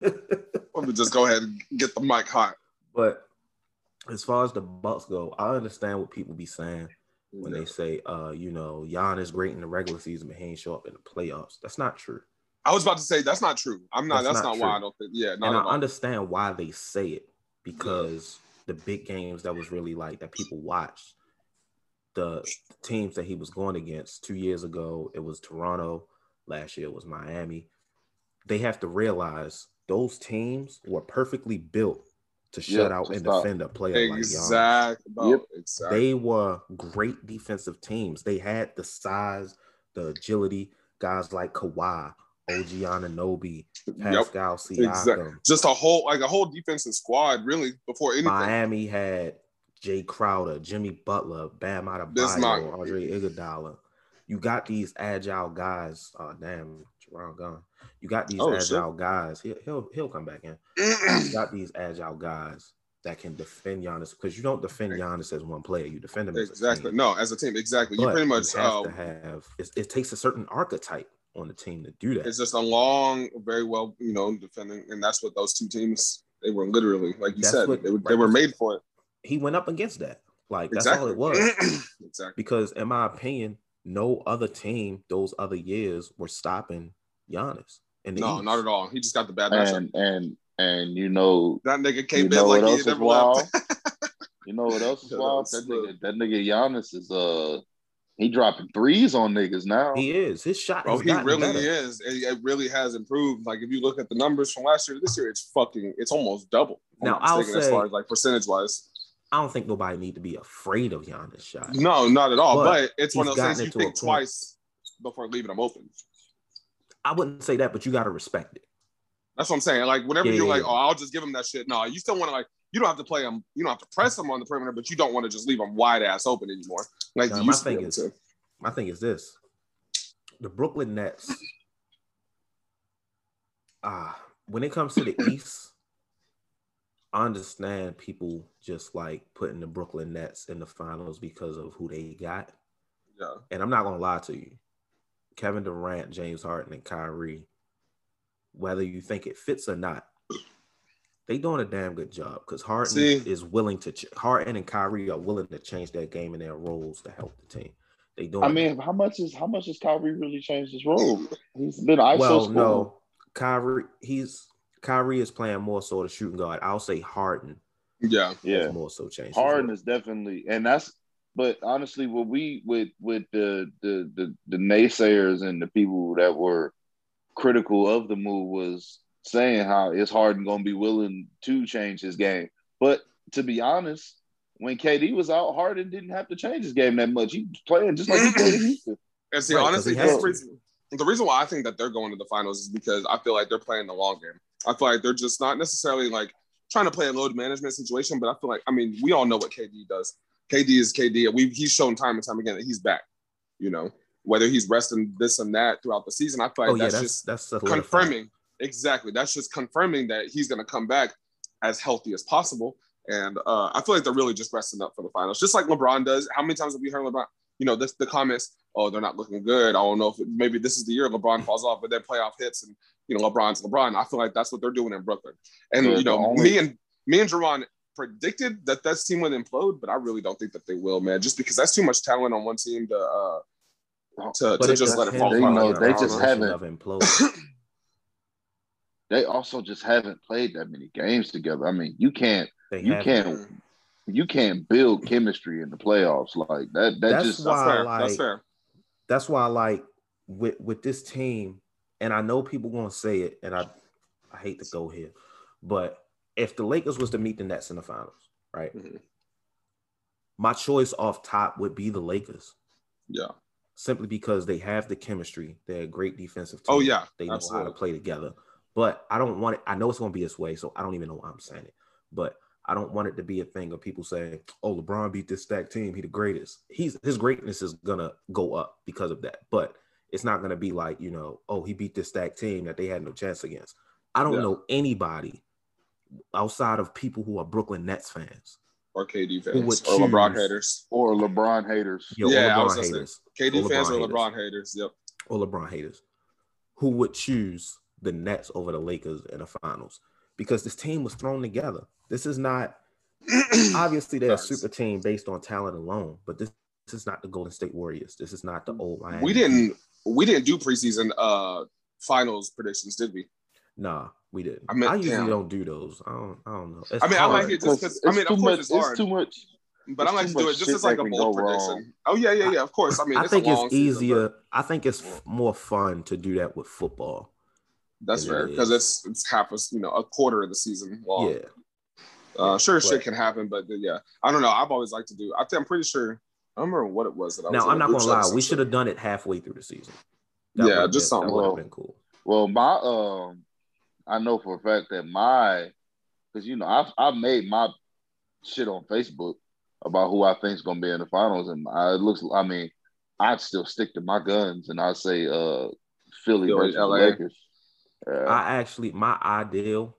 Let me just go ahead and get the mic hot. But as far as the Bucks go, I understand what people be saying when Yeah. they say, uh, you know, Giannis great in the regular season, but he ain't show up in the playoffs. That's not true. I was about to say that's not true. I'm not. That's That's, not not, why. I don't think. Yeah, not and I understand why they say it because the big games that was really like that people watched, the teams that he was going against two years ago, it was Toronto. Last year it was Miami. They have to realize those teams were perfectly built to shut Yeah, out to and stop. defend a player like Giannis. Exactly. Yep. Exactly. They were great defensive teams. They had the size, the agility, guys like Kawhi, OG Anunoby, Yep. Pascal Siakam. Exactly. Just a whole like a whole defensive squad, really, before anything. Miami had Jae Crowder, Jimmy Butler, Bam Bismarck. Adebayo, Andre Iguodala. You got these agile guys. Oh damn, Jerron gone. You got these Oh, agile guys. He'll, he'll he'll come back in. You got these agile guys that can defend Giannis because you don't defend Giannis as one player. You defend him as exactly. team. No, as a team, exactly. you pretty much. you have to um, have. It, it takes a certain archetype on the team to do that. it's just a long, very well, you know, defending, and that's what those two teams. They were literally, like you That's said, what- they, were, they were made for it. He went up against that. Like that's exactly. all it was. exactly. because in my opinion, no other team those other years were stopping Giannis. In the No, East. not at all. He just got the bad matchup. And and and you know That nigga came you in like what he else is never wild? left. You know what else is wild? That nigga, that nigga Giannis is uh he dropping threes on niggas now. He is. His shot Bro, has he really better. is. It, it really has improved. Like if you look at the numbers from last year, to this year it's fucking. It's almost double. Now, I'll mistaken, as say- far as like percentage wise. I don't think nobody need to be afraid of Giannis' shot. No, not at all. But But, it's one of those things you it to a think twice before leaving them open. I wouldn't say that, but you got to respect it. That's what I'm saying. Like whenever Yeah, you're yeah, like, yeah. oh, I'll just give him that shit. No, you still want to like. You don't have to play him. You don't have to press him on the perimeter, but you don't want to just leave him wide ass open anymore. Like No, you my used to be thing is- to. My thing is this: the Brooklyn Nets. Ah, when it comes to the East, I understand people just like putting the Brooklyn Nets in the finals because of who they got. Yeah. and I'm not gonna lie to you, Kevin Durant, James Harden, and Kyrie, whether you think it fits or not, they doing a damn good job because Harden See? is willing to. Ch- Harden and Kyrie are willing to change their game and their roles to help the team. They doing. I mean, how much is how much has Kyrie really changed his role? He's been ISO well, scorer. no, Kyrie, he's Kyrie is playing more so the shooting guard. I'll say Harden Yeah. Yeah, more so changed. his Harden role. is definitely, and that's. But honestly, what we with with the the the, the naysayers and the people that were critical of the move was saying how how is Harden going to be willing to change his game. But to be honest, when KD was out, Harden didn't have to change his game that much. He was playing just like he played in Houston. And see, Right, 'cause honestly, he that's has the reason, why I think that they're going to the finals is because I feel like they're playing the long game. I feel like they're just not necessarily like trying to play a load management situation, but I feel like I mean we all know what KD does. KD is KD. We he's shown time and time again that he's back. You know, whether he's resting this and that throughout the season, I feel like Oh yeah, that's, that's just that's confirming exactly. That's just confirming that he's going to come back as healthy as possible. And uh, I feel like they're really just resting up for the finals, just like LeBron does. How many times have we heard LeBron? You know, this, the comments, oh, they're not looking good. I don't know if it, maybe this is the year LeBron falls off, but then playoff hits and you know LeBron's LeBron. I feel like that's what they're doing in Brooklyn. And Yeah, you know, only- me and me and Jerron predicted that that team would implode, but I really don't think that they will, man. Just because that's too much talent on one team to uh to, to it just let it depends fall They apart. know- they just haven't- of imploding. They also just haven't played that many games together. I mean, you can't They you haven't. can't you can't build chemistry in the playoffs like that. That That's just why- That's fair. like- that's fair. That's why I like with with this team, and I know people gonna say it, and I I hate to go here, but if the Lakers was to meet the Nets in the finals, right? Mhm. My choice off top would be the Lakers, Yeah. simply because they have the chemistry. They're a great defensive team. Oh yeah. they know how to play together. But I don't want it. I know it's gonna be this way, so I don't even know why I'm saying it. But I don't want it to be a thing of people saying, "Oh, LeBron beat this stacked team. He the greatest." He's his greatness is gonna go up because of that. But it's not gonna be like you know, "Oh, he beat this stacked team that they had no chance against." I don't Yeah. know anybody outside of people who are Brooklyn Nets fans. or KD fans or LeBron haters. or LeBron haters. Yo, Yeah, I was LeBron gonna haters, KD Or fans or LeBron LeBron haters. Yep. or LeBron haters, who would choose the Nets over the Lakers in the finals because this team was thrown together. This is not obviously they're a super team based on talent alone, but this, this is not the Golden State Warriors. This is not the old Miami. We didn't we didn't do preseason uh finals predictions, did we? Nah, we didn't. I, mean, I usually damn. don't do those. I don't. I don't know. It's I mean, I hard. like it just because I mean, of too course much, it's hard, too much. but it's I like too to do it just as like a can bold go wrong. prediction. Oh yeah, yeah, yeah. Of course. I mean, I it's think a it's long season, easier. but I think it's f- more fun to do that with football. That's fair because is. it's it's half a you know a quarter of the season long. Yeah, Uh, sure, shit can happen, but yeah, I don't know. I've always liked to do. I think I'm pretty sure. I don't remember what it was that I. Now in I'm not gonna lie. We should have done it halfway through the season. Yeah, just been, something That would have been cool. Well, my um, I know for a fact that my, because you know I've I've made my shit on Facebook about who I think is gonna be in the finals, and I, it looks. I mean, I'd still stick to my guns, and I would say uh, Philly Philly, versus LA. Lakers. Yeah. I actually my ideal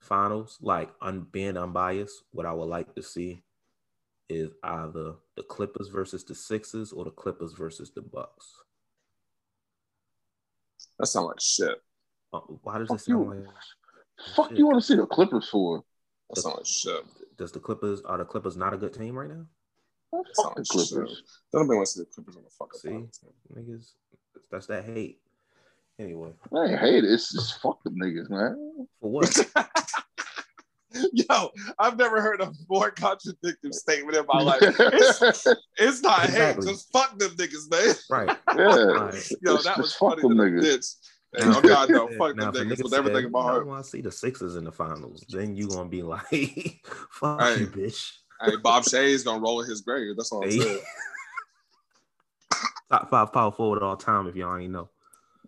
finals, like un, being unbiased, what I would like to see is either the Clippers versus the Sixers or the Clippers versus the Bucks. That sounds like shit. Uh, Why does Fuck it sound you. like? Fuck shit. you want to see the Clippers for? That sounds like shit. Does the Clippers are the Clippers not a good team right now? Man, That Fuck the sounds like Clippers. shit. Don't nobody want to see the Clippers on the fucking See, niggas, that's that hate. Anyway, I hate it. It's just fuck them niggas, man. for what? Yo, I've never heard a more contradictory statement in my life. It's, it's not Exactly. hate, just fuck them niggas, man. right. yeah. Right. Yo, that just was funny them niggas. Hey, oh God, no, fuck Now, them a niggas with everything in my "I heart. want to see the Sixers in the finals. Then you gonna be like, "Fuck Hey. you, bitch." Hey, Bob Shay's gonna roll in his grave. That's all I'm saying. Top five power forward all time, if y'all ain't know.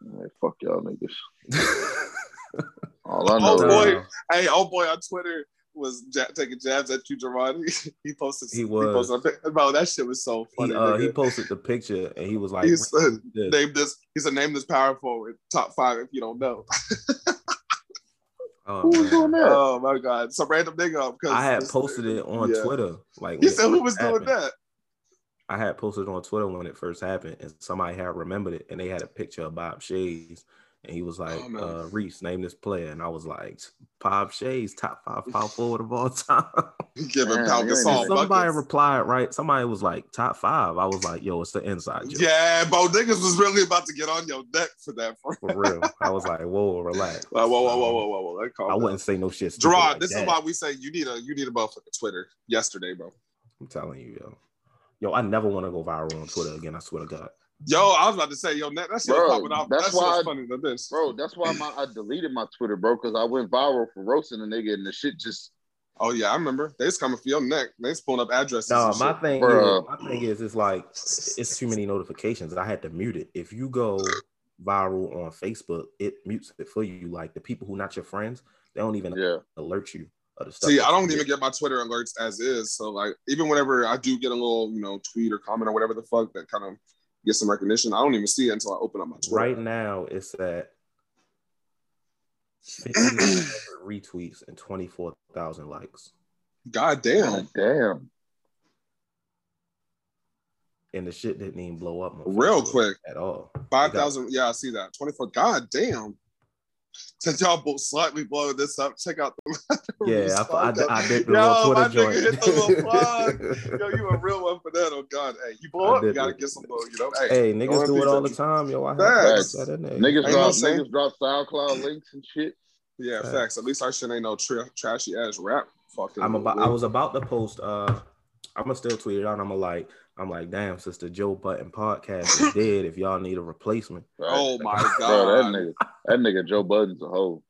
Man, fuck y'all niggas. All I know Oh, is boy. Hey, oh boy on Twitter was ja- taking jabs at you, Gerard. he posted. He was. posted a pic- bro, that shit was so funny. He uh, he posted the picture and he was like, He said, this. name this. He said, name this power forward top five if you don't know. Oh, who was doing that? Oh my god, some random nigga. Because I had posted it on yeah. Twitter. Like He said, who was doing that? I had posted on Twitter when it first happened, and somebody had remembered it, and they had a picture of Bob Shays, and he was like, Oh, uh, "Reese, name this player," and I was like, "Bob Shays, top five power forward of all time." Giving Damn, Pau Gasol somebody buckets. replied, right? Somebody was like, "Top five. I was like, "Yo, it's the inside joke." Yeah, bro, niggas was really about to get on your neck for that. For for real. I was like, "Whoa, relax." whoa, whoa, whoa, whoa, whoa, whoa, whoa. I down. wouldn't say no shit. stupid Gerard, like this is why we say you need a you need a motherfucking Twitter yesterday, bro. I'm telling you, yo, yo, I never want to go viral on Twitter again. I swear to God. Yo, I was about to say, yo, that, that shit Bro, popping off. that's That shit why was I- funny than this. Bro, that's why my I deleted my Twitter, bro, because I went viral for roasting a nigga and the shit just Oh yeah, I remember. They was coming for your neck. They was pulling up addresses. No, my shit. thing Bruh. is, my thing is, it's like it's too many notifications. I had to mute it. If you go viral on Facebook, it mutes it for you. Like the people who not your friends, they don't even yeah. alert you of the stuff. See, I don't even get my Twitter alerts as is. So like, even whenever I do get a little, you know, tweet or comment or whatever the fuck that kind of gets some recognition, I don't even see it until I open up my Twitter. right now. It's at retweets and twenty four thousand likes. God damn. God damn. And the shit didn't even blow up Real quick. at all. Five thousand. Yeah, I see that. Twenty four. God damn. Since y'all both slightly blowing this up, check out the Yeah, I, I, podcast. I did the Yo, little my Twitter nigga joint. hit the little plug. Yo, you a real one for that. Oh God, hey, you blow I up, you gotta it. get some blow. You know, hey, Hey, niggas do it all the time, yo. I have Facts. that in there. Niggas drop no niggas drop SoundCloud links and shit. yeah, Facts. facts. At least our shit ain't no tra- trashy ass rap. Fucking. I'm about. I was about to post. Uh, I'm gonna still tweet it out. I'm gonna like. I'm like, damn, sister Joe Budden podcast is dead. If y'all need a replacement, Oh my Bro, that god, nigga, that nigga Joe Budden's a hoe.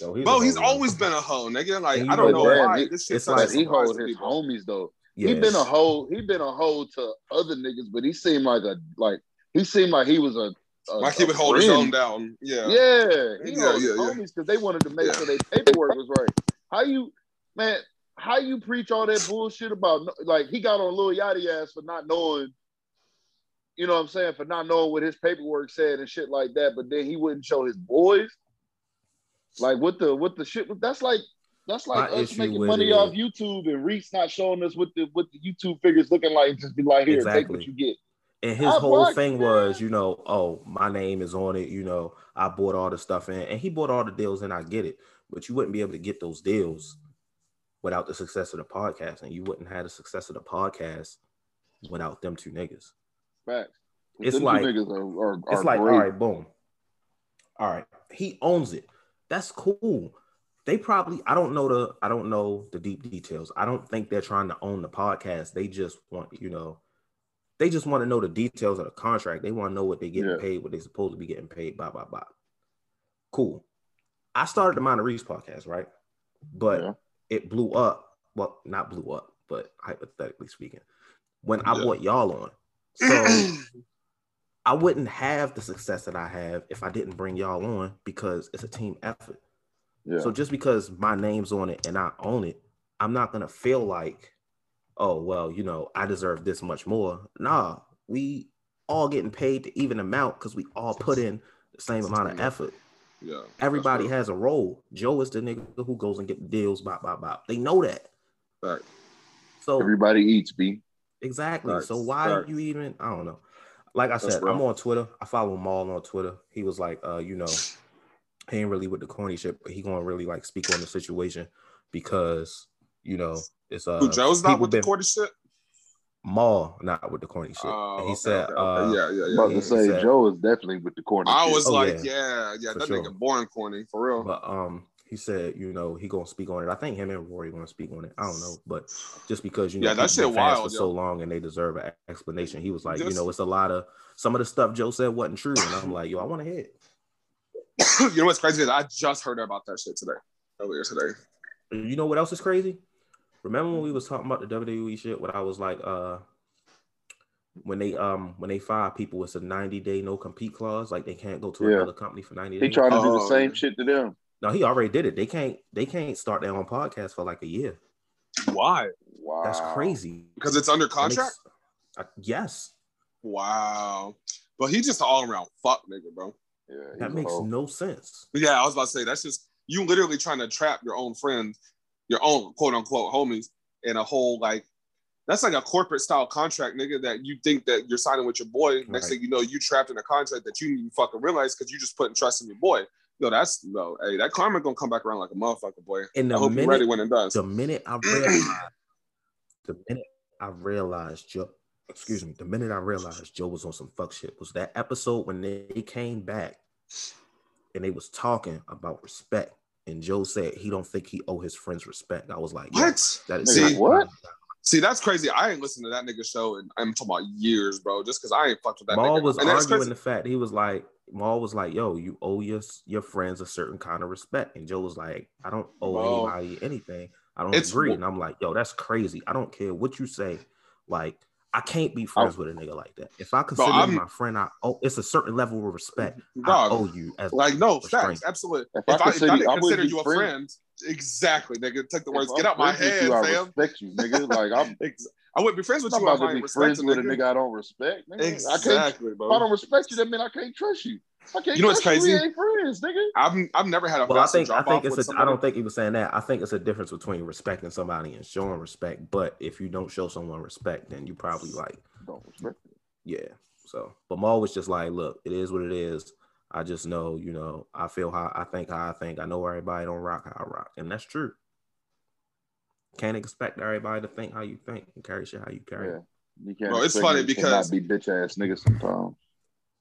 yo, he's bro, a he's hoe, always man. been a hoe, nigga. Like And I don't know know what? why He- this shit it's such like- But a he surprise hold to his people. homies though. Yeah, He been a hoe. He been a hoe to other niggas, but he seemed like a like he seemed like he was a, a Like he would hold his own down. Yeah. Yeah, he Yeah, held his yeah, yeah. homies because they wanted to make Yeah. sure their paperwork was right. How you, man? How you preach all that bullshit about like he got on Lil Yachty ass for not knowing, you know what I'm saying, for not knowing what his paperwork said and shit like that, but then he wouldn't show his boys. Like what the what the shit that's like that's like My us making money it off YouTube and Reese not showing us what the what the YouTube figures looking like. Just be like, here, take Exactly. what you get. And his I whole thing was, you know, oh, my name is on it. You know, I bought all the stuff in, and he bought all the deals, and I get it. But you wouldn't be able to get those deals without the success of the podcast, and you wouldn't have the success of the podcast without them two niggas. Facts. It's Them two like- niggas are, are, It's are like, great. all right, boom. All right, he owns it. That's cool. They probably, I don't know the, I don't know the deep details. I don't think they're trying to own the podcast. They just want, you know, they just want to know the details of the contract. They want to know what they're getting Yeah. paid, what they're supposed to be getting paid. Blah blah blah. Cool. I started the Minor Reese podcast, right? But Yeah. It blew up. Well, not blew up, but hypothetically speaking, when I Yeah. brought y'all on. So I wouldn't have the success that I have if I didn't bring y'all on because it's a team effort. Yeah. So just because my name's on it and I own it, I'm not gonna feel like, oh well, you know, I deserve this much more. Nah, we all getting paid the even amount because we all put in the same amount of effort. Yeah. Everybody has a role. Joe is the nigga who goes and get deals. Bop bop bop. They know that. real. Fact. So Everybody eats, B. Exactly. Facts, So why facts. you even? I don't know. Like I said. I'm on Twitter. I follow Mal on Twitter. He was like, uh, you know, he ain't really with the corny shit, but he gonna really like speak on the situation because you know it's uh Who Joe's not people with the corny shit? Not not with the corny shit. Oh, and he okay, said, okay, uh, yeah, yeah, yeah. about he to say said- Joe is definitely with the corner. I was Oh, like, yeah. yeah, yeah, that sure. nigga born corny for real. But um, he said, you know, he gonna speak on it. I think him and Rory gonna speak on it. I don't know, but just because you know, Yeah, that shit been wild, for yo. so long and they deserve an explanation. He was like, you know, it's a lot of some of the stuff Joe said wasn't true, and I'm like, yo, I want to hit." you know what's crazy is I just heard about that shit today, earlier today. You know what else is crazy? Remember when we was talking about the WWE shit? What I was like, uh, when they um when they fire people, it's a 90 day no compete clause. Like they can't go to Yeah. another company for 90 He days. trying to do the Oh, same shit to them. no, he already did it. They can't they can't start their own podcast for like a year. Why? Wow. That's crazy. Because it's under contract. makes- uh, yes, Wow. But he just an all around fuck nigga, bro. Yeah, that makes no sense. But yeah, I was about to say that's just you literally trying to trap your own friends, your own quote unquote homies in a whole like that's like a corporate style contract, nigga, that you think that you're signing with your boy. Next Right. thing you know, you trapped in a contract that you didn't fucking realize because you just putting trust in your boy. Yo, that's no, hey, that karma gonna come back around like a motherfucker, boy. And I the hope you're minute ready when it does. the minute I realized, the minute I realized Joe, excuse me, the minute I realized Joe was on some fuck shit was that episode when they came back and they was talking about respect, and Joe said he don't think he owe his friends respect. I was like, What? That is See, what? See, that's crazy. I ain't listened to that nigga show, and I'm talking about years, bro. Just because I ain't fucked with that Mal nigga. was and arguing the fact he was like, Mal was like, yo, you owe your your friends a certain kind of respect, and Joe was like, I don't owe Bro. anybody anything. I don't agree, and I'm like, yo, that's crazy. I don't care what you say. Like, I can't be oh. friends with a nigga like that. If I consider you I'm- my friend, I oh, it's a certain level of respect I owe you as like no facts, absolutely. If If, I I, if consider- I didn't consider be you a friends- friend, exactly, nigga. Take the words. If Get I'm out my head, you, I respect you, nigga. Like I'm Ex- I wouldn't be friends with I'm you not if I about to be friends with a nigga. nigga I don't respect. Nigga. I can't. Exactly, If I don't respect you, that mean I can't trust you. I can't You know what's trust you. We crazy? ain't friends, nigga. I've I've never had a Well, I massive think I think off it's with a. I somebody. don't think he was saying that. I think it's a difference between respecting somebody and showing respect. But if you don't show someone respect, then you probably like Don't respect you. Yeah. So, but Mal was just like, look, it is what it is. I just know, you know, I feel how I think how I think. I know everybody don't rock how I rock, and that's true. Can't expect everybody to think how you think and carry shit how you carry. Yeah. it. You can't. Bro, it's funny niggas because- not be bitch ass niggas sometimes.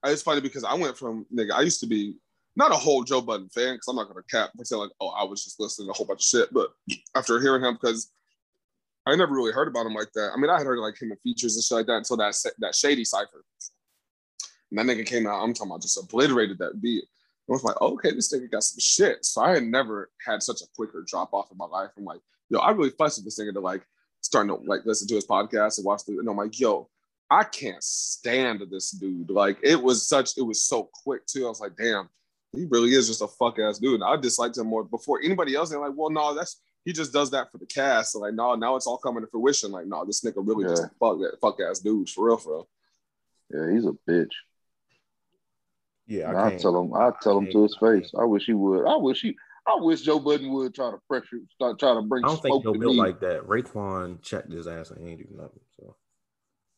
It's funny because I went from nigga. I used to be not a whole Joe Budden fan because I'm not gonna cap pretend like oh I was just listening to a whole bunch of shit. But after hearing him, because I never really heard about him like that. I mean, I had heard like him in features and shit like that until that that shady cipher. And that nigga came out. I'm talking about just obliterated that beat. I was like, okay, this nigga got some shit. So I had never had such a quicker drop off in my life. I'm like, yo, I really fussed with this nigga to like starting to like listen to his podcast and watch the. And I'm like, yo, I can't stand this dude. Like it was such, it was so quick too. I was like, damn, he really is just a fuck ass dude. And I disliked him more before anybody else. They're like, well, no, that's he just does that for the cast. So like, no, now it's all coming to fruition. Like, no, this nigga really just Yeah. a fuck that fuck ass dude for real, for real. Yeah, he's a bitch. Yeah, I will tell him. I tell him to his face. I wish he would. I wish he. I wish Joe Budden would try to pressure, start trying to bring I don't think smoke Joe to built me. like that. Raekwon checked his ass and he ain't do nothing. So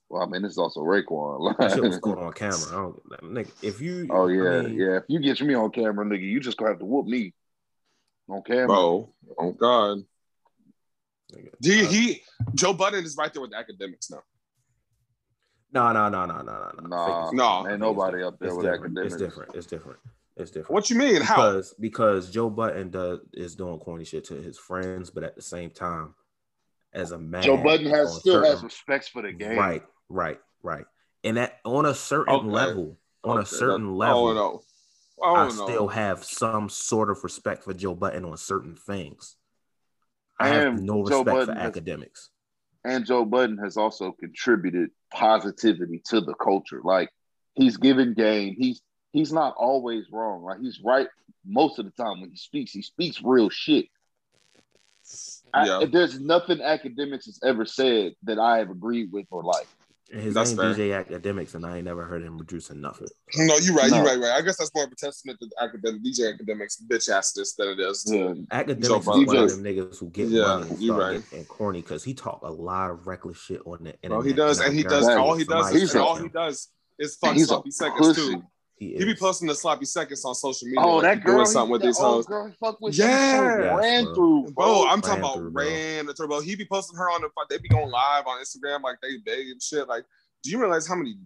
Well, I mean, this is also Raekwon. That shit was caught on camera. I don't, nigga, if you, oh yeah, I mean, yeah. If you get me on camera, nigga, you just gonna have to whoop me on camera. Bro, oh God. Do you, uh, he Joe Budden is right there with the Akademiks now. No, no, no, no, no, no, no. Nah, No. ain't nobody up there It's with different. Akademiks. It's different. It's different. It's different. What you mean? How? Because because Joe Budden does is doing corny shit to his friends, but at the same time, as a man, Joe Budden has on still has certain- respects for the game. right, right, right, and that on a certain Okay. level, on a certain that- level, no. Oh I no. still have some sort of respect for Joe Budden on certain things. I have no respect for has- Akademiks. And Joe Budden has also contributed positivity to the culture. Like he's given game. He's he's not always wrong. Like he's right most of the time when he speaks. He speaks real shit. I- there's nothing Akademiks has ever said that I have agreed with or like. And his That's name fair. DJ Akademiks, and I ain't never heard him producing nothing. No, you're right. No. You're right. Right. I guess that's more of a testament to the academic DJ Akademiks bitch assness than it is. to- Akademiks Joe is one of them niggas who get Yeah, money and you start right. getting corny because he talk a lot of reckless shit on the internet. Bro, he does, and he does. All he does, is, He's a- all he does is fuck sloppy seconds pussy. too. He, He be posting the sloppy seconds on social media. Oh, like that girl, doing something with that these old hoes. girl fuck with, Yeah. she Yes, ran bro. through, Bro, I'm Ran talking about through, ran the turbo. He be posting her on the they be going live on Instagram like they big and shit. Like, do you realize how many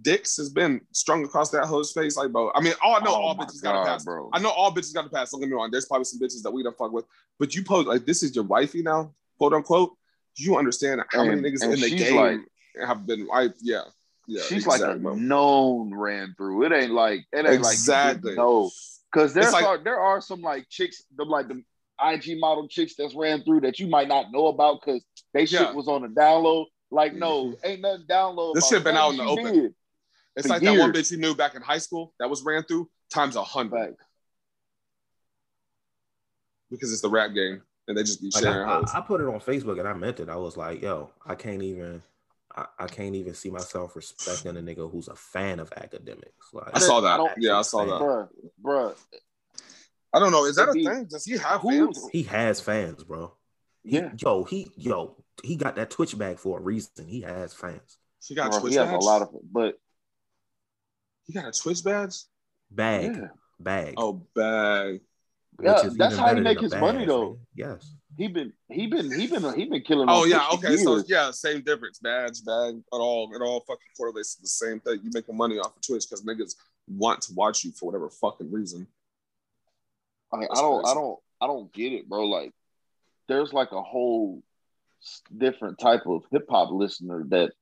dicks has been strung across that hoe's face? Like, bro, I mean, all I know, Oh all my bitches got to pass. bro. I know all bitches got to pass. Don't get me wrong. There's probably some bitches that we don't fuck with, but you post like this is your wifey now, quote unquote. You understand how And- many niggas in the game like- have been wiped? Yeah, yeah. She's like a known ran through. It ain't like it ain't exactly. like no. Because there's It's like- are, there are some like chicks, the like the IG model chicks that's ran through that you might not know about because they shit was on a download. Like no, mm-hmm. ain't nothing download. This about shit been out in the open. did. It's for like that one bitch you knew back in high school that was ran through times a hundred Fact. because it's the rap game and they just be Like, sharing I. I, I put it on Facebook and I meant it. I was like, yo, I can't even. I, I can't even see myself respecting a nigga who's a fan of Akademiks. Like, I saw that. I Yeah, I saw that. Bruh, bruh. I don't know. Is that a thing? Does he have Who- fans? he has fans, bro. He- Yeah. yo, he yo, he got that Twitch bag for a reason. He has fans. He got a Twitch he has badge. a lot of, but He got a Twitch badge. Bag, yeah, bag. Oh, bag. Yeah, that's how he better make than a his money, though. nigga. Yes. He been he been he been he been killing. Oh yeah. Twitch for Okay. So yeah, same difference. Badge, bag. It all it all fucking correlates to the same thing. You making money off of Twitch because niggas want to watch you for whatever fucking reason. Like, I don't, I don't, I don't get it, bro. Like, there's like a whole different type of hip hop listener that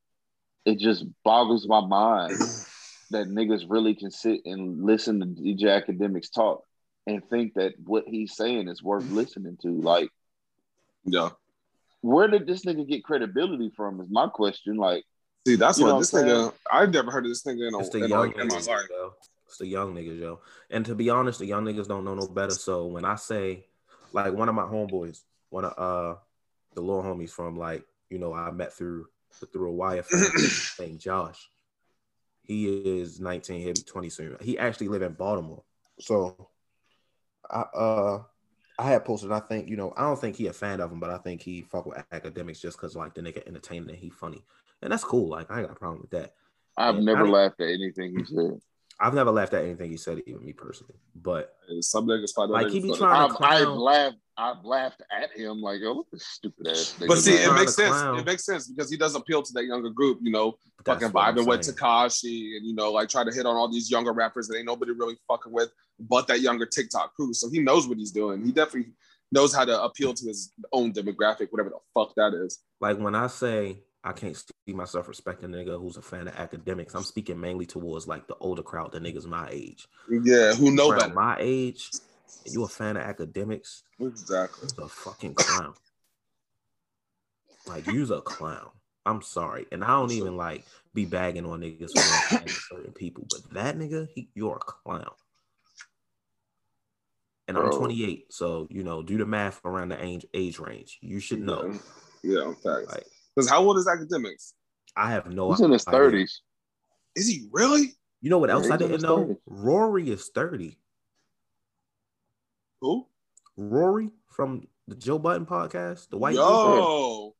it just boggles my mind that niggas really can sit and listen to DJ Akademiks talk and think that what he's saying is worth mm. listening to. Like, Yeah. where did this nigga get credibility from? Is my question. Like, See, that's what what this I'm nigga. I've never heard of this nigga in, a, It's the in, young like, in my niggas, life. yo. It's the young niggas, yo. And to be honest, the young niggas don't know no better. So when I say, like, one of my homeboys, one of uh the little homies from like, you know, I met through through a wire friend named Josh. He is 19, he'll be 20 soon. He actually live in Baltimore. So I uh I had posted, I think, you know, I don't think he a fan of him, but I think he fuck with Akademiks just because like the nigga entertaining and he funny. And that's cool. Like I ain't got a problem with that. I've Yeah, never I- laughed at anything he said. I've never laughed at anything he said, even me personally. But Some niggas probably Like, he be trying- I've, to I've laughed. I've laughed at him. Like, oh, what this stupid ass. nigga, But see, it makes sense. clown. It makes sense because he does appeal to that younger group, you know, that's fucking vibing with. Tekashi and you know, like try to hit on all these younger rappers that ain't nobody really fucking with, but that younger TikTok crew. So he knows what he's doing. He definitely knows how to appeal to his own demographic, whatever the fuck that is. Like when I say I can't see myself respecting a nigga who's a fan of Akademiks, I'm speaking mainly towards like the older crowd, the niggas my age. Yeah, who know Around my age, and you a fan of Akademiks, Exactly. you's a fucking clown. like you's a clown. I'm sorry, and I don't even like be bagging on niggas for being fans of certain people, but that nigga, he, you're a clown. And I'm 28, so you know, do the math around the age age range. You should know. Yeah, in fact. Like Because how old is Akademiks? I have no He's in his thirties. Is he really? You know what Yeah, else I didn't know? 30s. Rory is 30. Who? Rory from the Joe Budden podcast, the white dude. Yo.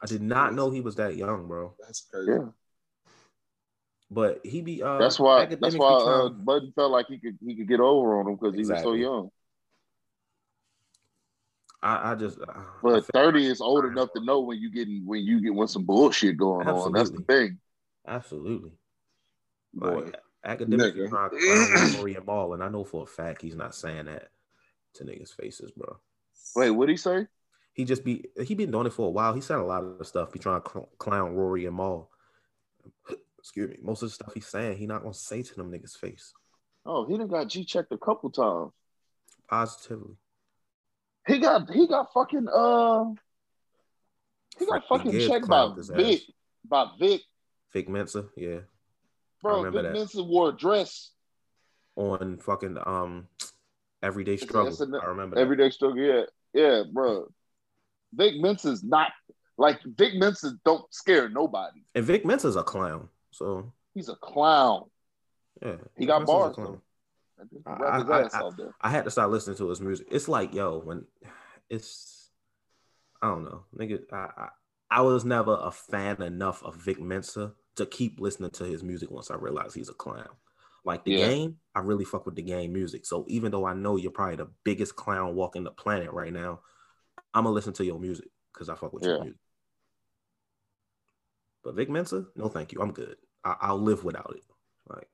I did not know he was that young, bro. That's crazy. Yeah. But he be uh That's why. That's be why uh, trying- Budden felt like he could he could get over on him because he was so young. I, I just uh, But feel- thirty is old enough to know when you getting when you get when some bullshit going on. That's the thing. absolutely. Boy. Like Akademiks be Nigga. trying to clown Rory and Ball, and I know for a fact he's not saying that to niggas' faces, bro. Wait, what'd he say? He just be he been doing it for a while. He said a lot of stuff. Be trying to cl- clown Rory and Mal. Excuse me. Most of the stuff he's saying, he not gonna say to them niggas' face Oh, he done got G checked a couple times. positively. He got he got fucking uh he got fucking Gibbs checked by clowned his ass. Vic by Vic. Vic Mensa, yeah, Bro, Vic that. Mensa wore a dress on fucking um everyday struggle. an- I remember that. everyday struggle. Yeah, yeah, bro. Vic Mensa's not like Vic Mensa don't scare nobody. And Vic Mensa's a clown, so He's a clown. yeah, He Vic got Mensa's bars, clown. I- I- I- I had to start listening to his music. It's like, yo, when it's, I don't know, nigga. I, I I was never a fan enough of Vic Mensa to keep listening to his music once I realized he's a clown. Like the Yeah. game, I really fuck with the game music. So even though I know you're probably the biggest clown walking the planet right now, I'm gonna listen to your music because I fuck with your music. But Vic Mensa, no, thank you. I'm good. I, I'll live without it. Like,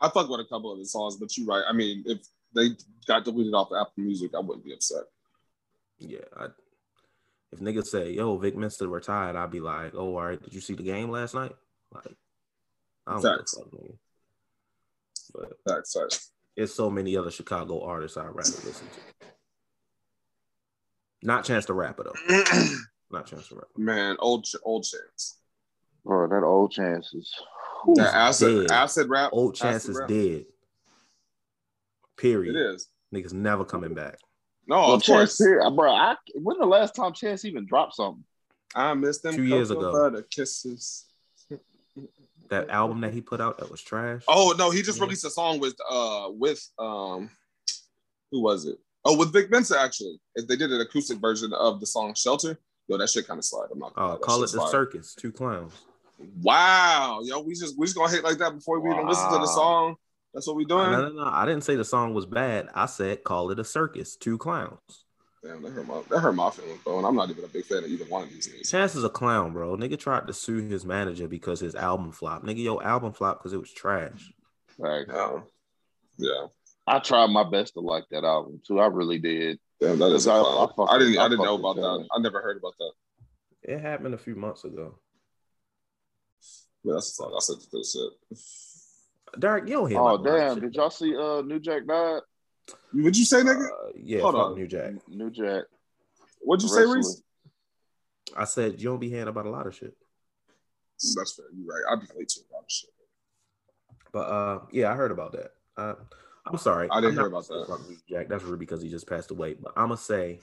I fuck with a couple of his songs, but you're right. I mean, if they got deleted off Apple Music, I wouldn't be upset. Yeah, I, if niggas say, "Yo, Vic Mensa retired," I'd be like, "Oh, all right. Did you see the game last night?" Like, I don't give a Facts. fuck, nigga. But Facts, facts. it's so many other Chicago artists I'd rather listen to. Not Chance the Rapper though. Not Chance the Rapper. Man, old old chance. Bro, that old chances. That acid dead. acid rap. Old Chance is rap. dead. Period. It is. Niggas never coming back. No, Well, of Chance, course. here, uh, bro. I, when the last time Chance even dropped something? I missed them Two years ago. butter kisses. That album that he put out that was trash. Oh no, he just Yeah. released a song with uh with um who was it? Oh, with Vic Mensa actually. They did an acoustic version of the song Shelter, yo, that shit kind of slide. I'm not gonna Uh, call it the fire. circus. Two clowns. Wow, yo, we just we just gonna hate like that before we even listen to the song. That's what we doing. No, no, no. I didn't say the song was bad. I said call it a circus. Two clowns. Damn, that hurt my that hurt my feelings, bro. And I'm not even a big fan of either one of these niggas. Chance is a clown, bro. Nigga tried to sue his manager because his album flopped. Nigga, your album flopped because it was trash. Like, Yeah, yeah. I tried my best to like that album too. I really did. Damn, that is. a I- I clown. fuck I, didn't. I I didn't know about that. that. I never heard about that. It happened a few months ago. Yeah, that's the song. I said this shit. Derek, you don't hear Oh about a lot of damn! shit, Did y'all see uh New Jack died? What'd you say, nigga? Uh, yeah, Hold fuck on. New Jack. New Jack. What'd you say. Reese? I said you don't be hearing about a lot of shit. That's fair. You're right. I'd be late to a lot of shit. But uh, yeah, I heard about that. Uh, I'm sorry. I didn't hear about that. say fuck New Jack. That's rude because he just passed away. But I'm gonna say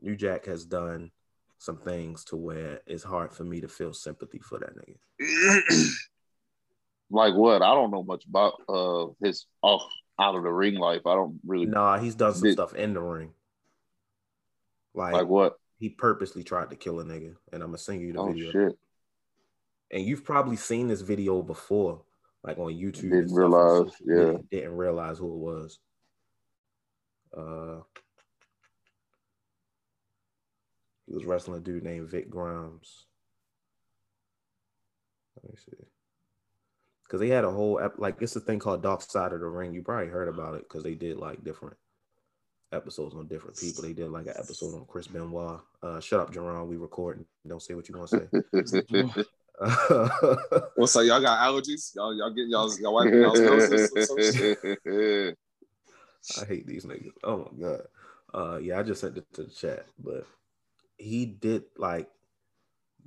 New Jack has done some things to where it's hard for me to feel sympathy for that nigga. Like what? I don't know much about uh his off out of the ring life. I don't really Nah, he's done some Did- stuff in the ring. Like, like what. he purposely tried to kill a nigga, and I'm gonna send you the Oh video. shit! And you've probably seen this video before, like on YouTube. Didn't realize, yeah. Didn't realize who it was. Uh, he was wrestling a dude named Vic Grimes. Let me see. Because they had a whole like it's a thing called Dark Side of the Ring. You probably heard about it because they did like different episodes on different people. They did like an episode on Chris Benoit. Uh, shut up, Jerron. We recording. Don't say what you want to say. What's up? Y'all got allergies? Y'all y'all getting y'all y'all wiping y'all's noses or some shit? I hate these niggas. Oh my god. Uh yeah, I just sent it to the chat, but he did like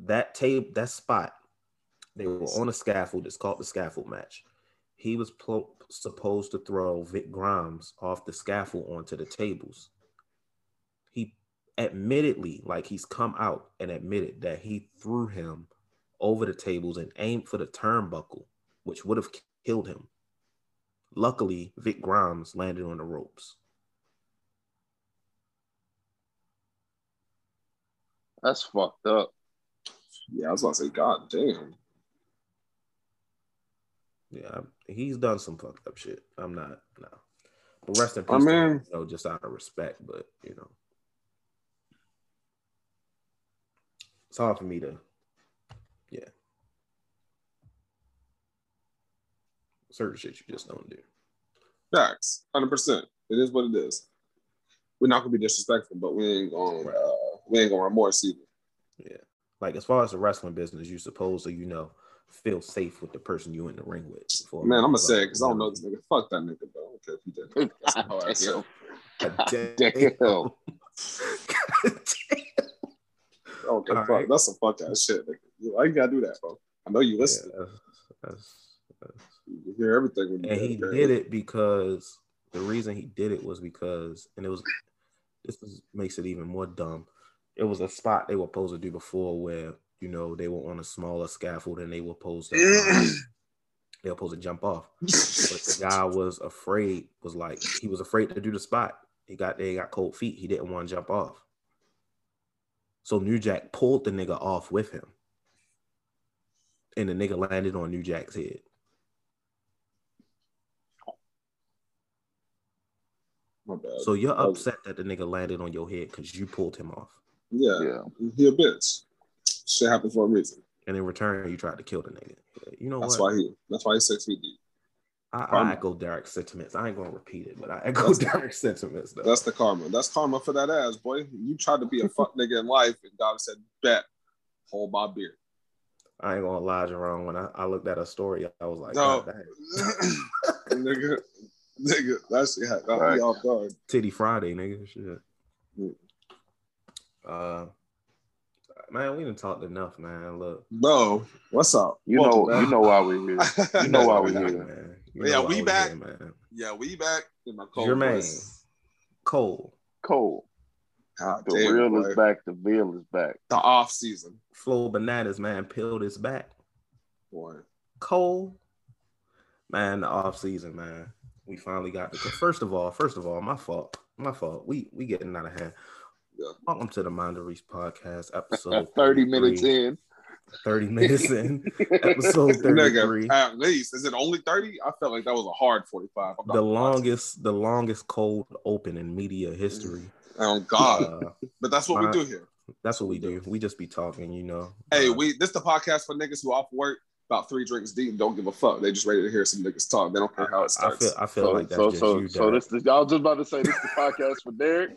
that tape, that spot. They were on a scaffold. It's called the scaffold match. He was pl- supposed to throw Vic Grimes off the scaffold onto the tables. He admittedly, like he's come out and admitted that he threw him over the tables and aimed for the turnbuckle, which would have killed him. Luckily, Vic Grimes landed on the ropes. That's fucked up. Yeah, I was about to say, God damn. Yeah, he's done some fucked up shit. I'm not no. But rest in peace, I mean- you know, just out of respect. But you know, it's hard for me to, yeah. Certain shit you just don't do. Facts, hundred percent. It is what it is. We're not gonna be disrespectful, but we ain't gonna uh, we ain't gonna remorse either. Yeah. Like as far as the wrestling business, you supposed to, you know, feel safe with the person you in the ring with. before- Man, I'm gonna say it because I don't know this nigga. Fuck that nigga, bro. I don't care if he did. That's how I. Damn. Damn. Damn. I a fuck. right. That's some fuck ass shit, nigga. You- Why you gotta do that, bro? I know you Yeah, listen. that's- that's- that's- You hear everything when you and he did it because the reason he did it was because, and it was this is, makes it even more dumb. It was a spot they were supposed to do before where you know they were on a smaller scaffold and they were supposed to um, they were supposed to jump off, but the guy was afraid. Was like he was afraid to do the spot. He got they got cold feet. He didn't want to jump off. So New Jack pulled the nigga off with him, and the nigga landed on New Jack's head. So you're upset that the nigga landed on your head because you pulled him off, yeah, Yeah. he a bitch. Shit happens for a reason. and in return you tried to kill the nigga. You know what? That's what? why he. That's why he's six feet deep. I, Karma. I echo Derek's sentiments. I ain't gonna repeat it, but I echo That's- Derek's sentiments though. That's the karma. That's karma for that ass, boy. You tried to be a fuck nigga in life, and God said, "Bet, hold my beer." I ain't gonna lie, Jerome. When I, I looked at a story, I was like, No. God, nigga, nigga, that shit had got me Right. off guard. Titty Friday, nigga. Shit. Mm. Uh, man, we didn't talk enough, man. Look, Bro, what's up? You Welcome know, back. you know why we're here. You know why we're man. here. You Yeah, we back. here, man. Yeah, we back in my cold Jermaine. voice. Cole, Cole. God The damn, real boy. is back. The veil is back. The off season, Flo Bananas, man, peeled his back. boy. Cole, man, the off season, man. We finally got the first of all, first of all, my fault. My fault. We we getting out of hand. Yeah. Welcome to the Mind Reese podcast, episode 30 minutes in. 30 minutes in. Episode 33. Nigga, at least is it only thirty? I felt like that was a hard forty-five. I'm The gonna lie to you. longest, the longest cold open in media history. Oh God, Uh, but that's what my- we do here. that's what we do. We just be talking, you know. Hey, Uh, we this the podcast for niggas who off work about three drinks deep and don't give a fuck. They just ready to hear some niggas talk. They don't care how it I starts. feel I feel So, like that's so, just so, you. so this, this, I was just about to say this is the podcast for Derek.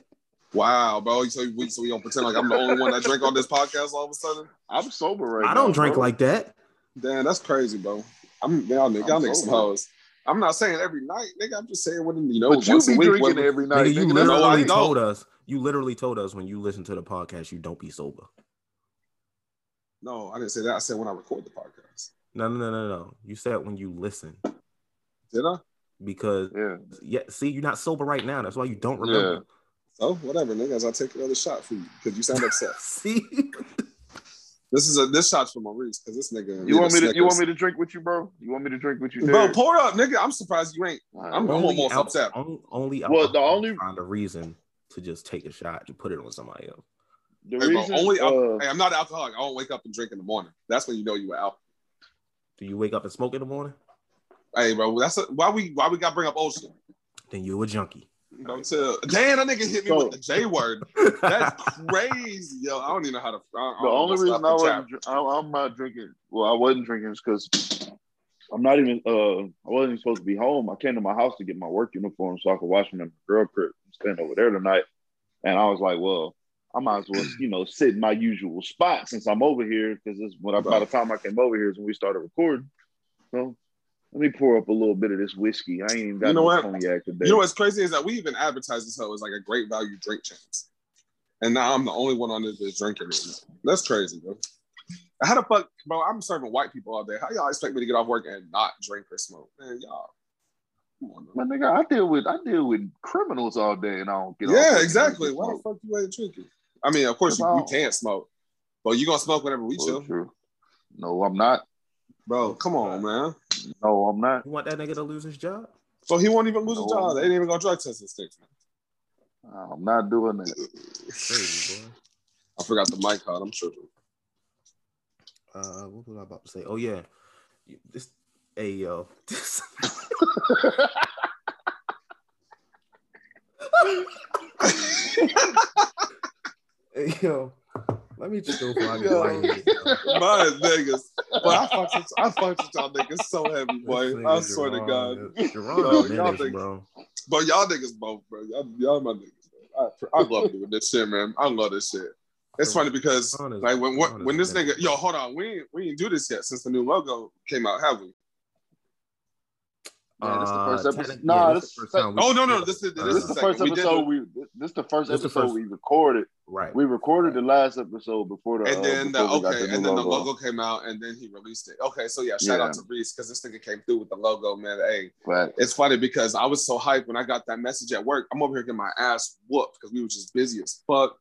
Wow, bro. So we so we don't pretend like I'm the only one that drink on this podcast all of a sudden. I'm sober right now. I don't drink bro. like that. Damn, that's crazy, bro. I'm y'all niggas, y'all I'm niggas some sober. hoes. I'm not saying every night, nigga. I'm just saying when you know But you once be a week. drinking when- every night. Nigga, you nigga. That's No, I literally don't. told us. You literally told us when you listen to the podcast, you don't be sober. no, I didn't say that. I said when I record the podcast. No, no, no, no, no. You said when you listen Did I? because yeah. yeah. See, you're not sober right now. That's why you don't remember. So whatever, nigga. I'll take another shot for you because you sound upset. See, this is a this shot's for Maurice because this nigga. You want me to? You want me to drink with you, bro? You want me to drink with you, Bro, Derek? pour up, nigga. I'm surprised you ain't. All right. I'm only almost al- upset. on- only Well, the only- find a reason to just take a shot and put it on somebody else. The Hey, bro, reason, only uh, hey, I'm not an alcoholic. I don't wake up and drink in the morning. That's when you know you were out. Do you wake up and smoke in the morning? Hey, bro, that's a, why we why we got to bring up old ocean. Then you a junkie. Don't tell. Damn, that nigga hit me So- with the J word. That's crazy, yo. I don't even know how to. I, I the only reason I wasn't, I, I'm not drinking. Well, I wasn't drinking is because I'm not even. Uh, I wasn't even supposed to be home. I came to my house to get my work uniform so I could wash them in the girl crib and stand over there tonight. And I was like, well, I might as well, you know, sit in my usual spot since I'm over here because this when I, by the time I came over here is when we started recording. So let me pour up a little bit of this whiskey. I ain't even got You know no what? cognac today. You know what's crazy is that we even advertised this hoe as like a great value drink chance, and now I'm the only one on this that's drinking it. That's crazy, bro. How the fuck, bro? I'm serving white people all day. How y'all expect me to get off work and not drink or smoke? Man, y'all. My nigga, I deal with I deal with criminals all day and I don't get off Yeah, exactly. Why the fuck you ain't drinking? I mean, of course you, you can't smoke, but you gonna smoke whenever we Well, chill, true. No, I'm not. Bro. Come on, man. No, I'm not. You want that nigga to lose his job? So he won't even lose his job. They ain't even gonna drug test his sticks, man. I'm not doing that. Crazy boy. I forgot the mic card. I'm tripping. Uh, what was I about to say? Oh yeah, this. Hey yo, hey yo. Let me just go Yo. My niggas. But I fucked with, I fucked with y'all niggas so heavy, boy. I swear to God. Jerron, Yo, a y'all menace, think- bro. But y'all niggas both, bro. Y'all, y'all my niggas. Bro. I, I love doing this shit, man. I love this shit. It's funny because Honest- like when when, honest when this nigga. nigga, yo, hold on, we ain't, we ain't do this yet since the new logo came out, have we? Yeah, this the first Uh, episode. Nah, yeah, this is the first time we- Oh no, no, this is Uh, this This is is the first We episode the- we. This is the first This the episode first- we recorded. right. We recorded the last episode before the. and uh, then the, before we got okay, the and new then the logo came out, and then he released it. Okay, so yeah, shout Yeah. out to Reese because this nigga came through with the logo, man. Hey, But it's funny because I was so hyped when I got that message at work. I'm over here getting my ass whooped because we were just busy as fuck.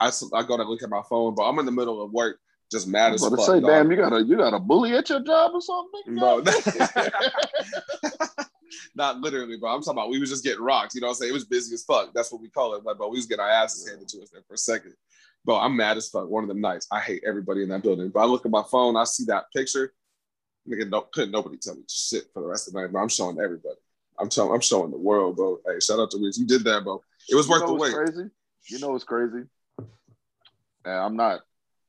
I I go to look at my phone, but I'm in the middle of work, just mad I as fuck. to say, dog. damn, you got a you got a bully at your job or something? Bro, not literally, bro. I'm talking about we was just getting rocks. You know what I'm saying? It was busy as fuck. That's what we call it. Like, bro, we was getting our asses handed to us there for a second. Bro, I'm mad as fuck. One of them nights. I hate everybody in that building. But I look at my phone, I see that picture. Nigga, no, couldn't nobody tell me shit for the rest of the night, bro. I'm showing everybody. I'm showing, I'm showing the world, bro. Hey, shout out to Reese. You did that, bro. It was You worth the wait. Crazy. You know what's crazy? And I'm not.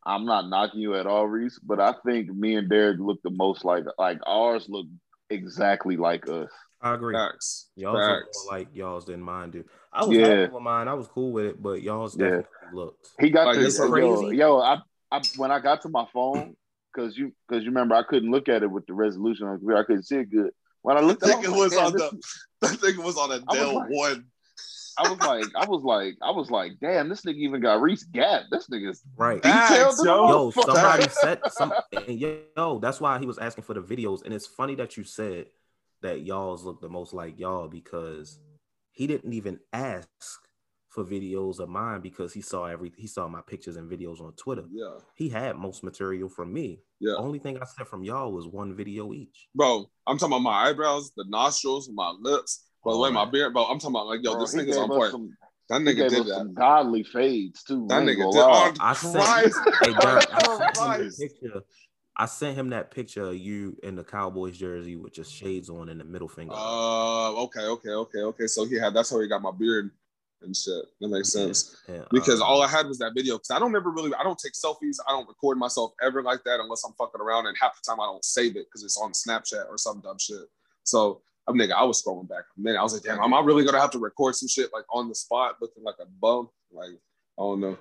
I'm not knocking you at all, Reese, but I think me and Derek look the most like like ours look exactly like us. I agree. Facts. Y'all's look Facts. more like y'all's than mine do. I was Yeah. happy with mine. I was cool with it, but y'all's Yeah. definitely looked. He got Like, this it's yo, crazy. yo, I, I when I got to my phone because you because you remember I couldn't look at it with the resolution on the computer. I couldn't see it good. When I looked at it, I nigga was, was like, on the this- that nigga was on a I was Dell like- one. I was like, I was like, I was like, damn, this nigga even got Reese Gap. This nigga's Right. Facts, detailed. to yo. Yo, somebody said some yo, that's why he was asking for the videos. And it's funny that you said that y'all's look the most like y'all because he didn't even ask for videos of mine because he saw every he saw my pictures and videos on Twitter. Yeah. He had most material from me. Yeah. Only thing I said from y'all was one video each. Bro, I'm talking about my eyebrows, the nostrils, my lips, by the oh, way, my beard. Bro, I'm talking about like, yo, Bro, this he nigga's on point. some- that nigga gave did us that. some godly fades too. That I ain't nigga gonna did. lie. On I sent Christ. hey Derek, I On sent him that Christ. picture. I sent him that picture of you in the Cowboys jersey with just shades on and the middle finger. Uh, okay, okay, okay, okay. So he had that's how he got my beard and shit. That makes sense. And, Because uh, all I had was that video. Because I don't ever really, I don't take selfies. I don't record myself ever like that unless I'm fucking around. And half the time I don't save it because it's on Snapchat or some dumb shit. So I'm nigga, I was scrolling back a minute. I was like, damn, am I really gonna have to record some shit like on the spot, looking like a bum? Like, I don't know.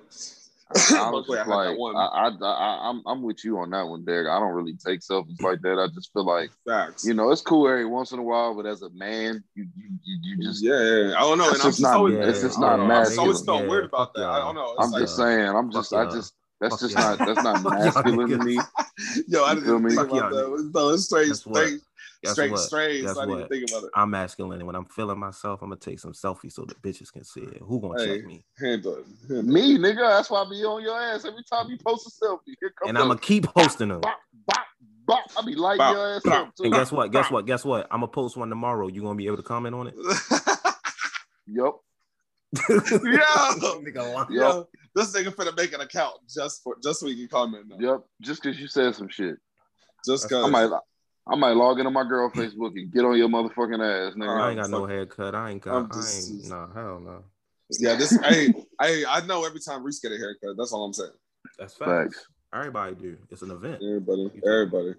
I was Luckily, I just had that like, one. I, I, I, I'm, I'm with you on that one, Derek. I don't really take selfies like that. I just feel like, Facts. you know, it's cool every once in a while, but as a man, you, you, you, you just, yeah, yeah, yeah. I don't know. It's And I'm just just not- always, it's just not don't. I just always masculine. felt weird about fuck that. I don't know. It's I'm like, just saying, I'm just, fuck I just, that's Fuck just y'all. not, that's not masculine to me. yo, I You didn't feel even me? think Fuck about that. No, it's straight, straight, Guess straight what? strains. Guess I didn't even what? think about it. I'm masculine, and when I'm feeling myself, I'm gonna take some selfies so the bitches can see it. Who gonna Hey. check me? Handle it. Handle it. Me, nigga, that's why I be on your ass every time you post a selfie. Here comes And I'm gonna keep posting them. bop, bop, bop. I be lighting Bop, your ass bop. up too. And guess what? Guess what? Guess what? I'm gonna post one tomorrow. You gonna be able to comment on it? Yup. Yo, Nigga, lying. yo, this nigga finna make an account just for just so he can comment. Now. Yup. Just cause you said some shit. Just I cause. might, I might log into my girl Facebook and get on your motherfucking ass, nigga. Oh, I ain't got no haircut. I ain't got. I'm I just- ain't. Nah, hell no. Yeah, this. hey, hey, I know every time Reese get a haircut. That's all I'm saying. That's facts. Facts. Everybody do. It's an event. Everybody, everybody.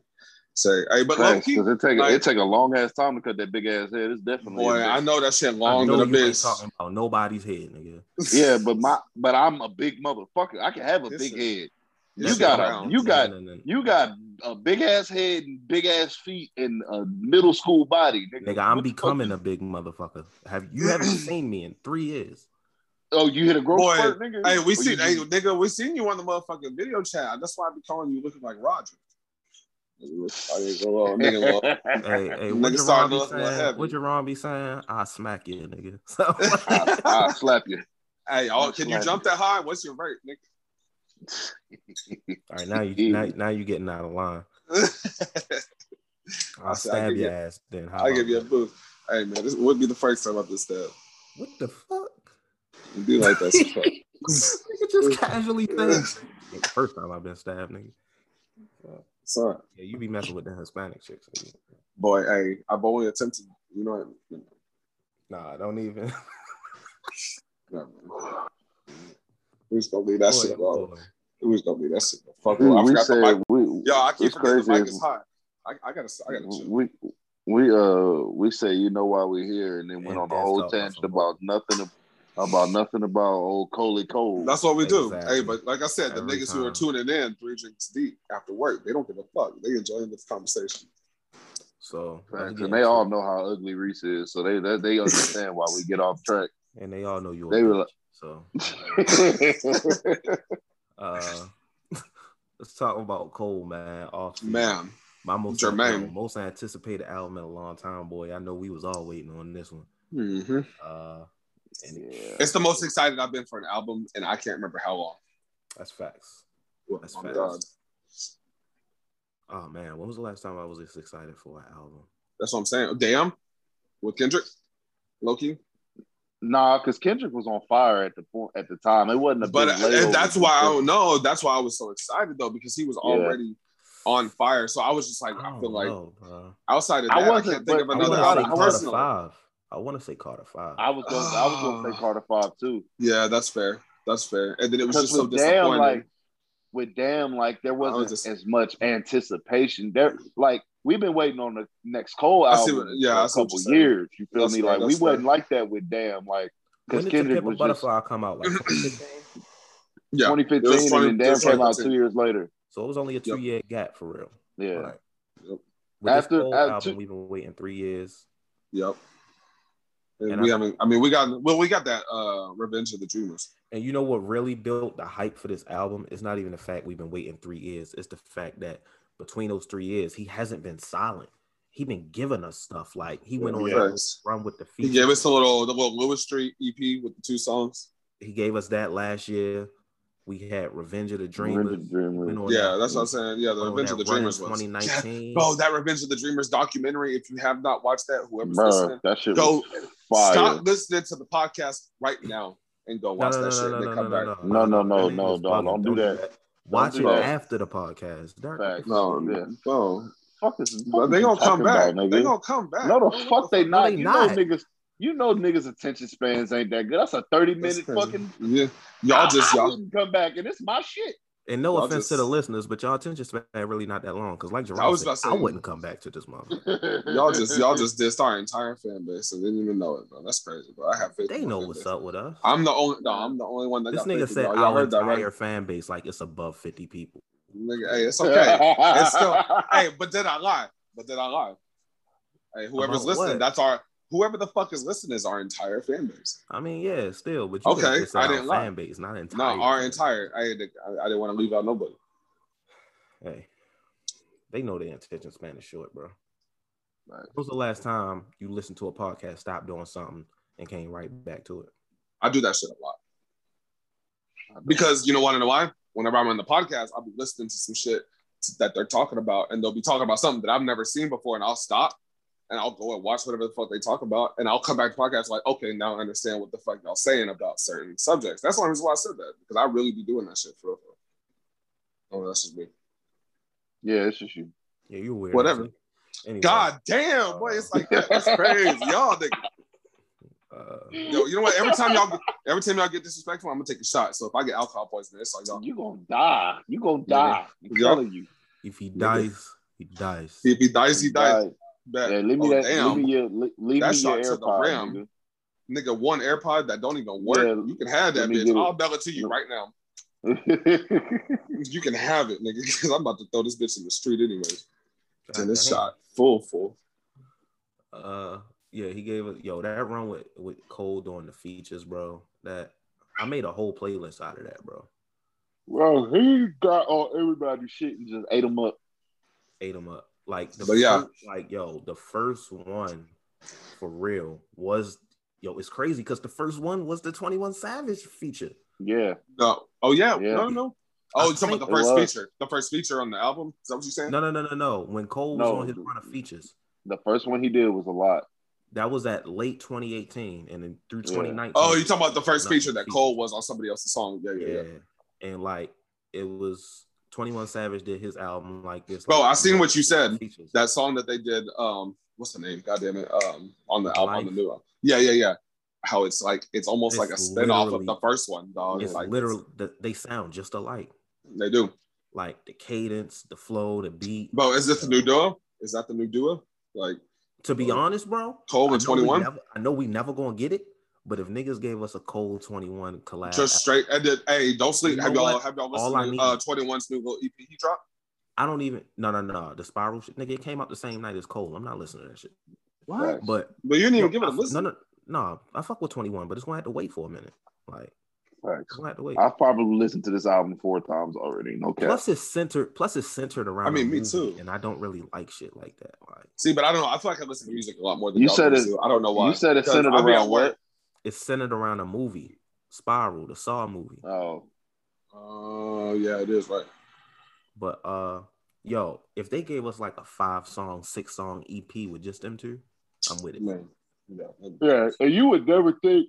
Say, hey, but low Facts. key, Cause it take like- it take a long ass time to cut that big ass head. It's definitely boy, a I bitch. know that shit long know than a bitch. talking about nobody's head, nigga. yeah, but my but I'm a big motherfucker. I can have a This big shit- head. This You got a you got No, no, no. you got a big ass head and big ass feet and a middle school body, nigga. Nigga, I'm What becoming a big motherfucker. Have you haven't seen me in three years? Oh, you hit a growth Boy, spurt, nigga. Hey, we Or seen, you hey, nigga, we seen you on the motherfucking video chat. That's why I be calling you looking like Roger. I ain't gonna lie, nigga, well, Hey, hey, Nigga what starting Jerron to be look a little saying? heavy. What Jerron be saying? I smack you, nigga. So I, I'll slap you. Hey, oh, can you Slap jump that high? What's your rate, all right, now you now, now you getting out of line. I'll I'll I'll stab your you- ass then. How I'll give you a boost. Hey man, this would be the first time I've been stabbed. What the fuck? You do like that. Nigga just casually said. First time I've been stabbed, nigga. Son, Yeah, you be messing with the Hispanic chicks. nigga. boy, hey, I've only attempted. You know, what? Nah, I don't even. Man. we just gonna leave that Boy, shit alone. Boy. We just gonna leave that shit. the Fuck. We. I we forgot the mic. we, Yo, I keep it's forgetting the crazy. mic is hot. I, I gotta, I gotta chill. we we uh we say you know why we're here, and then went And on a that's whole tangent about nothing about nothing about old Coley Cole. That's what we do. Exactly. Hey, but like I said, the Every niggas who are tuning in three drinks deep after work, they don't give a fuck. They enjoying this conversation. So let's Facts. get and they into all it. know how ugly Reese is, so they they, they understand why we get off track. and they all know you. They a were like- So uh, let's talk about Cole, man. Off. Man, my most Jermaine. most anticipated album in a long time, boy. I know we was all waiting on this one. hmm Uh, and yeah. it's the most excited I've been for an album, and I can't remember how long. that's facts. That's oh facts. god, Oh man, when was the last time I was this excited for an album? that's what I'm saying. Damn, with Kendrick, Loki. Nah, because Kendrick was on fire at the point at the time. It wasn't a But big uh, layover that's why I don't know. That's why I was so excited though, because he was Yeah. already on fire. So I was just like, I I don't feel like know, bro. outside of that, I, wasn't- can't think of but- I another want to I say album was- Carter personally. Five. I want to say Carter Five. I was gonna I was gonna say Carter Five too. Yeah, that's fair. That's fair. And then it was just so with damn disappointing. like with damn like there wasn't was just- as much anticipation. There like we've been waiting on the next Cole I see album what- yeah, for I a see couple you're years. You feel That's me? fair, Like we fair. wasn't like that with damn like because Kendrick Pimp a was just Butterfly come out? Like 2015? yeah, 2015 It 20 and then Damn came out two years later. So it was only a two year gap for real. Yeah. Right. Yep. With After- this Cole after- album, we've been waiting three years. Yep. And, And we I- haven't. I mean, we got well, we got that uh Revenge of the Dreamers. And you know what really built the hype for this album? It's not even the fact we've been waiting three years. It's the fact that between those three years, he hasn't been silent. He been giving us stuff. Like he went on Yeah. that run with the feet. He gave us the little the little Lewis Street EP with the two songs. he gave us that last year. We had Revenge of the Dreamers. Revenge of the Dreamers. Yeah, that- that's what I'm saying. Yeah, the Revenge of the that run in Dreamers was. 2019. Yeah, bro, that Revenge of the Dreamers documentary. If you have not watched that, whoever's Bro, listening, that shit go fire. stop listening to the podcast right now and go watch no, no, that shit. no, and no, then no, come no, back. no, No, no, no, That nigga no, was no, bugging. don't do that. Watch it after the podcast. Derek, Facts. No, Yeah. no, Fuck is but they gonna come back. About, they nigga? gonna come back. No, the What fuck they not. they you not. know niggas. You know niggas' attention spans ain't that good. That's a thirty minute fucking. Yeah, y'all just I, I y'all. wouldn't come back, and it's my shit. And no Y'all offense to the listeners, but y'all attention span really not that long. Cause like Jerome I was said, about to say- I wouldn't come back to this motherfucker. Y'all just y'all just dissed our entire fan base and didn't even know it, bro. That's crazy, bro. I have faith. They know what's up with us. I'm the only no, I'm the only one that This got nigga faith in said y'all. Y'all our heard that, entire right? fan base like it's above 50 people. Nigga, hey, it's okay. It's still hey, but did I lie? But did I lie? Hey, whoever's About listening, what? that's our whoever the fuck is listening is our entire fan base. I mean, yeah, still, but you Okay, I didn't lie. fan base, not entire. No, our entire. I, had to- I, I didn't want to leave out nobody. Hey, they know their attention span is short, bro. Right. When was the last time you listened to a podcast, stopped doing something, and came right back to it? I do that shit a lot because you know to know why? Whenever I'm on the podcast, I'll be listening to some shit that they're talking about, and they'll be talking about something that I've never seen before, and I'll stop and I'll go and watch whatever the fuck they talk about, and I'll come back to podcast like, okay, now I understand what the fuck y'all saying about certain subjects. That's the only reason why I said that because I really be doing that shit for real. Oh, that's just me. Yeah, it's just you. Yeah, you're weird. Whatever. Anyway, God damn, boy, it's like. That's crazy, y'all. Nigga. uh, Yo, you know what? Every time y'all, get, every time y'all get disrespectful, I'm gonna take a shot. So if I get alcohol poisoning, it's like y'all. You gonna die. You gonna die. I'm Yeah. telling you. if he dies, he dies. If he dies, he dies. Die. Bet. Yeah, leave me Oh, that. damn. Leave me your. Leave That me your shot to the AirPod, rim. nigga. nigga, one AirPod that don't even work. Yeah, you can have that bitch. I'll bell it to you right now. You can have it, nigga, because I'm about to throw this bitch in the street anyways. God And this damn. shot full, full. Uh, yeah, he gave it. Yo, that run with with Cole doing the features, bro. That I made a whole playlist out of that, bro. Bro, he got all everybody's shit and just ate them up. Ate them up. Like the But yeah. first, like yo, the first one for real was yo. It's crazy because the first one was the Twenty One Savage feature. Yeah. No. Oh yeah. Yeah. No, no. Oh, I you're talking about the first it feature. The first feature on the album. Is that what you're saying? No, no, no, no, no. When Cole was No. on his run of features, The first one he did was a lot. that was at late 2018, and then through Yeah. 2019. Oh, you're talking about the first feature that. Cole was on somebody else's song. Yeah, yeah, Yeah. yeah. And like it was 21 Savage did his album like this. Bro, like, I seen what you said. features. That song that they did, um, what's the name? God damn it. Um, on the album, on the new one. Yeah, yeah, yeah. How it's like it's almost It's like a spin-off of the first one, dog. it's like literally the, they sound just alike. they do. Like the cadence, the flow, the beat. Bro, is this the new duo? Is that the new duo? Like To be honest, bro, Cole and 21? never- I know we never gonna get it, but if niggas gave us a Cole 21 collab, Just straight and then, hey, don't sleep. You have know y'all what? have y'all All I listened need- to uh 21's new little EP he dropped? I don't even no no no the spiral shit nigga it came out the same night as Cole. I'm not listening to that shit. What? But But you didn't even no, give it a I- listen. No, no, no. I fuck with 21, but it's gonna have to wait for a minute. Like Facts. it's gonna have to wait. I've probably listened to this album four times already. No cap. Plus it's centered. Plus it's centered around. I mean, me too. And I don't really like shit like that. Like See, but I don't know. I feel like I listen to music a lot more than You said it- I don't know why. you said it's centered I be around work. what? It's centered around a movie, Spiral, the Saw movie. Oh, Oh, yeah, it is right. But uh, yo, if they gave us like a five song, six song EP with just them two, I'm with it. Man. Yeah. yeah. And you would never think.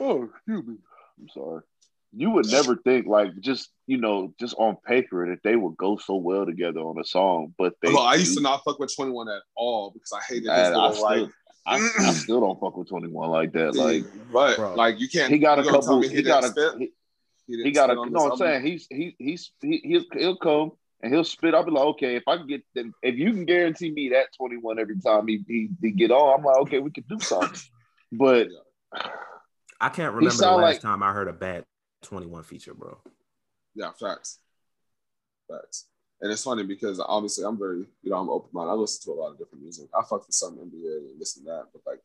Oh, excuse me. I'm sorry. You would never think like just you know just on paper that they would go so well together on a song, but they. Well, I used to not fuck with 21 at all because I hated his And I little like still, I, I still don't fuck with Twenty One like that. Like but Bro. like you can't he got a you gonna tell couple. He, he got a. spit? He, didn't he got spit a. on No, I'm saying album? he's he he's he, he'll he'll come and he'll spit. I'll be like, okay, if I can get them, if you can guarantee me that 21 every time he he, he get on, I'm like, okay, we can do something. But I can't remember the last like- time I heard a bad 21 feature, bro. Yeah, facts. Facts. And it's funny because obviously I'm very, you know, I'm open minded. I listen to a lot of different music. I fuck with some NBA and this and that, but like,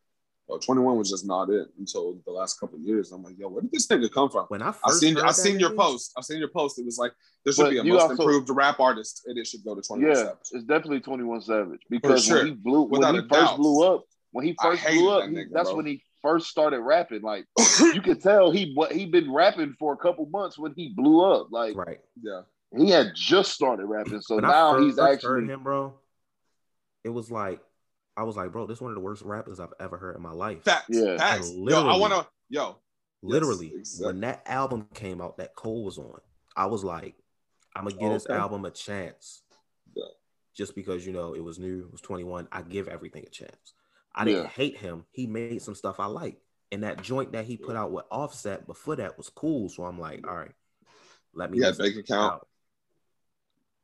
well, 21 was just not it until the last couple of years. I'm like, yo, where did this nigga come from? When I first I seen, heard I seen your nigga, post. I seen your post. It was like there should But be a most also- improved rap artist, and it should go to 21 yeah, Savage. it's definitely 21 Savage because sure. when he blew when he first doubt. blew up, when he first blew up, that he- that's bro. when he first started rapping. Like you could tell he what he been rapping for a couple months when he blew up. Like right? yeah, he had just started rapping, so when now I first he's heard actually him, bro. It was like I was like, bro, this is one of the worst rappers I've ever heard in my life. facts. Yeah. facts. And Yo, I literally- want to, yo, Literally, exactly. when that album came out, that Cole was on. I was like, I'm gonna give oh, this album a chance. Yeah. Just because you know it was new, it was 21. I give everything a chance. I didn't Yeah. hate him. He made some stuff I like. And that joint that he put out with Offset before that was cool. So I'm like, all right, let me. He had bank account. album.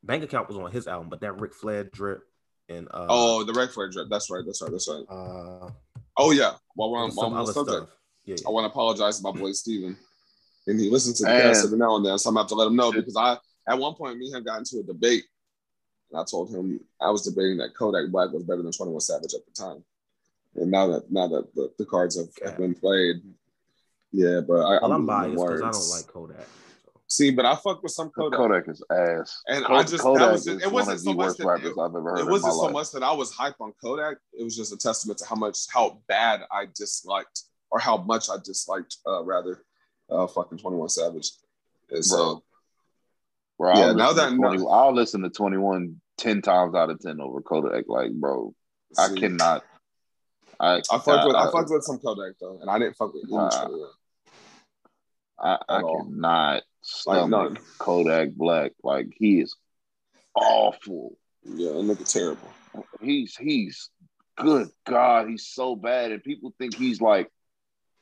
Bank account was on his album, but that Ric Flair drip and uh, oh, the Red Flag drip. That's right. That's right. That's right. uh, Oh yeah. While we're on, while on the subject, stuff. Yeah, I want to apologize to my boy Steven. And he listens to the Man. cast every now and then, so I'm gonna have to let him know because I at one point me and him got into a debate, and I told him I was debating that Kodak Black was better than 21 Savage at the time. And now that now that the, the cards have, have been played, yeah, but I, well, I'm losing biased because I don't like Kodak. See, but I fuck with some Kodak. Kodak is ass. And Ko- I just- that Kodak was just- it wasn't so much that it- I've ever heard. It wasn't so life. much that I was hype on Kodak. It was just a testament to how much how bad I disliked or how much I disliked uh, rather uh, fucking 21 Savage. And so Bro. Bro, Yeah, now listen to that- 20 I'll listen to 21 10 times out of 10 over Kodak. Like, bro, I cannot. I I fucked with I fucked with some Kodak though, and I didn't fuck with. 21. I, I at all. cannot none. Kodak Black. Like he is awful. Yeah, that nigga terrible. He's he's good God, he's so bad, and people think he's like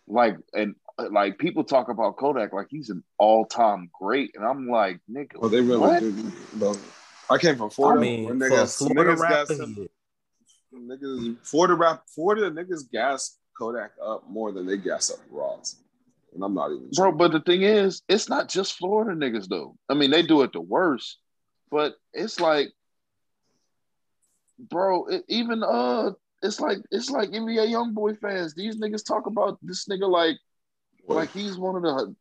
like and uh, like people talk about Kodak like he's an all time great, and I'm like nigga, Well, they really what? do. Bro. I came from Florida. I mean, where for a niggas, Florida niggas gas rapper, him- yeah. niggas Florida rap Florida niggas gas Kodak up more than they gas up Ross. And I'm not even Bro, but the thing is, it's not just Florida niggas though. I mean, they do it the worst, but it's like, bro, it, even uh, it's like it's like NBA YoungBoy fans. These niggas talk about this nigga like like he's one of the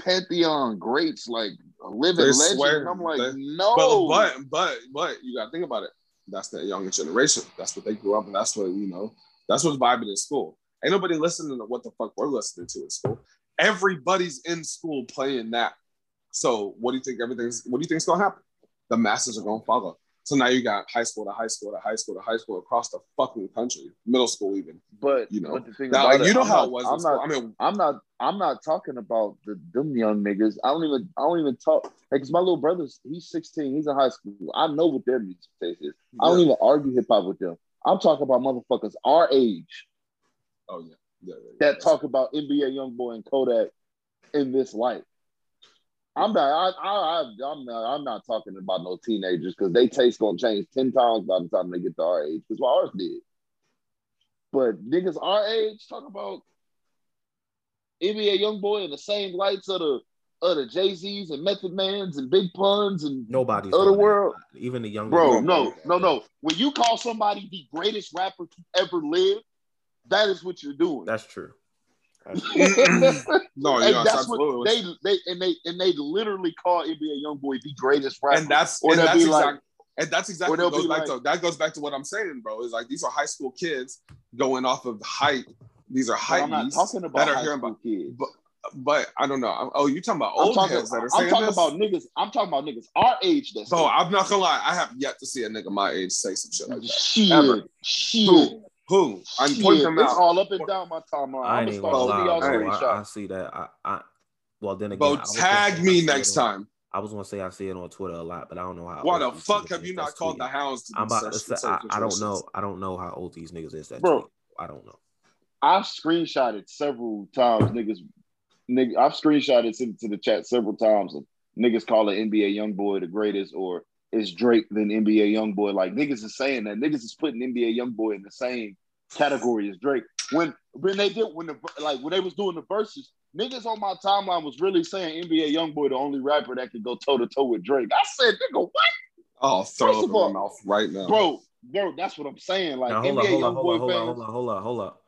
pantheon greats, like a living They legend. swear I'm like, they- no, But but but but you gotta think about it. That's that younger generation. That's what they grew up and that's what you know, that's what's vibing in school. Ain't nobody listening to what the fuck we're listening to in school. Everybody's in school playing that. So what do you think everything's what do you think's gonna happen? The masses are gonna follow. So now you got high school to high school to high school to high school across the fucking country, middle school even. But You know, but the thing Now, about like, you it, know I'm how not- it was. I'm not. I mean, I'm not. I'm not talking about the them young niggas. I don't even. I don't even talk. Like, cause my little brother's. He's 16. He's in high school. I know what their music taste is. I don't even argue hip hop with them. I'm talking about motherfuckers our age oh yeah, yeah, yeah, that talk about NBA YoungBoy and Kodak in this light. I'm not. I, I, I'm not. I'm not talking about no teenagers because they taste gonna change ten times by the time they get to our age. That's what ours did. But niggas our age talk about NBA YoungBoy in the same lights of the of the Jay Z's and Method Man's and Big Puns and Nobody's Other that. world. Even the young bro. No, no, no. When you call somebody the greatest rapper to ever live, that is what you're doing. That's true. That's true. no, and yes, that's what they they and they and they literally call NBA YoungBoy the greatest rapper. and that's Or and that's be like- exactly and that's exactly what goes back like- to that goes back to what I'm saying, bro. Is like these are high school kids going off of hype. These are But hype I'm not talking about that are high hearing about. kids. But, but I don't know. Oh, you talking about I'm old talking, heads that are saying I'm talking this? about niggas. I'm talking about niggas our age. That's Bro, I'm not gonna lie. I have yet to see a nigga my age say some shit like that. shit, Ever. shit. Who? Who? I'm shit. pointing them It's out. all up and down my timeline. I I'm ain't gonna even start sending y'all bro. I, I see that. I, I well then again, Bro, I tag me next it on- time. I was gonna say I see it on Twitter a lot, but I don't know how. Why the fuck have you not called the hounds to I'm about to say, I, I, don't know. I don't know how old these niggas is that Bro. tweet. I don't know. I've screenshotted several times, niggas. Nigga, I've screenshotted sent it to the chat several times, and niggas call it NBA YoungBoy the greatest, or is Drake than NBA YoungBoy? Like niggas is saying that niggas is putting NBA YoungBoy in the same category as Drake. When when they did when the like when they was doing the verses, niggas on my timeline was really saying NBA YoungBoy the only rapper that could go toe to toe with Drake. I said, nigga, what, I'll throw First up of in all- my mouth right now. bro, bro? That's what I'm saying. Like now hold up, NBA hold up, hold YoungBoy up, hold up, fans. hold up, hold up, hold up.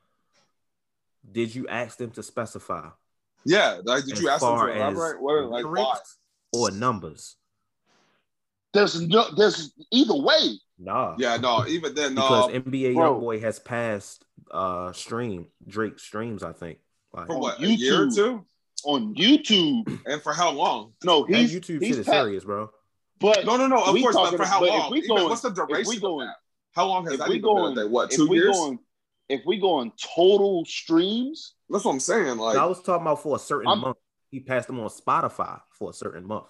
Did you ask them to specify Yeah, like did you ask them to far elaborate? What like why? or numbers? There's no, there's either way. Nah. Yeah, no, even then, Because no. NBA bro. YoungBoy has passed uh stream Drake streams, I think. Like For on what? A year or YouTube. two? On YouTube, And for how long? no, that he's YouTube he's shit is pa- serious, bro. But No, no, no. Of course, but talking- for how long? we Even going- what's the duration we going- of that? How long has that we even been? going, Like, what? Two we years? going, if we go on total streams, That's what I'm saying. Like, I was talking about for a certain I'm- month. He passed them on Spotify for a certain month.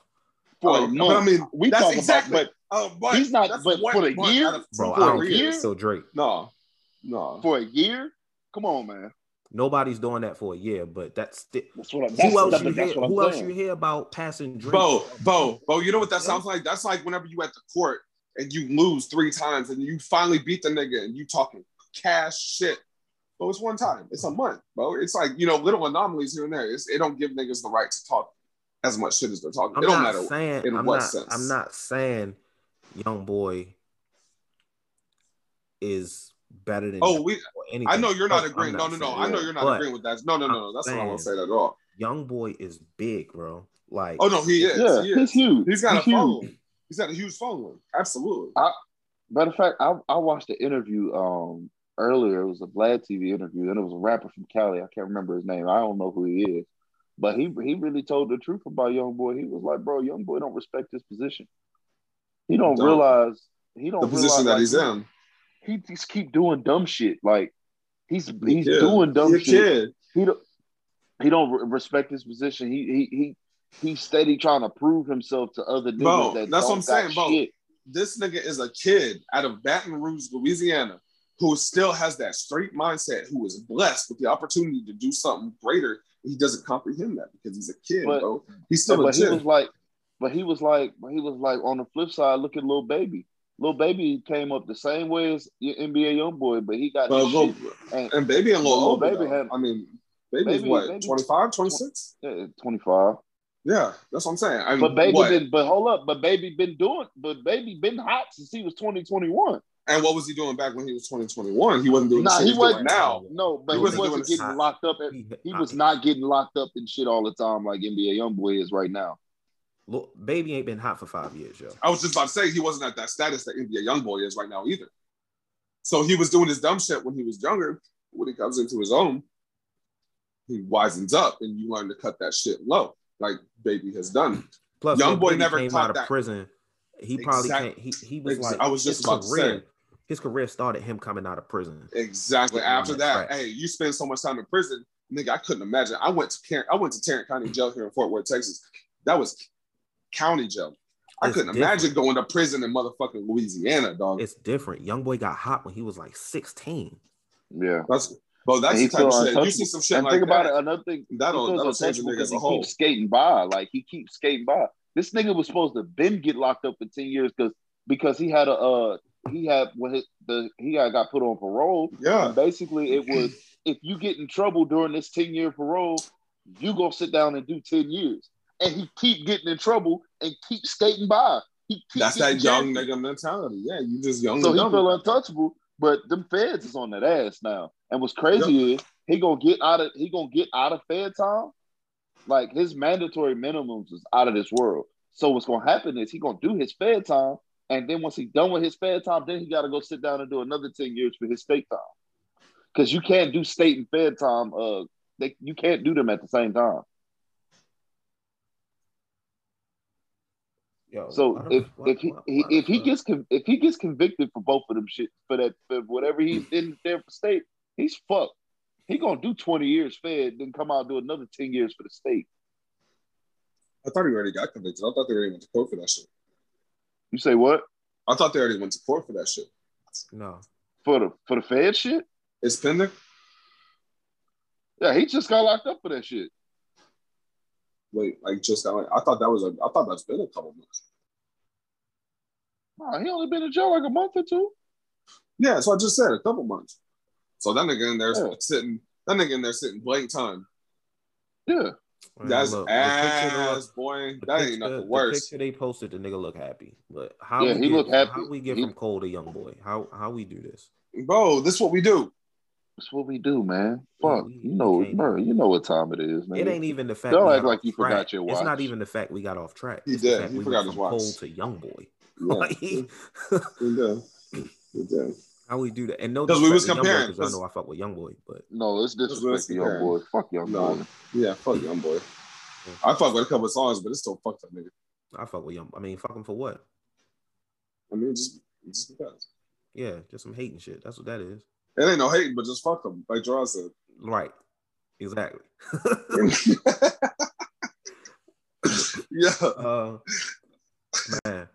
For Oh, a month. I mean, we that's talking exactly- about, oh, but uh, but he's not. But for the month year, Bro, For I a don't year? care. So Drake. No, no. for a year, come on, man. Nobody's doing that for a year, but that's sti- That's what I'm. That's, who else that's, you that's hear? what I'm Who else you hear about passing Drake? Bo, Bo, Bo, you know what that sounds like? That's like whenever you at the court and you lose three times and you finally beat the nigga and you talking cash shit. But it's one time. It's a month, bro. It's like, you know, little anomalies here and there. It's, it don't give niggas the right to talk as much shit as they're talking. I'm it don't matter. saying in I'm what not sense. I'm not saying young boy is better than Oh, we anything. I know you're not I'm agreeing. No, no, no. I know you're not But agreeing with that. No, no, no, no. I'm That's not what I want to say saying- that at all. young boy is big, bro. Like Oh no, he is. Yeah, he he's huge. He's got a He's huge. following. He's got a huge following. Absolutely. Matter of fact, I, I watched the interview um earlier. It was a Vlad TV interview, and it was a rapper from Cali. I can't remember his name. I don't know who he is, but he he really told the truth about Young Boy. He was like, "Bro, Young Boy don't respect his position. He don't, Don't. realize he don't The position realize, that like, he's in. He, just keep doing dumb shit. Like he's he's doing dumb He shit. kid. He don't he don't respect his position. He he he he's steady trying to prove himself to other niggas Bro, that that's what I'm saying, bro. shit. This nigga is a kid out of Baton Rouge, Louisiana, who still has that straight mindset, who is blessed with the opportunity to do something greater. He doesn't comprehend that because he's a kid, But- bro. He's But, still a but he was like, but he was like, but he was like on the flip side, look at little baby. Little baby came up the same way as your NBA young boy, but he got But. And, and baby and little older, Baby had- I mean, baby's Baby- what, Baby- 25, 26? yeah, 25. Yeah, that's what I'm saying. I mean, But baby what? been, but hold up, but baby been doing, but baby been hot since he was 2021. And what was he doing back when he was 2021? He wasn't doing Nah, the shit he wasn't- now. No, but He he wasn't wasn't, getting hot. locked up. At, he was not getting locked up and shit all the time like NBA young boy is right now. Look, baby ain't been hot for five years, yo. I was just about to say he wasn't at that status that NBA YoungBoy is right now either. So he was doing his dumb shit when he was younger. When he comes into his own, he wisens up, and you learn to cut that shit low, like Baby has done. Plus, Young Lil boy never came out of that. prison he probably Exact- can't. He he was Ex- like I was just his about to say. His career started him coming out of prison. Exactly. After that that, track. hey, you spend so much time in prison, nigga. I couldn't imagine. I went to Car- I went to Tarrant County Jail here in Fort Worth, Texas. That was county jail. I It's couldn't different. imagine going to prison in motherfucking Louisiana, dog. It's different. Young boy got hot when he was like 16. Yeah. That's bro. That's the type of feel shit. You see some shit and like think about that. it, another thing, That'll feels that'll change a nigga because as a he whole. keeps skating by. Like he keeps skating by. This nigga was supposed to been get locked up for ten years because because he had a uh he had when his the he had got put on parole. Yeah. Basically, it was if you get in trouble during this ten year parole, you gonna sit down and do ten years. And he keep getting in trouble and keep skating by. He keep That's that young jacked. nigga mentality. Yeah, you just young. So he feel untouchable, but them feds is on that ass now. And what's crazy is he gonna get out of he gonna get out of fed time. Like his mandatory minimums is out of this world. So what's gonna happen is he gonna do his fed time, and then once he's done with his fed time, then he gotta go sit down and do another 10 years for his state time. Because you can't do state and fed time, uh they you can't do them at the same time. Yo, So why if why- if he, why- he if he gets if he gets convicted for both of them shit for that for whatever he's in there for state, he's fucked. He gonna do twenty years fed, then come out and do another ten years for the state. I thought he already got convicted. I thought they already went to court for that shit. You say what I thought they already went to court for that shit. no, for the for the fed shit? It's pending. Yeah, he just got locked up for that shit. Wait, like just got. I thought that was a. I thought that's been a couple months. Nah, he only been in jail like a month or two. Yeah, so I just said a couple months. So that nigga in there Yeah. sitting. That nigga in there sitting blank time. Yeah, Man, That's look, the picture ass, look- boy. the That picture- ain't nothing the worse. picture they posted, the nigga look happy. But how Yeah, we he get, look happy. How we get He- from Cole to Young Boy? How how we do this? Bro, this is what we do. that's what we do, man. Fuck, we- you know, bro, you know what time it is, man. It ain't even the fact. Don't we act got like off you track. forgot your watch. It's not even the fact we got off track. He It's the did. fact He we forgot went his from watch. Cole to Young Boy. Yeah, Like, he did. He did. How we do that? And no, 'Cause we was disrespect to Young Boy, comparing, 'cause I know I fuck with Young Boy, but No, it's That's what disrespect young boy. Fuck young No. boy. Yeah, fuck young boy. I fuck with a couple of songs, but it's still fuck that nigga. I fuck with Young. I mean, fuck him for what? I mean, just just because. Yeah, just some hating shit. That's what that is. It ain't no hating, but just fuck them, like Gerard said. Right. Exactly. yeah. uh, man.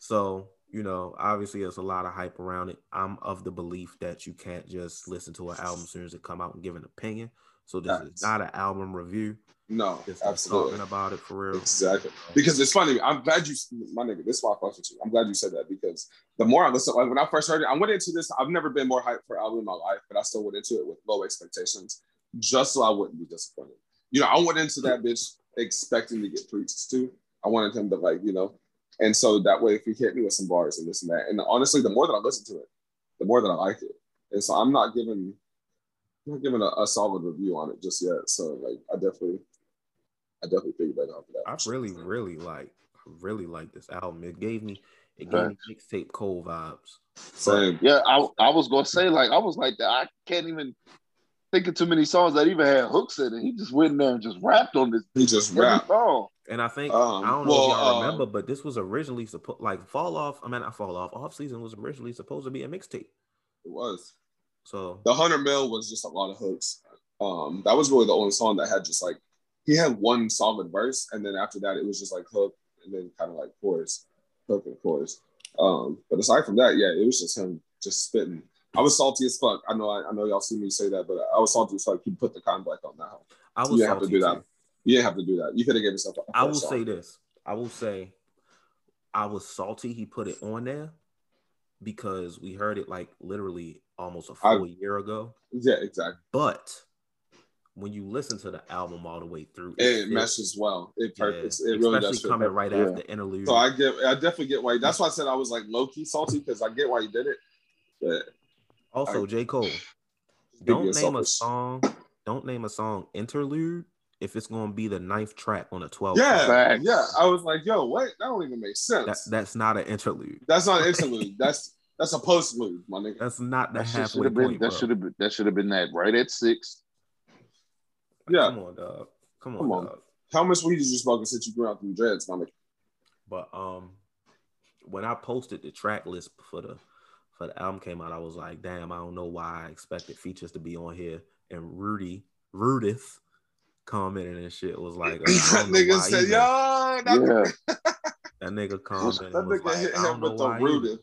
So you know, obviously, there's a lot of hype around it. I'm of the belief that you can't just listen to an album as soon as it come out and give an opinion. So this Facts. is not an album review. No, Just us absolutely. talking about it for real. Exactly. Because it's funny. I'm glad you, my nigga, this is why I fuck with you. I'm glad you said that because the more I listen, like when I first heard it, I went into this, I've never been more hyped for an album in my life, but I still went into it with low expectations just so I wouldn't be disappointed. You know, I went into that bitch expecting to get preached to. I wanted him to, like, you know, and so that way, if he hit me with some bars and this and that, and honestly, the more that I listen to it, the more that I like it. And so I'm not giving, I'm not giving a, a solid review on it just yet. So, like, I definitely, I definitely figured that out for that. I really, really like, really like this album. It gave me, it gave me mixtape Cole vibes. Same. Yeah, I I was gonna say like I was like that. I can't even think of too many songs that even had hooks in it. He just went in there and just rapped on this He just rapped. rap. song. And I think Um, I don't know well, if y'all um, remember, but this was originally supposed like fall off. I mean, not fall off. Off season was originally supposed to be a mixtape. It was. So The hundred mil was just a lot of hooks. Um, that was really the only song that had just like he had one solid verse, and then after that it was just like hook and then kind of like chorus, hook and chorus. Um, but aside from that, yeah, it was just him just spitting. I was salty as fuck. I know, I, I know y'all see me say that, but I was salty as fuck. He put the climb back on that. I was You didn't have to do that. too. You didn't have to do that. You could have given yourself. A I will song. say this. I will say I was salty he put it on there because we heard it like literally almost a full year ago. Yeah, exactly. But when you listen to the album all the way through, It fits. meshes well. It Yeah. It really does. especially fit coming perfect. right Yeah. after interlude. So I get, I definitely get why. That's why I said I was like low key salty because I get why you did it. But also, I- J. Cole, don't name a song. Don't name a song interlude if it's gonna be the ninth track on a 12. Yeah, Facts. yeah. I was like, yo, what? That don't even make sense. That, that's not an interlude. that's not an interlude. that's that's a postlude, my nigga. That's not the That should halfway have been point. that should have been that should have been that right at six. Yeah. Come on, dog. Come on, Come on. dog. How much weed did you smoke since you grew out through dreads, my nigga? But um, when I posted the track list for the for the album came out, I was like, damn, I don't know why I expected features to be on here. And Rudy, Rudith commented and shit was like, uh, that nigga said, "Yo, that, Yeah. that nigga commented that nigga like, hit him with the why either." rooted."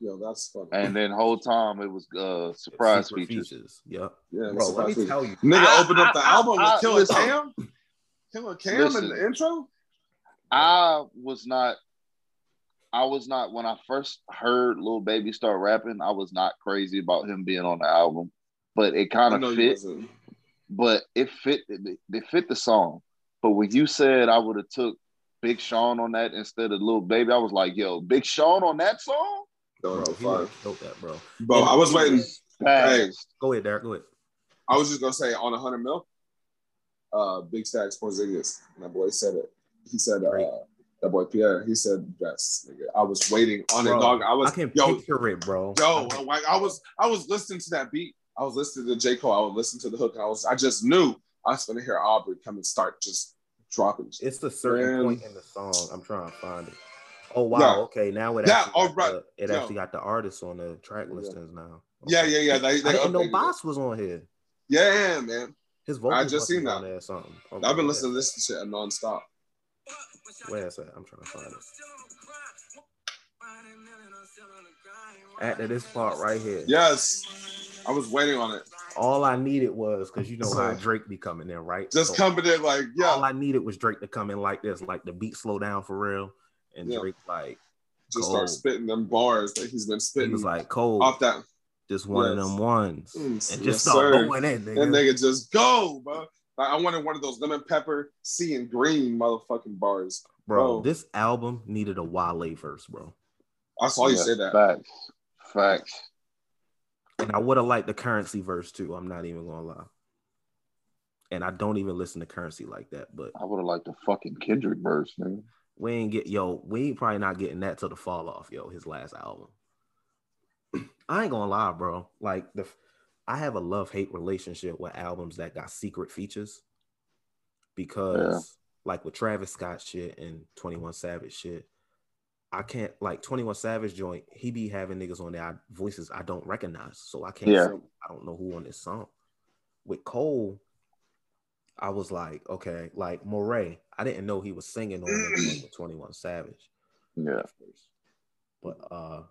Yo, that's funny. And then whole time it was uh surprise Secret features. Yep. yeah, Bro, let me surprise tell you, Nigga I- opened up the I- album I- with Killa. Cam. Killa Cam in the intro. I was not I was not when I first heard Lil Baby start rapping, I was not crazy about him being on the album. But it kind of fit, but it fit it, it fit the song. But when you said I would have took Big Sean on that instead of Lil Baby, I was like, yo, Big Sean on that song? No, bro, no, he fire. would've that, bro. Bro, I was waiting. Fast. Go ahead, Derek. Go ahead. I was just gonna say on a hundred mil. Uh, Big Stacks Porzingis. My boy said it. He said, uh, that boy Pierre. He said, "Yes, nigga." I was waiting on Bro, it, dog. I was, I can yo, picture it, bro. yo, like I was, I was listening to that beat. I was listening to J Cole. I was listening to the hook. I was, I just knew I was gonna hear Aubrey come and start just dropping. It's a certain Man. point in the song. I'm trying to find it. Oh wow. Yeah. Okay, now it Yeah, actually, all got right. the, it actually got the artists on the track Yeah. listings now. Yeah, Okay. yeah, yeah. They, they I didn't know. Bas was on here. Yeah, man. His vocals I just seen on that. there or something. Okay, I've been yeah. listening to this shit nonstop. Where is that? I'm trying to find it. After this part right here. Yes, I was waiting on it. All I needed was because you know how Drake be coming in, right? Just So coming in like, yeah. All I needed was Drake to come in like this, like the beat slow down for real, and Yeah. Drake like just Cold. start spitting them bars that he's been he spitting was like cold off that. just one of them ones, Mm, and yes, just start sir. going in, nigga. nigga just go, bro. Like I wanted one of those lemon pepper, sea and green motherfucking bars. Bro. bro. This album needed a Wale verse, bro. I saw you Yeah, say that. Facts. Facts. And I would have liked the Curren$y verse too. I'm not even gonna lie. And I don't even listen to Curren$y like that, but I would have liked the fucking Kendrick verse, nigga. we ain't get yo, we ain't probably not getting that till the fall off, yo, his last album. I ain't gonna lie, bro. Like the I have a love-hate relationship with albums that got secret features because like with Travis Scott shit and 21 Savage shit, I can't like 21 Savage joint, he be having niggas on there voices I don't recognize. So I can't Yeah. say I don't know who on this song. With Cole, I was like, okay, like Morray, I didn't know he was singing on the with 21 Savage. Yeah. at first. But uh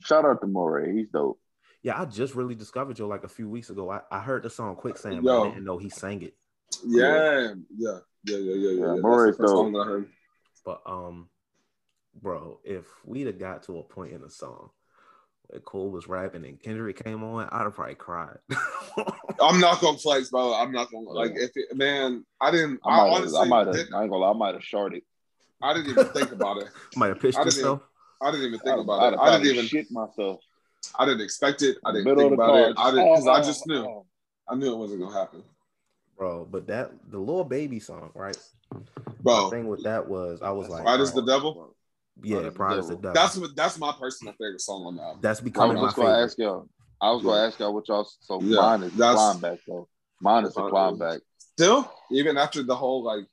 Shout out to Morray. He's dope. yeah, I just really discovered you like a few weeks ago. I, I heard the song Quicksand, but I didn't know he sang it. Yeah, yeah, yeah, yeah, yeah, yeah. Yeah, That's the song that I heard. But um, bro, if we'd have got to a point in the song where Cole was rapping and Kendrick came on, I'd have probably cried. I'm not gonna flex, bro. I'm not gonna like if it, man. I didn't. I, I honestly, I might have, I ain't gonna lie, I might have shorted. I didn't even think about it. Might have pitched I didn't yourself. I didn't even think I'd- about it. I didn't even. shit myself. I didn't expect it. I didn't Middle think about it. I didn't because I Oh, just knew. oh. I knew it wasn't gonna happen, Bro, but that the little baby song, right? The bro. thing with that was I was like, Pride is the alright, devil. yeah, Pride is the Pride is the devil. devil. That's what. That's my personal favorite song on the album. that's I becoming was my just gonna favorite. ask y'all. I was gonna ask y'all what y'all. So Yeah, mine is the that's- climb back though. Mine is the climb back. Still, even after the whole like,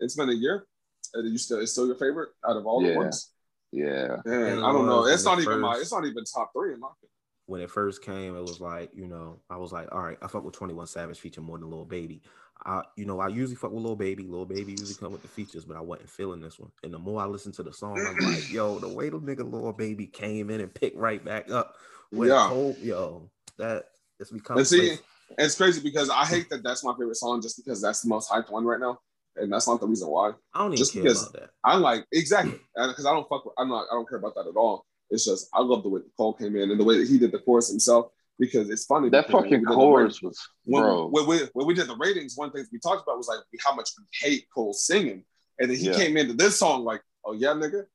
it's been a year. Are you still? It's still your favorite out of all the ones. Yeah. Man, And I don't know. It's not it even my. It's not even top three in my opinion. When it first came, it was like, you know, I was like, all right, I fuck with 21 Savage feature more than Lil Baby. I, you know, I usually fuck with Lil Baby. Lil Baby usually come with the features, but I wasn't feeling this one. And the more I listen to the song, I'm like, yo, the way the nigga Lil Baby came in and picked right back up. with Yeah. Cole, yo, that it's become. And see, it's crazy because I hate that that's my favorite song just because that's the most hyped one right now, and that's not the reason why. I don't even just care because- about that. I'm like exactly uh, because I don't fuck. With, I'm not. I don't care about that at all. It's just I love the way the Cole came in and the way that he did the chorus himself because it's funny. That fucking we did the chorus was when, bro. when, we, when we did the ratings, one thing we talked about was like how much we hate Cole singing, and then he Yeah. came into this song like, "Oh yeah, nigga,"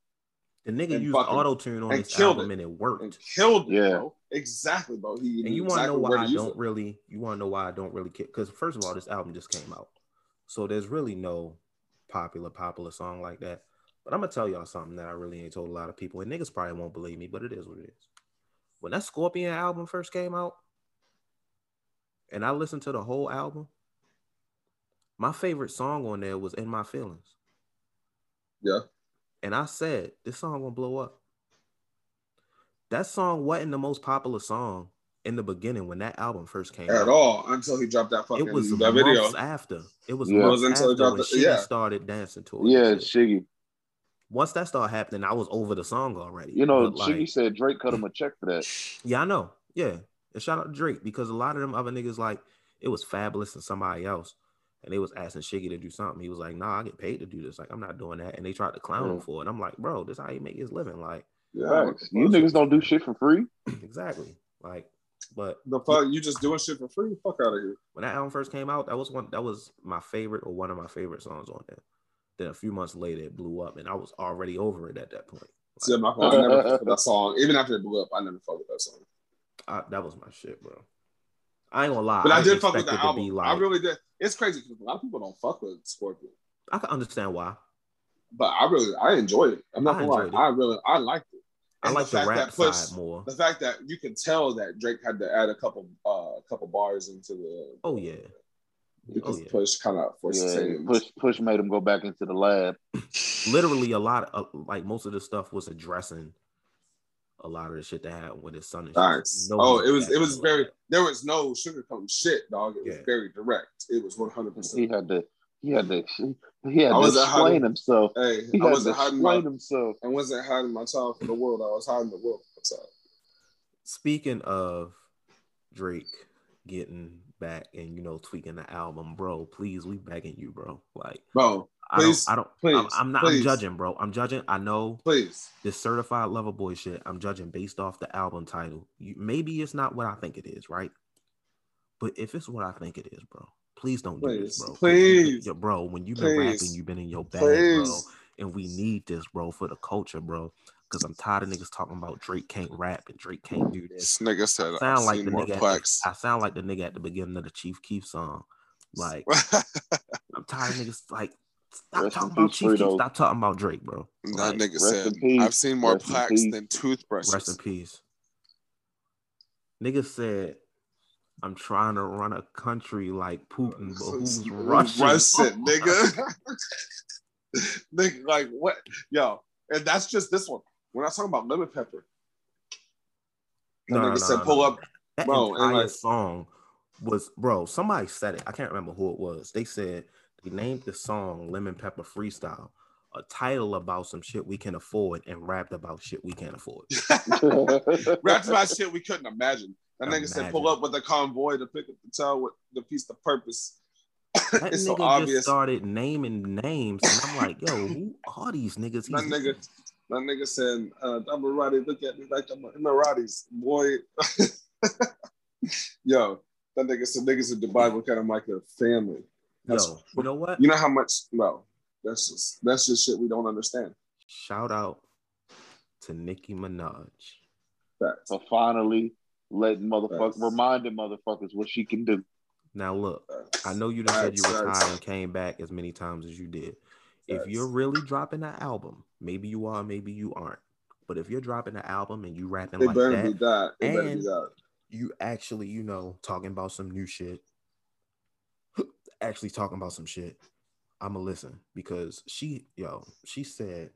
The nigga and used auto tune on and this killed album it. and it worked. and killed it, Yeah. bro. Exactly, bro. He And you want to know why I don't it. really, you want to know why I don't really care? Because first of all, this album just came out, so there's really no popular, popular song like that. But I'm gonna tell y'all something that I really ain't told a lot of people, and niggas probably won't believe me, but it is what it is. When that Scorpion album first came out, and I listened to the whole album, my favorite song on there was "In My Feelings." Yeah. And I said, this song gonna blow up. That song wasn't the most popular song in the beginning when that album first came out At out. all until he dropped that fucking It was that months video. after. It was Yeah. It wasn't until he dropped when the- Shiggy yeah. started dancing to it. Yeah, and. Shiggy. Once that started happening, I was over the song already. You know, But, like, Shiggy said Drake cut him a check for that. Yeah, I know. Yeah. And shout out to Drake because a lot of them other niggas like it was fabulous and somebody else. And they was asking Shiggy to do something. He was like, nah, I get paid to do this. Like, I'm not doing that. And they tried to clown him for it. I'm like, bro, this how you make his living. Like, Yeah, You niggas don't do shit for free. exactly. Like, but the fuck you just doing shit for free? Fuck out of here. when that album first came out, that was one that was my favorite or one of my favorite songs on there. Then a few months later it blew up and I was already over it at that point. See, my fault. I never fucked with that song. Even after it blew up, I never fucked with that song. I, that was my shit, bro. I ain't gonna lie. But I, did didn't fuck with the expect it to album. like- I really did. It's crazy because a lot of people don't fuck with Scorpion, I can understand why. but I really I enjoyed it. I'm not I gonna lie. it. I really I liked it. I like the, fact rap side more. The fact that you can tell that Drake had to add a couple uh a couple bars into the Oh yeah. Because Oh, yeah. push kind of forced Yeah, him. push push made him go back into the lab. literally a lot of uh, like most of the stuff was addressing a lot of the shit that happened with his son. and shit. Nice. You know oh, it was it was very lab. there was no sugarcoating shit, dog. It was very direct. It was one hundred percent. He had to he had to he had I to wasn't explain hiding- himself. Hey, He I had to wasn't hiding my himself. I wasn't hiding my child from the world. I was hiding the world from the child. Speaking of Drake getting back and you know tweaking the album, bro, please we begging you, bro. Like Bro, I don't, I don't, please, I'm, I'm not. please. I'm judging, bro. I'm judging. I know please. this certified lover boy shit. I'm judging based off the album title. You, maybe it's not what I think it is, right? But if it's what I think it is, bro, please don't do this, Please, bro. please, bro. When you've been rapping, you've been in your bag, bro, and we need this, bro, for the culture, bro. Because I'm tired of niggas talking about Drake can't rap and Drake can't do this. This nigga said I I've sound like the more nigga. Plaques. the, I sound like the nigga at the beginning of the Chief Keef song. Like I'm tired of niggas like stop Rest talking about Chief Keef. Stop talking about Drake, bro. that Like, nigga said. I've seen more Rest plaques than toothbrushes. Rest in peace. Nigga said, I'm trying to run a country like Putin, but who's Russian? Russian, nigga. nigga, like what? Yo, and that's just this one. We're not talking about lemon pepper. That No, no, nigga no, said, no, pull no. up. That Bro, and like- song was, bro, somebody said it. I can't remember who it was. They said they named the song Lemon Pepper Freestyle, a title about some shit we can afford, and rapped about shit we can't afford. Rapped about shit we couldn't imagine. That nigga said, pull up with a convoy to pick up the child with the piece of purpose. That it's nigga so just started naming names, and I'm like, yo, who are these niggas? That nigga, that nigga said, uh, Emirati, look at me like I'm Emiratis, boy. Yo, that nigga said niggas in Dubai look at him like a family. That's- Yo, you know what? You know how much? No, that's just that's just shit we don't understand. Shout out to Nicki Minaj. Facts. For finally letting motherfuckers Facts. reminding motherfuckers what she can do. Now look, Facts. I know you done said you Facts, facts. retired and came back as many times as you did. If you're really dropping an album, maybe you are, maybe you aren't. But if you're dropping an album and you rapping They like that, that. They better be And- that. you actually, you know, talking about some new shit, actually talking about some shit, I'ma listen because she, yo, she said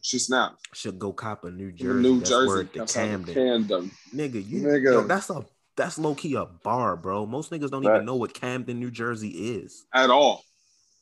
She snapped. should go cop a New Jersey. New that's Jersey. word to That's Camden. Camden. Nigga, you Nigga. yo, that's a that's low key a bar, bro. Most niggas don't even know what Camden, New Jersey is. At all.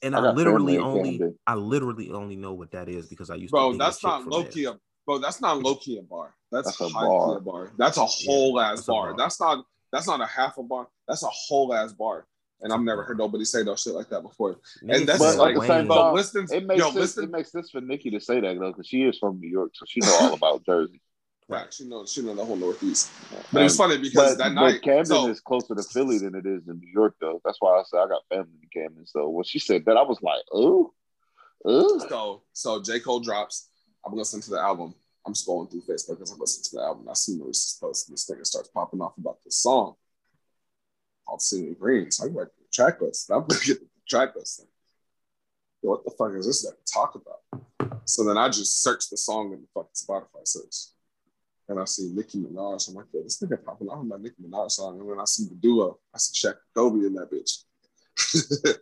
And I I, literally only Camden. I literally only know what that is because I used to Bro, date a that's not from low key a bro, that's not low key a bar. That's, That's a a bar. bar. That's a whole ass that's a bar. bar. That's not that's not a half a bar. That's a whole ass bar. And It's a I've never heard nobody say no shit like that before. Niggas And that's But like at the same But time, listen, It makes yo, sense. listen. It makes sense for Nicki to say that though, because she is from New York, so she know all about Jersey. Right, she knows she knows the whole Northeast. But it was funny because But, that night, Camden so, is closer to Philly than it is in New York, though. That's why I said I got family in Camden. So when she said that, I was like, oh. ooh." so so J Cole drops. I'm listening to the album. I'm scrolling through Facebook as I'm listening to the album. I see Maurice's post, and this thing starts popping off about this song called "Seeing Green." So I'm like, track list. I'm looking at the track list. Thing. What the fuck is this that we talk about? So then I just searched the song in the fucking Spotify search. And I see Nicki Minaj. I'm like, yo, this nigga popping off my Nicki Minaj song. And then I see the duo. I see Shaq Kobe in that bitch.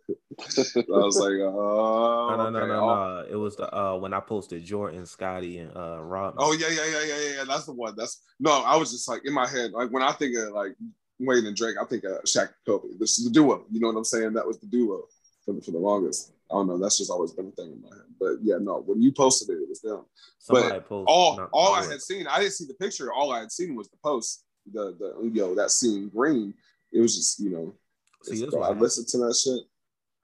I was like, oh, No, no, no, okay. no, Oh, no. It was the uh when I posted Jordan, Scotty, and uh Rob. Oh yeah, yeah, yeah, yeah, yeah, yeah. That's the one. That's no. I was just like in my head, like when I think of like Wayne and Drake, I think of Shaq and Kobe. This is the duo. You know what I'm saying? That was the duo for the, for the longest. I don't know. That's just always been a thing in my head. But yeah, no. When you posted it, it was them. Somebody posted. All no, all I was- had seen, I didn't see the picture. All I had seen was the post. The the you know that seeing green. It was just you know. See, bro, I listened to that shit.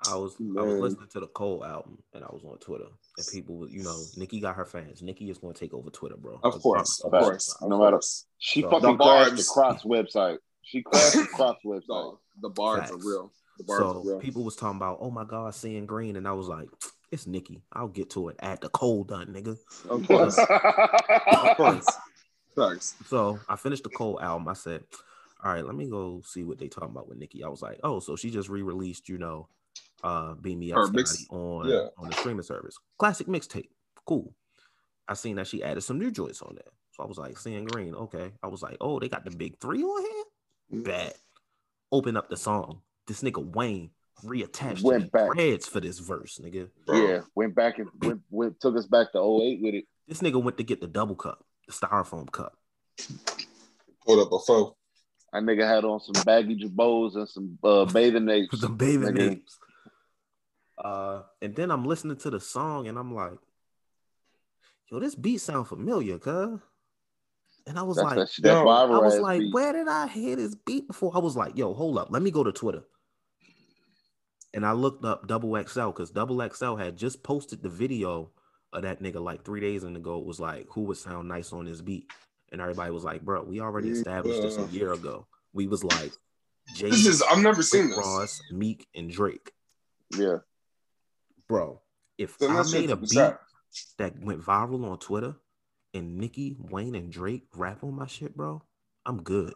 I was I was listening to the Cole album and I was on Twitter and people was you know Nicki got her fans. Nicki is going to take over Twitter, bro. Of course, of promise. course, No matter- She So- fucking The crashed the barbs. Crocs website. She crashed the Crocs website. The bars Facts. are real. The bars So are people was talking about, oh my god, seeing green, and I was like, it's Nicki. I'll get to it at the cold done, nigga. Of course, of course. Thanks. So I finished the Cole album. I said, all right, let me go see what they talking about with Nicki. I was like, oh, so she just re-released, you know, uh Beam Me Up Scotty mix- on yeah. on the streaming service. Classic mixtape. Cool. I seen that she added some new joints on there. So I was like, seeing green, okay. I was like, oh, they got the big three on here? Bad. Open up the song. This nigga Wayne reattached Went his back. dreads for this verse, nigga. yeah, went back and went, went took us back to 08 with it. This nigga went to get the double cup, the styrofoam cup. Hold up a foe. That nigga had on some baggy jabos and some uh, bathing apes. the bathing Nigga. apes. Uh, and then I'm listening to the song and I'm like, yo, this beat sound familiar, cuz. And I was That's like, that, yo, I was like, beat. where did I hear this beat before? I was like, yo, hold up, let me go to Twitter. And I looked up Double XL because Double XL had just posted the video of that nigga like three days ago. It was like, who would sound nice on this beat? And everybody was like, bro, we already established this a year ago. We was like, Jay, This is I've never seen this. Ross, Meek, and Drake. Yeah, Bro, if Then I made a beat that. that went viral on Twitter and Nicki, Wayne, and Drake rap on my shit, bro, I'm good.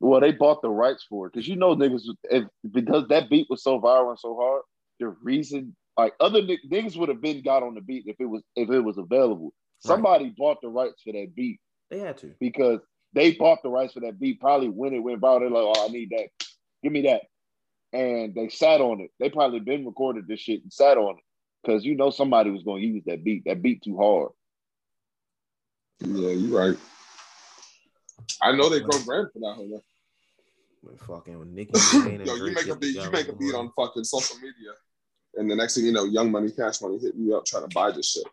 Well, they bought the rights for it because you know niggas if, because that beat was so viral and so hard. The reason, like other ni- niggas would have been got on the beat if it was if it was available. Somebody bought the rights for that beat They had to. because they bought the rights for that beat probably when it went viral. They're like, oh, I need that. Give me that. And they sat on it. They probably been recorded this shit and sat on it. Cause you know somebody was gonna use that beat. That beat too hard. Yeah, you're right. I know they broke brand for that. When fucking Nicki, Yo, you make a beat, you make a beat on fucking social media, and the next thing you know, Young Money, Cash Money hit you up trying to buy this shit.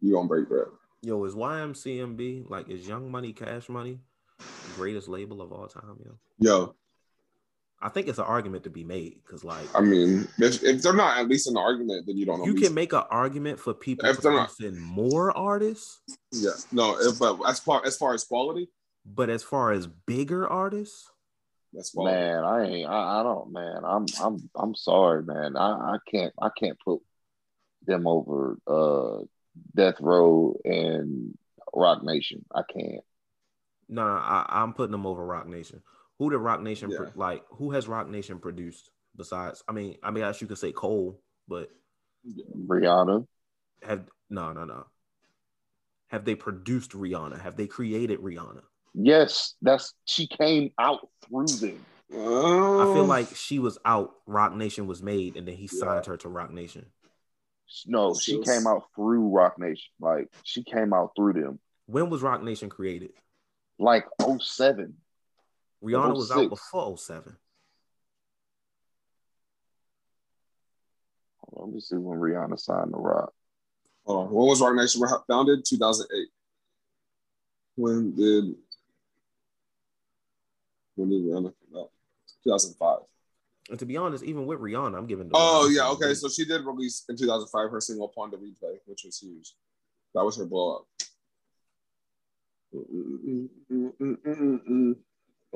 You gonna break bread? Yo, is YMCMB like is Young Money, Cash Money, the greatest label of all time? Yo, Yo, I think it's an argument to be made because like I mean, if, if they're not at least an argument, then you don't know. you can make an argument for people If they're not- more artists, yeah, no. If but as far as far as quality, but as far as bigger artists, that's quality. Man, I ain't I, I don't man. I'm I'm I'm sorry, man. I, I can't I can't put them over uh Death Row and Roc Nation. I can't. no, no I, I'm putting them over Roc Nation. Who did Roc Nation pro- like? Who has Roc Nation produced besides? I mean, I mean, I guess you could say Cole, but Rihanna. have no, no, no. Have they produced Rihanna? Have they created Rihanna? Yes, that's she came out through them. Oh. I feel like she was out. Roc Nation was made, and then he Yeah. signed her to Roc Nation. No, she Yes. came out through Roc Nation. Like she came out through them. When was Roc Nation created? Like 07. Rihanna was out oh before 07. Hold on, Let me see when Rihanna signed the Rock. hold on. When was Roc Nation founded? Two thousand eight. When did when did Rihanna come out? Two thousand five. And to be honest, even with Rihanna, I'm giving. Oh yeah, okay. beat. So she did release in 2005 her single "Pon de Replay," which was huge. That was her blow up.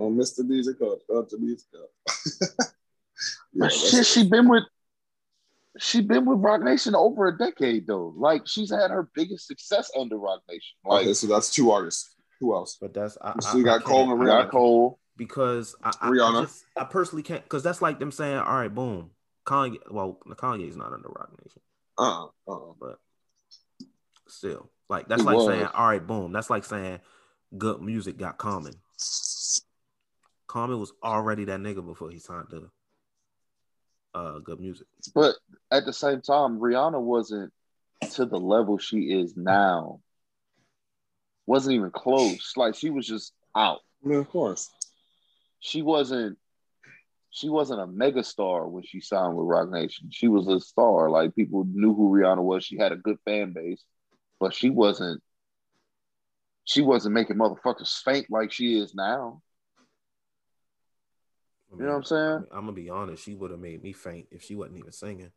Oh, Mr. DJ Cup, up to DJ Cup. But shit, she been with she been with Roc Nation over a decade though. Like she's had her biggest success under Roc Nation. Like okay, so that's two artists. Who else? but that's I, So I- you got I Cole can't- and Rihanna. Got Cole. Because I, I, I just I personally can't because that's like them saying, all right, boom, Kanye. Well, the Kanye's not under Roc Nation, Uh, uh, but still, like that's He like was. saying, all right, boom. That's like saying, G.O.O.D. Music got Common. Common was already that nigga before he signed to uh, G.O.O.D. Music. But at the same time, Rihanna wasn't to the level she is now. Wasn't even close. Like she was just out. Yeah, of course. She wasn't. She wasn't a mega star when she signed with Roc Nation. She was a star. Like people knew who Rihanna was. She had a good fan base, but she wasn't. She wasn't making motherfuckers faint like she is now. I You know what I'm saying? I'm gonna be honest. She would have made me faint if she wasn't even singing.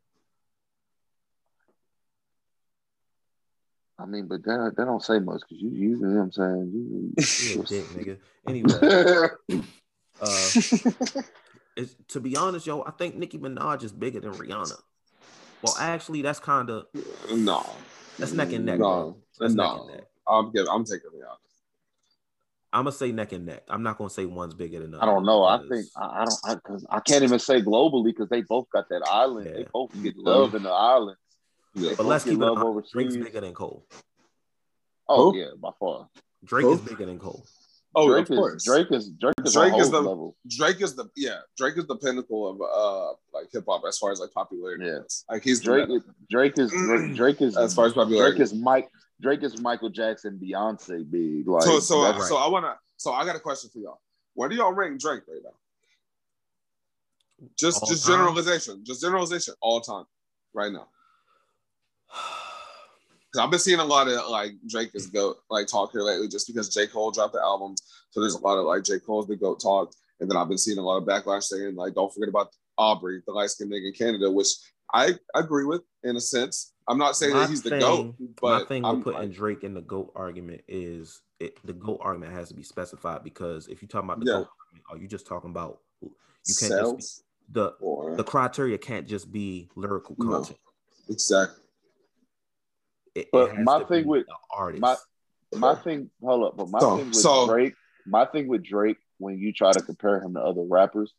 I mean, but that, that don't say much because you, you know what I'm saying. You, You a dick, nigga. Anyway, uh, to be honest, yo, I think Nicki Minaj is bigger than Rihanna. Well, actually, that's kind of No. that's neck and neck. No. bro. That's neck no. and neck. I'm giving, I'm taking Rihanna. I'm gonna say neck and neck. I'm not gonna say one's bigger than the I don't know. I think I, I don't. I, cause I can't even say globally because they both got that island. They both get love in the island. Yeah. But let's keep get it love honest. overseas. Drake's bigger than Cole. Oh Who? yeah, by far. Drake Who? is bigger than Cole. Oh, Drake of course. is Drake is Drake is Drake is the- level. Drake is the yeah. Drake is the pinnacle of uh like hip hop as far as like popularity. Yeah. goes. Like he's the Drake is Drake is Drake, Drake is as far as popularity. Drake is Mike Drake is Michael Jackson, Beyonce big. Like so so that's- so I wanna so I got a question for y'all. Where do y'all rank Drake right now? Just All just time? generalization, just generalization, all time, right now. 'Cause I've been seeing a lot of like Drake is goat like talk here lately, just because J Cole dropped the album, so there's a lot of like J Cole's the goat talk, and then I've been seeing a lot of backlash saying like don't forget about Aubrey, the light skinned nigga in Canada, which I agree with in a sense. I'm not saying My that he's the thing- goat, My but thing I'm with putting like, Drake in the GOAT argument is it, the GOAT argument has to be specified because if you're talking about the Yeah. GOAT argument, are you just talking about you can't just sales the or the criteria can't just be lyrical No. content. exactly. It, it But has my to thing be with- the artist. my my thing hold up, but my So- thing with so- Drake, my thing with Drake, when you try to compare him to other rappers,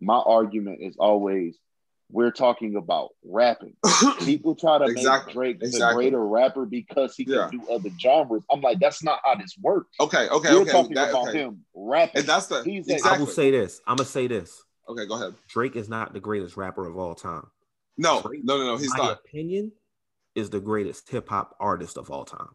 my argument is always we're talking about rapping. People try to Exactly, make Drake the exactly. greater rapper because he can do other genres. I'm like, that's not how this works. okay, okay, We're okay. talking that- about okay. him rapping. And that's the He's a- I exactly. will say this. I'm gonna say this. okay, go ahead. Drake is not the greatest rapper of all time. No, Drake, no, no, no. He's my not. opinion is the greatest hip hop artist of all time.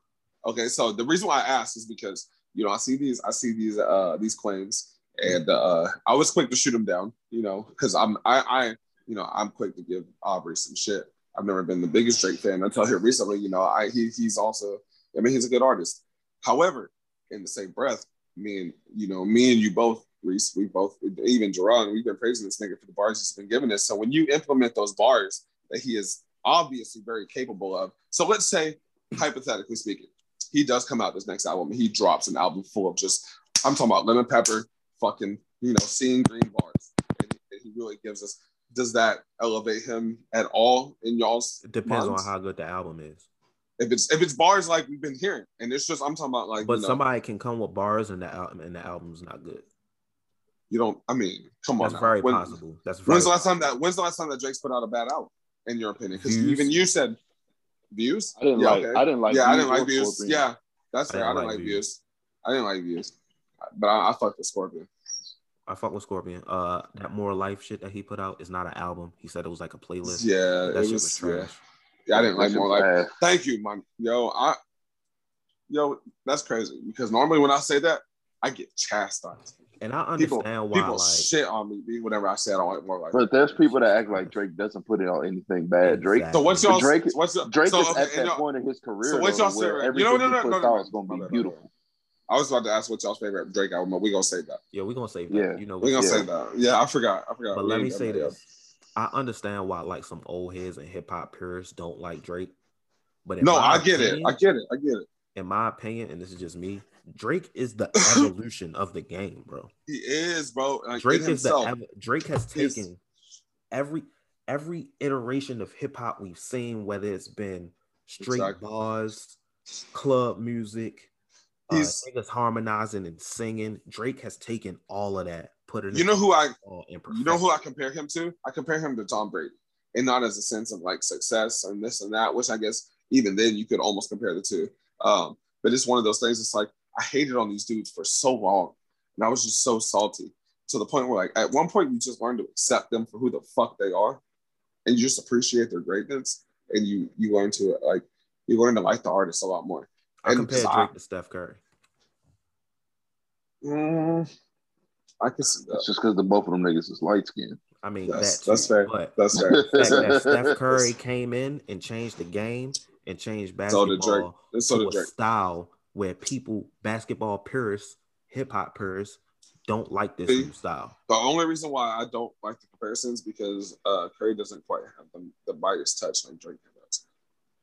Okay, so the reason why I asked is because you know I see these, I see these, uh, these claims, and uh, I was quick to shoot them down. You know, because I'm, I, I, you know, I'm quick to give Aubrey some shit. I've never been the biggest Drake fan until here recently. You know, I he, he's also, I mean, he's a good artist. However, in the same breath, me and you know, me and you both, Reese, we both, even Jerron, we've been praising this nigga for the bars he's been giving us. So when you implement those bars that he is obviously very capable of, so let's say, hypothetically speaking, he does come out this next album and he drops an album full of just, I'm talking about lemon pepper, fucking, you know, seeing green bars, and, and he really gives us. Does that elevate him at all in y'all's? It depends minds? on how good the album is. If it's if it's bars like we've been hearing, and it's just I'm talking about like, But you know, somebody can come with bars and the album and the album's not good. you don't. I mean, come on. That's now. very When- possible. That's very When's the last time that? When's the last time that Drake's put out a bad album? In your opinion, because even you said views. I didn't Yeah, like okay. I didn't like yeah, I Views didn't like views. Scorpion. Yeah, that's I fair. I didn't didn't like like Views. views. I didn't like views, but I, I fucked with Scorpion. I fuck with Scorpion. Uh, that more life shit that he put out is not an album. He said it was like a playlist. Yeah, that it shit was, was yeah. trash. Yeah, I didn't like more shit's like. ass. Thank you, man. Yo, I, yo, that's crazy because normally when I say that, I get chastised. And I People, understand why, people like, shit on me B, whenever I say I don't like more like. But there's people that act like Drake doesn't put it on anything bad. Drake Exactly. So what's y'all? Drake- what's your, Drake so, is okay, at that y'all- point in his career. So what's y'all where favorite? You everything know, no, he no, puts no, no, out is gonna be no, no, no. beautiful. I was about to ask what y'all's favorite Drake album, but we gonna say that. yeah, we're gonna say that. Yeah. You know, We gonna Yeah. save that. Yeah, I forgot. I forgot. But let me say that this: I understand why like some old heads and hip hop purists don't like Drake. But No, I get it. I get it. I get it. In my opinion, and this is just me, Drake is the evolution of the game, bro. He is, bro. Like, Drake is the himself. ev- Drake has taken every every iteration of hip hop we've seen, whether it's been straight Exactly. bars, club music, uh, He's- niggas harmonizing and singing. Drake has taken all of that, put it. You know who I You know who I compare him to? I compare him to Tom Brady, and not as a sense of like success and this and that, which I guess even then you could almost compare the two. Um, but it's one of those things. It's like I hated on these dudes for so long, and I was just so salty to the point where like at one point you just learn to accept them for who the fuck they are, and you just appreciate their greatness, and you you learn to like you learn to like the artist a lot more. I And compare I- Drake to Steph Curry. Mm, I can see that. It's just because the both of them niggas is light skinned. I mean, That's that that's fair. But That's fair. the fact that Steph Curry came in and changed the game and changed So did Drake. basketball And so to a Drake. style where people, basketball purists, hip hop purists, don't like this See? new style. The only reason why I don't like the comparisons because uh, Curry doesn't quite have the, the Midas touch like Drake does.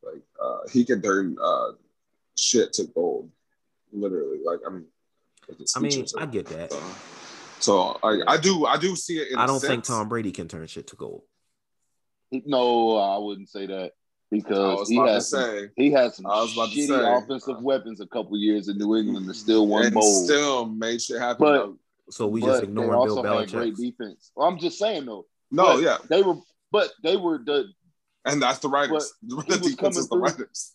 Like uh, he can turn uh, shit to gold, literally. Like I mean, with I mean, I get that. So, so I, I do I do see it. In I a don't think. Tom Brady can turn shit to gold. No, I wouldn't say that I because he has some, he had some I was about to shitty say. offensive weapons a couple years in New England and still won and bowl. still made shit happen. But- though. So we but just they ignoring Bill also had great defense. Well, I'm just saying though, no, but yeah, they were, but they were the and that's the writers. the was defense coming is the through- writers.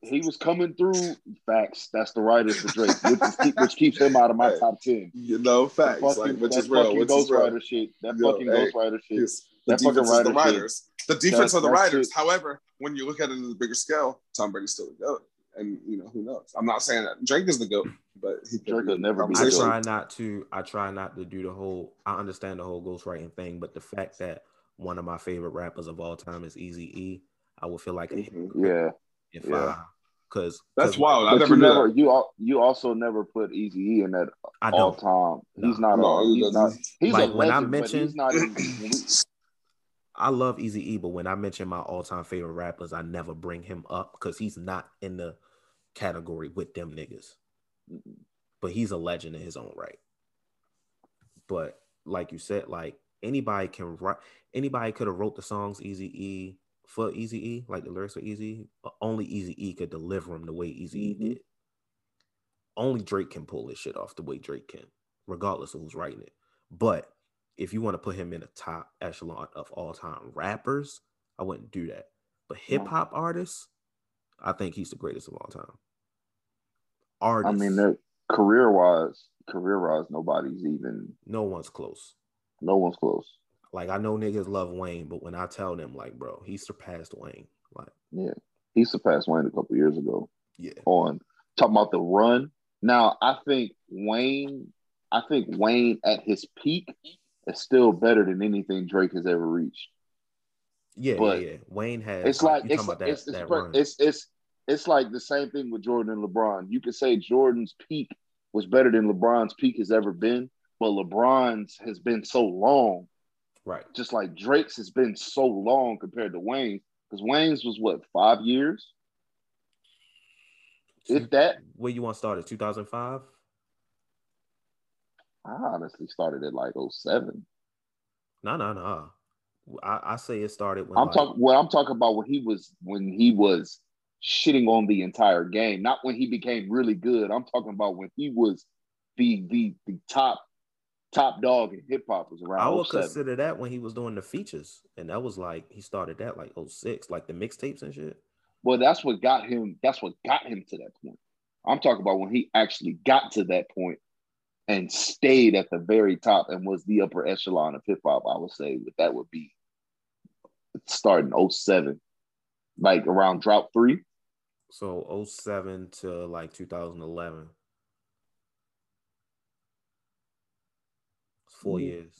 he was coming through. Facts. That's the writers for Drake, which, is, which keeps him out of my Hey, top ten. You know, facts Fucking- like which that is real, fucking which is Ghost real. Rider shit. That Yo, fucking hey, Ghost Rider shit. Yes. The That fucking defense is the writer shit. writers. The defense That- are the that writers. However, when you look at it in the bigger scale, Tom Brady's still the goat. And you know, who knows? I'm not saying that Drake is the goat, but he Drake be will never be I the conversation. GOAT. try not to. I try not to do the whole. I understand the whole ghostwriting thing, but the fact that one of my favorite rappers of all time is Easy E, I would feel like a Mhm. Yeah, if Yeah. I because That's wild. I never you knew never, that. you al- you also never put Easy E in that I all don't time. He's not. No, a, he's not. He's Like, a when I legend, but mentioned- he's not. I love Easy E, but when I mention my all time favorite rappers, I never bring him up because he's not in the category with them niggas. But he's a legend in his own right. But like you said, like anybody can write. Anybody could have wrote the songs Easy E for Easy E, like the lyrics are Easy. But only Easy E could deliver them the way Easy E Mhm. did. Only Drake can pull this shit off the way Drake can, regardless of who's writing it. But if you want to put him in the top echelon of all time rappers, I wouldn't do that. But hip hop artists, I think he's the greatest of all time. I mean, career wise, career wise, nobody's even. no one's close. No one's close. Like I know niggas love Wayne, but when I tell them, like, bro, he surpassed Wayne. Like, Yeah, he surpassed Wayne a couple years ago. yeah, On talking about the run. Now, I think Wayne. I think Wayne at his peak is still better than anything Drake has ever reached. yeah, But yeah. Wayne has. It's like it's about that, it's it's, that it's it's it's like the same thing with Jordan and LeBron. You could say Jordan's peak was better than LeBron's peak has ever been, but LeBron's has been so long, right. just like Drake's has been so long compared to Wayne. Because Wayne's was what five years, if that. Where you want to start at 2005? I honestly started at like 07. No, no, no. I, I say it started when I'm like, talking. Well, I'm talking about when he was when he was shitting on the entire game, not when he became really good. I'm talking about when he was the the the top top dog in hip hop was I around would 07. consider that when he was doing the features, and that was like he started that like 06, like the mixtapes and shit. Well, that's what got him. That's what got him to that point. I'm talking about when he actually got to that point and stayed at the very top and was the upper echelon of hip hop. I would say that that would be starting 07, like around drought three. So 07 to like 2011. It's 4 Mhm. years.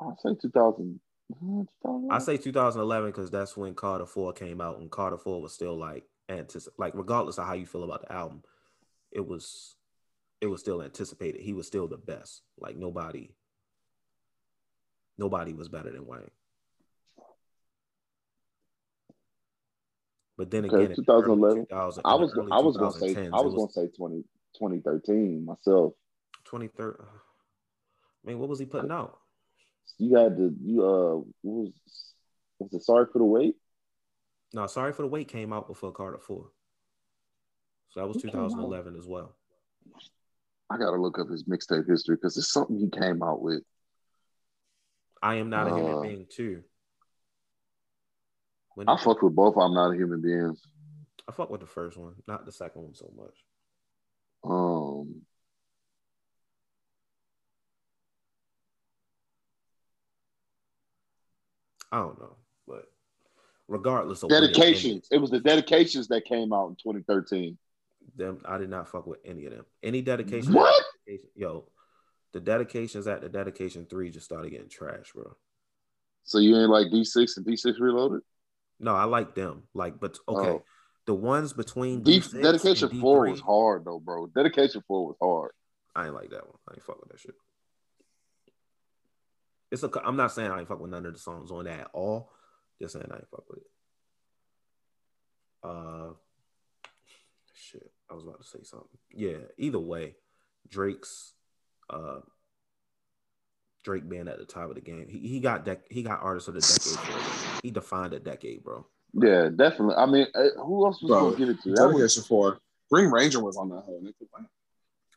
I'll say 2000. uh, 2000. I say 2011 because that's when Carter 4 came out, and Carter 4 was still like antici- like regardless of how you feel about the album, it was it was still anticipated. He was still the best. Like nobody, nobody was better than Wayne. But then again, in the early 2011. 2000 I was I was gonna say I it was gonna say 20, 2013 myself. 23rd. I mean, what was he putting out? You had to you uh was was it sorry for the wait? No, sorry for the wait came out before Carter 4. So that was It came out. 2011 as well. I gotta look up his mixtape history because it's something he came out with. I am not a human Uh, being too. When I fuck with both. I'm not a human being. I fuck with the first one, not the second one so much. Um, I don't know. But regardless of it Dedications. It was the dedications that came out in 2013. Them I did not fuck with any of them. Any dedication, What? yo, the dedications at the dedication three just started getting trash, bro. So you ain't like D6 and D6 Reloaded? No, I like them. Like, but okay, Oh. the ones between D- D6 Dedication and 4 D3, was hard though, bro. Dedication 4 was hard. I ain't like that one. I ain't fuck with that shit. It's a. I'm not saying I ain't fuck with none of the songs on that at all. Just saying I ain't fuck with it. Uh. I was about to say something. Yeah. Either way, Drake's, uh, Drake being at the top of the game, he, he got dec- he got artist of the decade. For a reason. He defined a decade, bro. Yeah, definitely. I mean, uh, who else was Bro, gonna give it to you? That was, Dedication for Green Ranger was on that whole. nigga.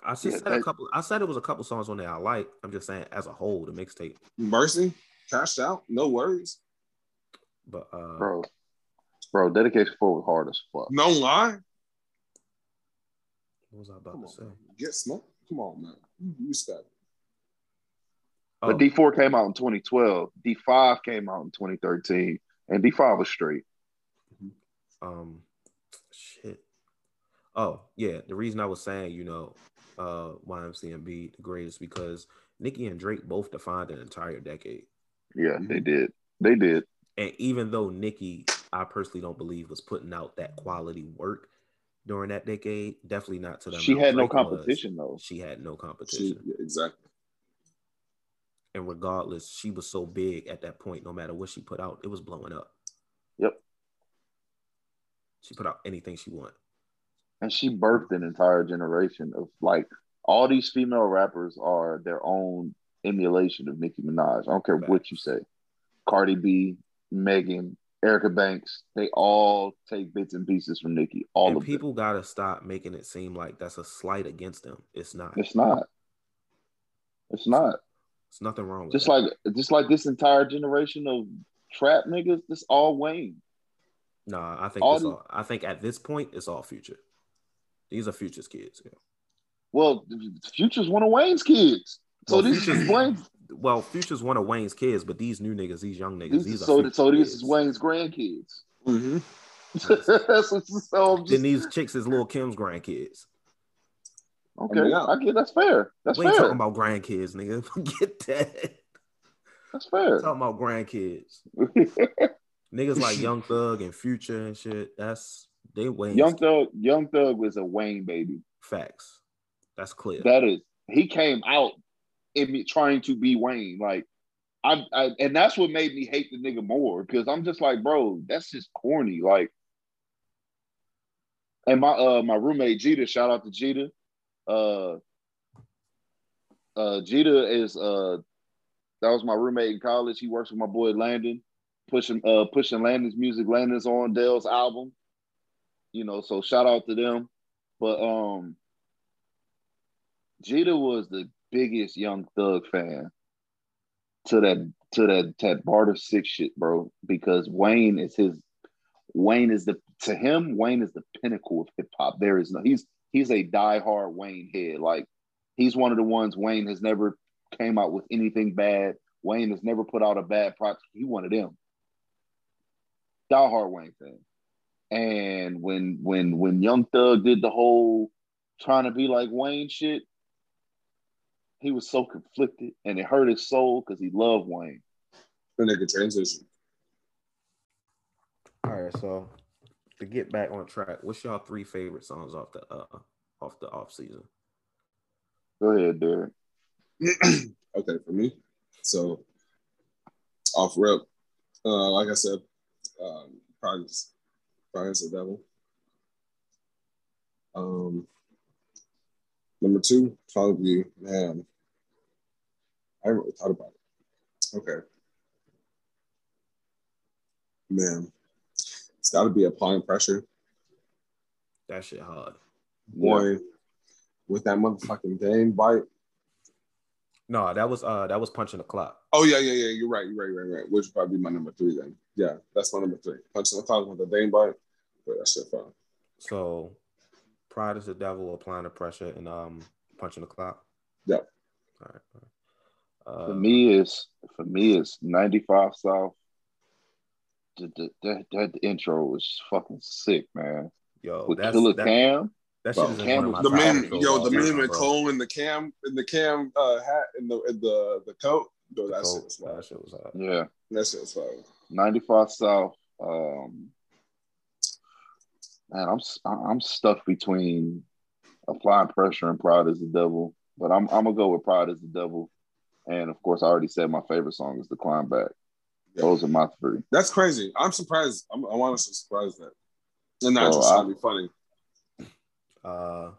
I just Yeah, said a couple. I said it was a couple songs on there I like. I'm just saying as a whole, the mixtape. Mercy, cashed out, no worries. But uh, bro. Bro, Dedication 4 was hard as fuck. No lie. What was I about Come to on, say? man. get smoked. Come on, man. You use that. Oh, But D4 came out in 2012. D5 came out in 2013. And D5 was straight. um, shit. Oh yeah, the reason I was saying, you know, uh, YMCMB the greatest because Nicki and Drake both defined an entire decade. Yeah, they did. They did. And even though Nicki, I personally don't believe was putting out that quality work during that decade, definitely not to them. She had no Drake was. competition though. She had no competition. yeah, exactly. And regardless, she was so big at that point, no matter what she put out, it was blowing up. Yep. She put out anything she wanted. And she birthed an entire generation of like all these female rappers are their own emulation of Nicki Minaj. I don't care what you say. Cardi B, Megan, Erica Banks, they all take bits and pieces from Nicki. All and of people gotta stop making it seem like that's a slight against them. It's not. It's not. It's not. It's nothing wrong with Just that. like just like this entire generation of trap niggas, this all Wayne. Nah, I think all it's the- all, I think at this point it's all future. These are futures kids. Yeah. Well, Future's one of Wayne's kids. So Well, this is Future's- Wayne's Well, future's one of Wayne's kids, but these new niggas, these young niggas, these, these are so Future's so this kids. is Wayne's grandkids. Mm-hmm. That's what- so just, Then these chicks is Lil Kim's grandkids. okay, Yeah. I get that's fair. That's we ain't fair. talking about grandkids, nigga. Forget that. That's fair. talking about grandkids. Niggas like Young Thug and Future and shit. That's they Wayne's Young Thug, Young Thug was a Wayne baby. facts. That's clear. That is, he came out in me trying to be Wayne. Like, I, I, and that's what made me hate the nigga more because I'm just like, bro, that's just corny. Like, and my uh my roommate Jeter, shout out to Jeter. Uh, uh, Jeter is uh, that was my roommate in college. He works with my boy Landon, pushing uh pushing Landon's music. Landon's on Dell's album. You know, so shout out to them. But um, Jeter was the biggest Young Thug fan to that to that that Barter Six shit, bro. Because Wayne is his Wayne is the to him Wayne is the pinnacle of hip hop. There is no he's he's a diehard Wayne head. Like he's one of the ones Wayne has never came out with anything bad. Wayne has never put out a bad product. He one of them. Diehard Wayne fan. And when when when Young Thug did the whole trying to be like Wayne shit, he was so conflicted and it hurt his soul because he loved Wayne. The nigga transition. All right, so to get back on track, what's y'all three favorite songs off the uh off the off season? Go ahead, Derek. okay, for me. So off rip, uh, like I said, um, probably just Pride is the devil. Um, number two, probably man. I haven't really thought about it. Okay, man, it's got to be applying pressure. That shit hard. Boy, with that motherfucking Dame bite. No, that was uh that was punching the clock. Oh yeah, yeah, yeah. You're right. You're right. You're right. Right. Which would probably be my number three then. Yeah, that's my number three. Punching the clock with the Dame bite. But that shit fun. So Pride is the devil, applying the pressure and um punching the clock. Yeah. All right. all right. Uh, For me, is for me, it's 95 South, the, the, that that intro was fucking sick, man. Yo, With that's Killa that, Cam, that bro, shit is Cam one of my The top meme, intros yo, the all meme time, and. Cole in the cam in the cam uh, hat in the in the the coat. Yo, that Cold. shit was fire. That shit was hot. yeah, That shit was fire. 95 South. Um, man, I'm I'm stuck between applying pressure and Pride is the Devil, but I'm I'm gonna go with Pride is the Devil, and of course I already said my favorite song is The Climb Back. Those are my three. That's crazy. I'm surprised. I'm, I'm honestly surprised that. And not so just trying to be funny. Uh,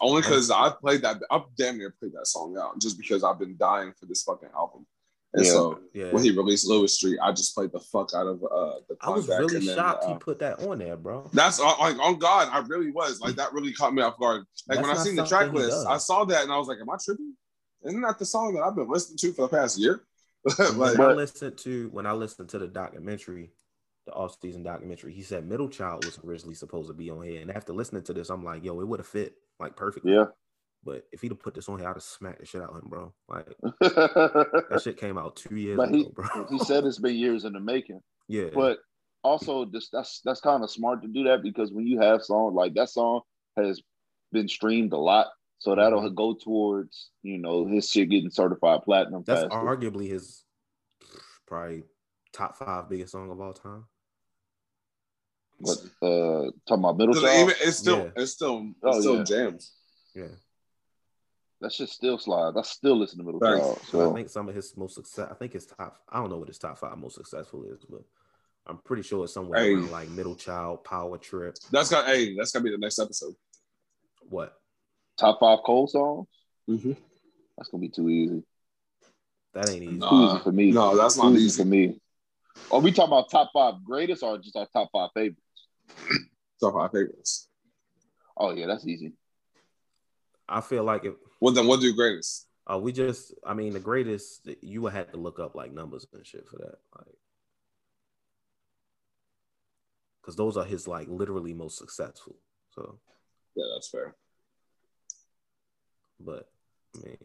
Only because I played that. I damn near played that song out just because I've been dying for this fucking album. And Yeah. so yeah. when he released Lewis Street, I just played the fuck out of uh the. I was Climb Back really and then, shocked uh, he put that on there, bro. That's uh, like on God, I really was like that. Really caught me off guard. Like That's when I seen the something track list, does. I saw that and I was like, "Am I tripping? Isn't that the song that I've been listening to for the past year?" like, when I listened to when I listened to the documentary, the off season documentary, he said Middle Child was originally supposed to be on here. And after listening to this, I'm like, yo, it would have fit like perfectly. Yeah. But if he'd have put this on here, I'd have smacked the shit out of him, bro. Like that shit came out two years But ago, he- bro. he said it's been years in the making. yeah. But also, just that's that's kind of smart to do that because when you have songs like that song has been streamed a lot, so that'll go towards you know his shit getting certified platinum. that's faster. arguably his probably top five biggest song of all time. But uh, talking about middle child, even it's still Yeah. it's still it's Oh, still yeah. jams. Yeah. that shit still slides. I still listen to middle Thanks. child. So I think some of his most success. I think his top. I don't know what his top five most successful is, but I'm pretty sure it's somewhere Hey. around like Middle Child, Power Trip. That's got hey, that's gonna be the next episode. What? Top five Cole songs. Mm-hmm. That's gonna be too easy. That ain't easy. No. Too Uh, easy for me. no, that's Too not easy easy. for me. Are we talking about top five greatest or just our top five favorites? Top five favorites. Oh yeah, that's easy. I feel like if Well, then we'll do greatest. uh, we just, I mean, the greatest you would have to look up like numbers and shit for that, like, because those are his like literally most successful. So, Yeah, that's fair. But I mean,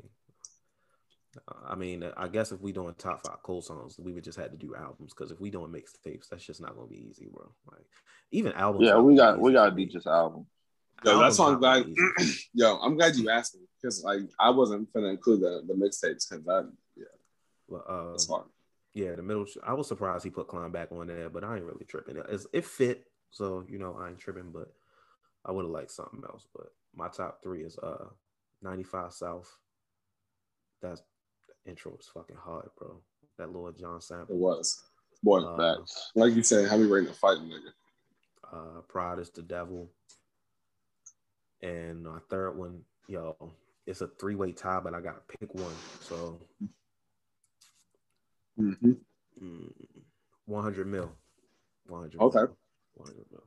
I mean, I guess if we doing top five Cole songs, we would just have to do albums because if we doing mixtapes, that's just not gonna be easy, bro. Like even albums. Yeah, we got we gotta for do just album. Yo, Albums that's why I'm glad. gonna be easy. Yo, I'm glad you asked me because like I wasn't gonna include the the mixtapes because that yeah, But, uh, that's hard. Yeah, the middle. I was surprised he put Climb back on there, but I ain't really tripping. It, it fit, so you know I ain't tripping. But I would have liked something else. But my top three is uh 95 South. That intro was fucking hard, bro. That Lil Jon sample. It was boy. Uh, Facts. like you said, how we ready to fight, nigga? Uh, Pride is the devil. And my third one, yo, it's a three way tie, but I gotta pick one. So Mm-hmm. mm, 100 mil. 100 Okay. mil. 100 mil.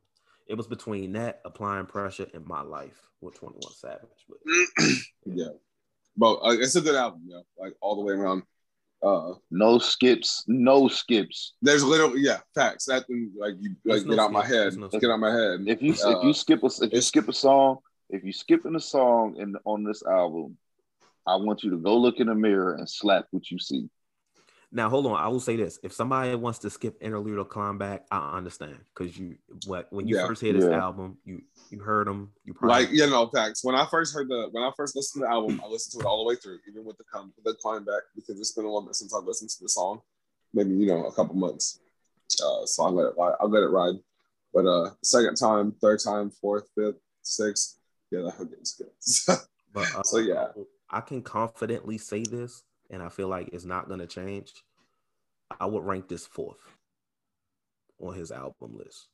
It was between that, applying pressure, and my life with 21 Savage. But Yeah, but uh, it's a good album, yo. Like all the way around. Uh, No skips. No skips. there's literally yeah, facts. That thing, like you like There's get no out my head, no get skip. out my head. If you if Uh, you skip a if you skip a song, if you skip in a song in on this album, I want you to go look in the mirror and slap what you see. Now, hold on. I will say this: if somebody wants to skip interlude or climb back, I understand because you what when you Yeah. first hear this Yeah. album, you you heard them. You probably like you know facts. When I first heard the when I first listened to the album, I listened to it all the way through, even with the com- the climb back because it's been a little bit since I listened to the song, maybe you know a couple months. Uh, so I let it ride. I let it ride. But uh, second time, third time, fourth, fifth, sixth, yeah, that hook gets good. But uh, So, yeah. I can confidently say this, and I feel like it's not gonna change. I would rank this fourth on his album list.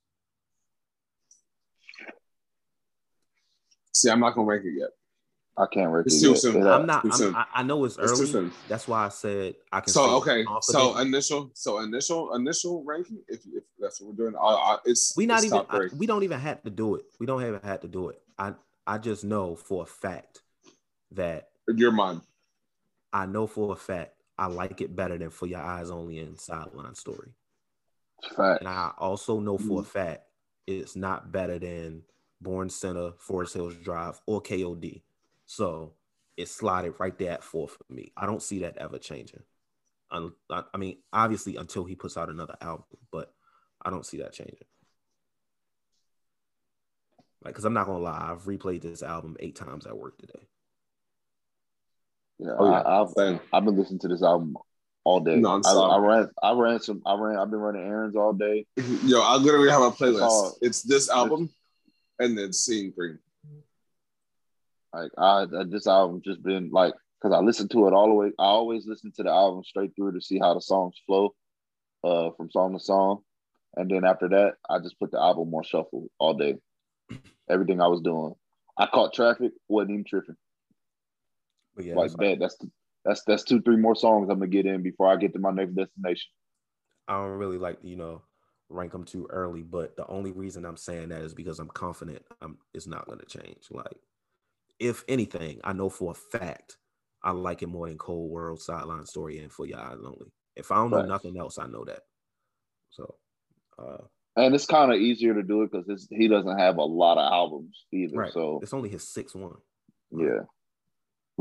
See, I'm not gonna rank it yet. I can't read It's it too yet. soon. I'm not. too. I'm, I, I know it's It's too early. soon. That's why I said I can. So okay, so confident. initial, so initial, initial ranking. If, if that's what we're doing, I, I, it's we not it's even. top I- we don't even have to do it. We don't even have to do it. I I just know for a fact that your mind. I know for a fact I like it better than For Your Eyes Only and Sideline Story. Fact. And I also know for a Mhm. fact it's not better than Born Sinner, Forest Hills Drive, or KOD. So it slotted right there at four for me. I don't see that ever changing. I I mean, obviously, until he puts out another album, but I don't see that changing. Like, cause I'm not gonna lie, I've replayed this album eight times at work today. Yeah, Oh, yeah. I, I've Same. I've been listening to this album all day. I, I ran I ran some I ran I've been running errands all day. Yo, I literally have a playlist. all- It's this album and then Seeing Green. Like I, I this album just been like because I listened to it all the way. I always listen to the album straight through to see how the songs flow, uh, from song to song, and then after that, I just put the album on shuffle all day. Everything I was doing, I caught traffic, wasn't even tripping. But yeah, like that's- that, that's that's that's two three more songs I'm gonna get in before I get to my next destination. I don't really like you know rank them too early, but the only reason I'm saying that is because I'm confident I'm it's not going to change. Like, if anything, I know for a fact I like it more than Cole World Sideline Story and For Your Eyes Only. If I don't know Facts. nothing else, I know that. So, uh, And it's kind of easier to do it because he doesn't have a lot of albums either. right, So it's only his sixth one. Yeah,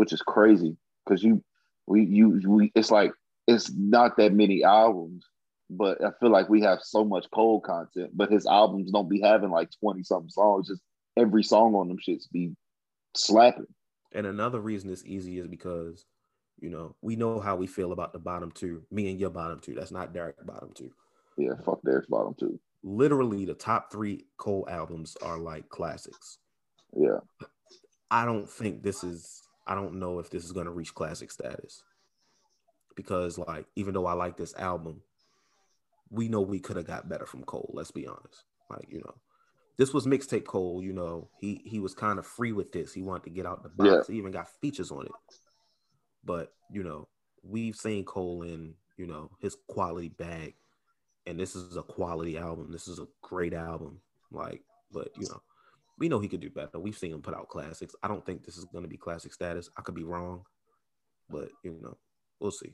which is crazy because you, we, you, we. It's like it's not that many albums, but I feel like we have so much Cole content. But his albums don't be having like twenty something songs. Just every song on them shits be slapping. And another reason it's easy is because, you know, we know how we feel about the bottom two. Me and your bottom two. That's not Derek bottom two. Yeah, fuck Derek's bottom two. Literally, the top three Cole albums are like classics. Yeah, I don't think this is. I don't know if this is going to reach classic status because, like, even though I like this album, we know we could have got better from Cole. Let's be honest. Like, you know, this was mixtape Cole. You know, he he was kind of free with this. He wanted to get out the box. Yeah. He even got features on it. But you know, we've seen Cole in you know his quality bag, and this is a quality album. This is a great album. Like, but you know, we know he could do better. We've seen him put out classics. I don't think this is going to be classic status. I could be wrong, but you know, we'll see.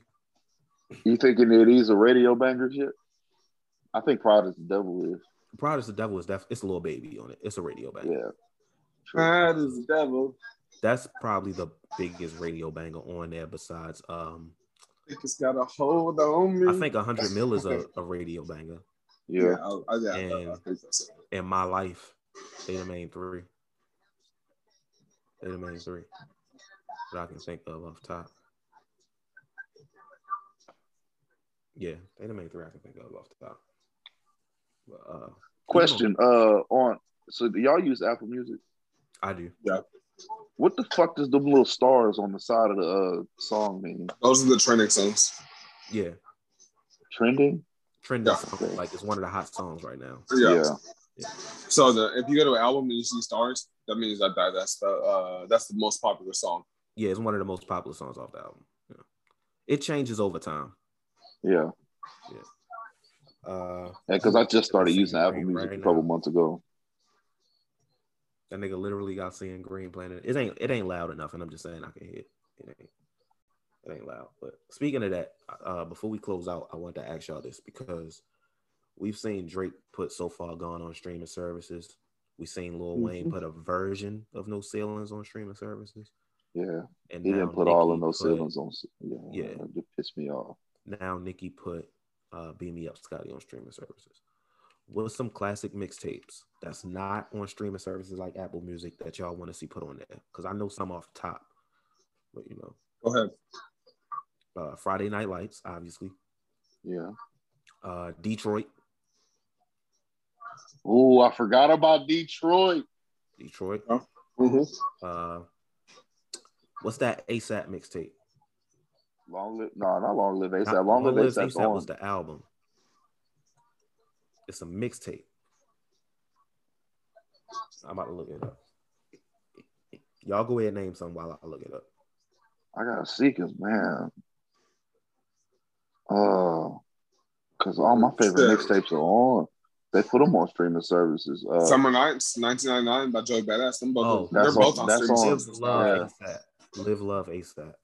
you thinking that he's a radio banger shit? I think Pride is the Devil is. Pride is the Devil is def- it's a little baby on it. It's a radio banger. Yeah, Pride is the devil. That's probably the biggest radio banger on there. Besides, um, I think it's got a hold on me. I think hundred mil is a, a radio banger. yeah. I, I, yeah, I- And- I think that's it. In my life, they the main three. They the main three that I can think of off top. Yeah, they the main three I can think of off top. But, uh, Question. Uh, on. So do y'all use Apple Music? I do. Yeah. What the fuck does them little stars on the side of the uh, song mean? Those are the trending songs. Yeah, Trending? trending Yeah. song, like it's one of the hot songs right now. Yeah. Yeah. So the if you go to an album and you see stars, that means that, that that's the uh that's the most popular song. Yeah, it's one of the most popular songs off the album. Yeah. It changes over time. Yeah. Yeah. Uh, Because I just started using Apple Music right a couple now. months ago. that nigga literally got seeing green playing it. It ain't it ain't loud enough, and I'm just saying I can hear it. It ain't it ain't loud. But speaking of that, uh, before we close out, I want to ask y'all this because we've seen Drake put so far gone on streaming services. We've seen Lil Wayne Mhm. put a version of No Ceilings on streaming services, Yeah. and He didn't put all of No those put- ceilings on. Yeah. Yeah. It pissed me off. now Nicki put uh Beam Me Up Scotty on streaming services. What's some classic mixtapes that's not on streaming services like Apple Music that y'all want to see put on there? Because I know some off the top, but you know, Go ahead. uh Friday Night Lights, obviously. Yeah. Uh Detroit, Oh, I forgot about Detroit. Detroit. Mm-hmm. Uh what's that ASAP mixtape? Long live, no, not long live ASAP. Not- Long live Long Live ASAP's ASAP on. was the album. It's a mixtape. I'm about to look it up. Y'all go ahead and name some while I look it up. I gotta see, cause man, uh, cause all my favorite mixtapes are on. They put them on streaming services. Uh, Summer Nights, 1999 by Joey Badass. Them both, Oh, they're both on- on, streaming on- services. Live Love Yeah. ASAP. Live Love ASAP.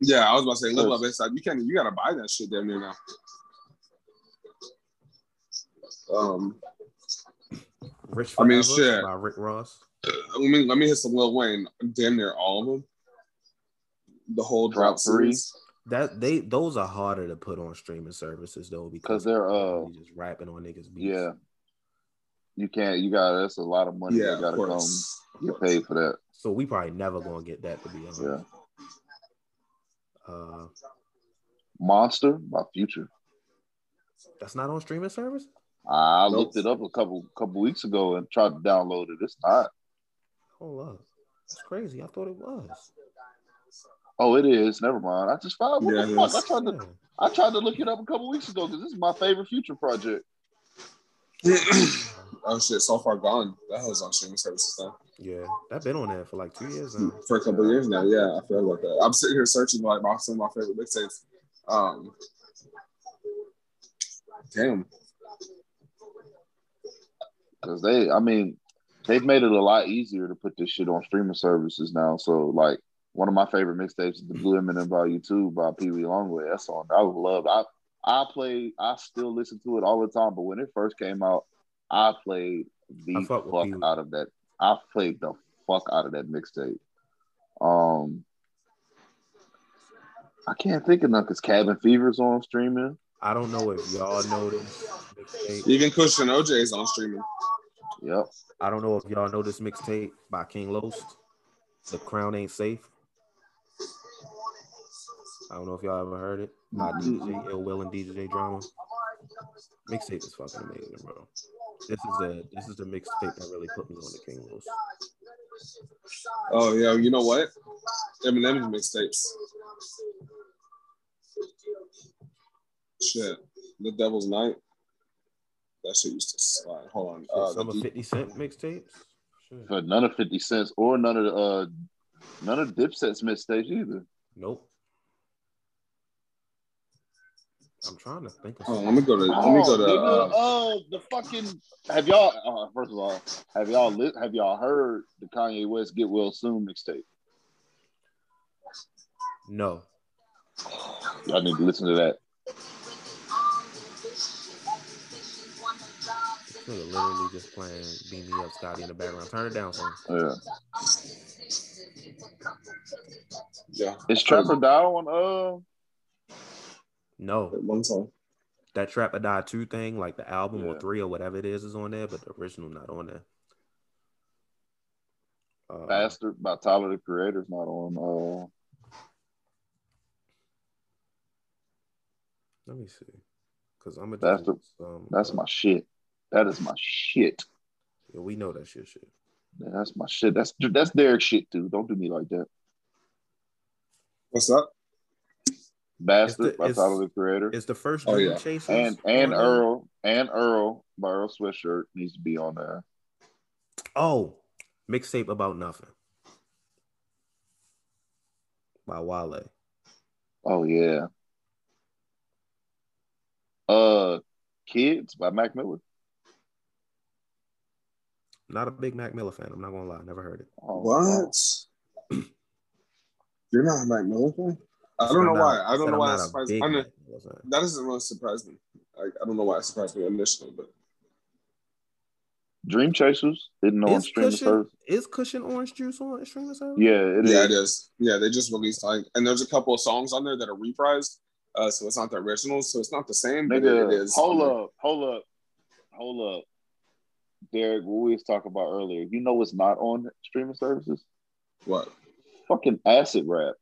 Yeah, I was about to say, Live Love ASAP. You can't, you gotta buy that shit damn near now. Um, Rich I mean, shit. by Rick Ross. let me let me hit some Lil Wayne. Damn near all of them. The whole Drought drop three. series. That they those are harder to put on streaming services though because because they're uh they just rapping on niggas. Beats. yeah. You can't. You got. That's a lot of money Yeah, that of got to come course. Of get paid for that. So we probably never gonna get that to be honest. Yeah. Uh, Monster by Future. that's not on streaming service. I Nope. looked it up a couple couple weeks ago and tried to download it. It's not. Hold up, that's crazy. I thought it was. Oh, it is. Never mind. I just found. What Yeah, the it fuck? I tried to. I tried to look it up a couple weeks ago because this is my favorite Future project. oh shit, so far gone. That was on streaming services now. Yeah, that been on there for like two years now. For a couple of years now. Yeah, I feel like that. I'm sitting here searching like my some of my favorite mixtapes. Um Damn. Because they, I mean, they've made it a lot easier to put this shit on streaming services now. So, like, one of my favorite mixtapes is the Blue M&M Volume Two by Pee Wee Longway. That song I love. I I play. I still listen to it all the time. But when it first came out, I played the I fuck, fuck with Pee Wee. out of that. I played the fuck out of that mixtape. Um, I can't think of none because Cabin Fever's on streaming. I don't know if y'all know this mixtape. Even Kush and OJ is on streaming. Yep. I don't know if y'all know this mixtape by King Los. The Crown Ain't Safe. I don't know if y'all ever heard it by DJ Ill Will and DJ Drama. Mixtape is fucking amazing, bro. This is the this is the mixtape that really put me on the King Los. Oh yeah, you know what? Eminem's mixtapes. Shit. The Devil's Night. That shit used to slide. Hold on. Uh, Some of 50 Cent mixtapes. Shit. But none of 50 cents or none of the uh none of Dipset's mixtapes either. Nope. I'm trying to think of Hold on, something. let me go to let me go to nigga, uh, uh, the fucking have y'all uh, first of all, have y'all lit have y'all heard the Kanye West Get Well Soon mixtape? No. Y'all need to listen to that. This nigga literally just playing Beam Me Up Scotty in the background. Turn it down, son. Yeah. yeah. Is Trap or Die on uh No. One song. That Trap or Die 2 thing, like the album or three or whatever it is, is on there, but the original not on there. Uh, Bastard by Tyler the Creator's not on uh Let me see. Because I'm a That's the- um, that's my shit. That is my shit. yeah, we know that shit shit. Yeah, that's my shit. That's that's Derek shit too. Don't do me like that. What's up? Bastard It's the- by it's- Tyler the Creator. It's the first Oh, Dream yeah. Chasers And and on there? Earl and Earl by Earl Sweatshirt needs to be on there. Oh, mixtape about nothing by Wale. Oh yeah. Uh Kids by Mac Miller. Not a big Mac Miller fan. I'm not gonna lie. Never heard it. Oh, What? You're not a Mac Miller fan? I don't know why. I don't know why not it surprised big I mean, Mac Miller fan. That doesn't really surprise me. I, I don't know why it surprised me initially, but Dream Chasers didn't know on Is streaming Kush and, service. is Kush and orange juice on streaming service? Yeah, it is. yeah, it is. Yeah, they just released like, and there's a couple of songs on there that are reprised. Uh, so it's not the original, so it's not the same, but Nigga, it is. hold up, hold up, hold up. Derek, what we was talking about earlier. You know what's not on streaming services? What? Fucking acid rap.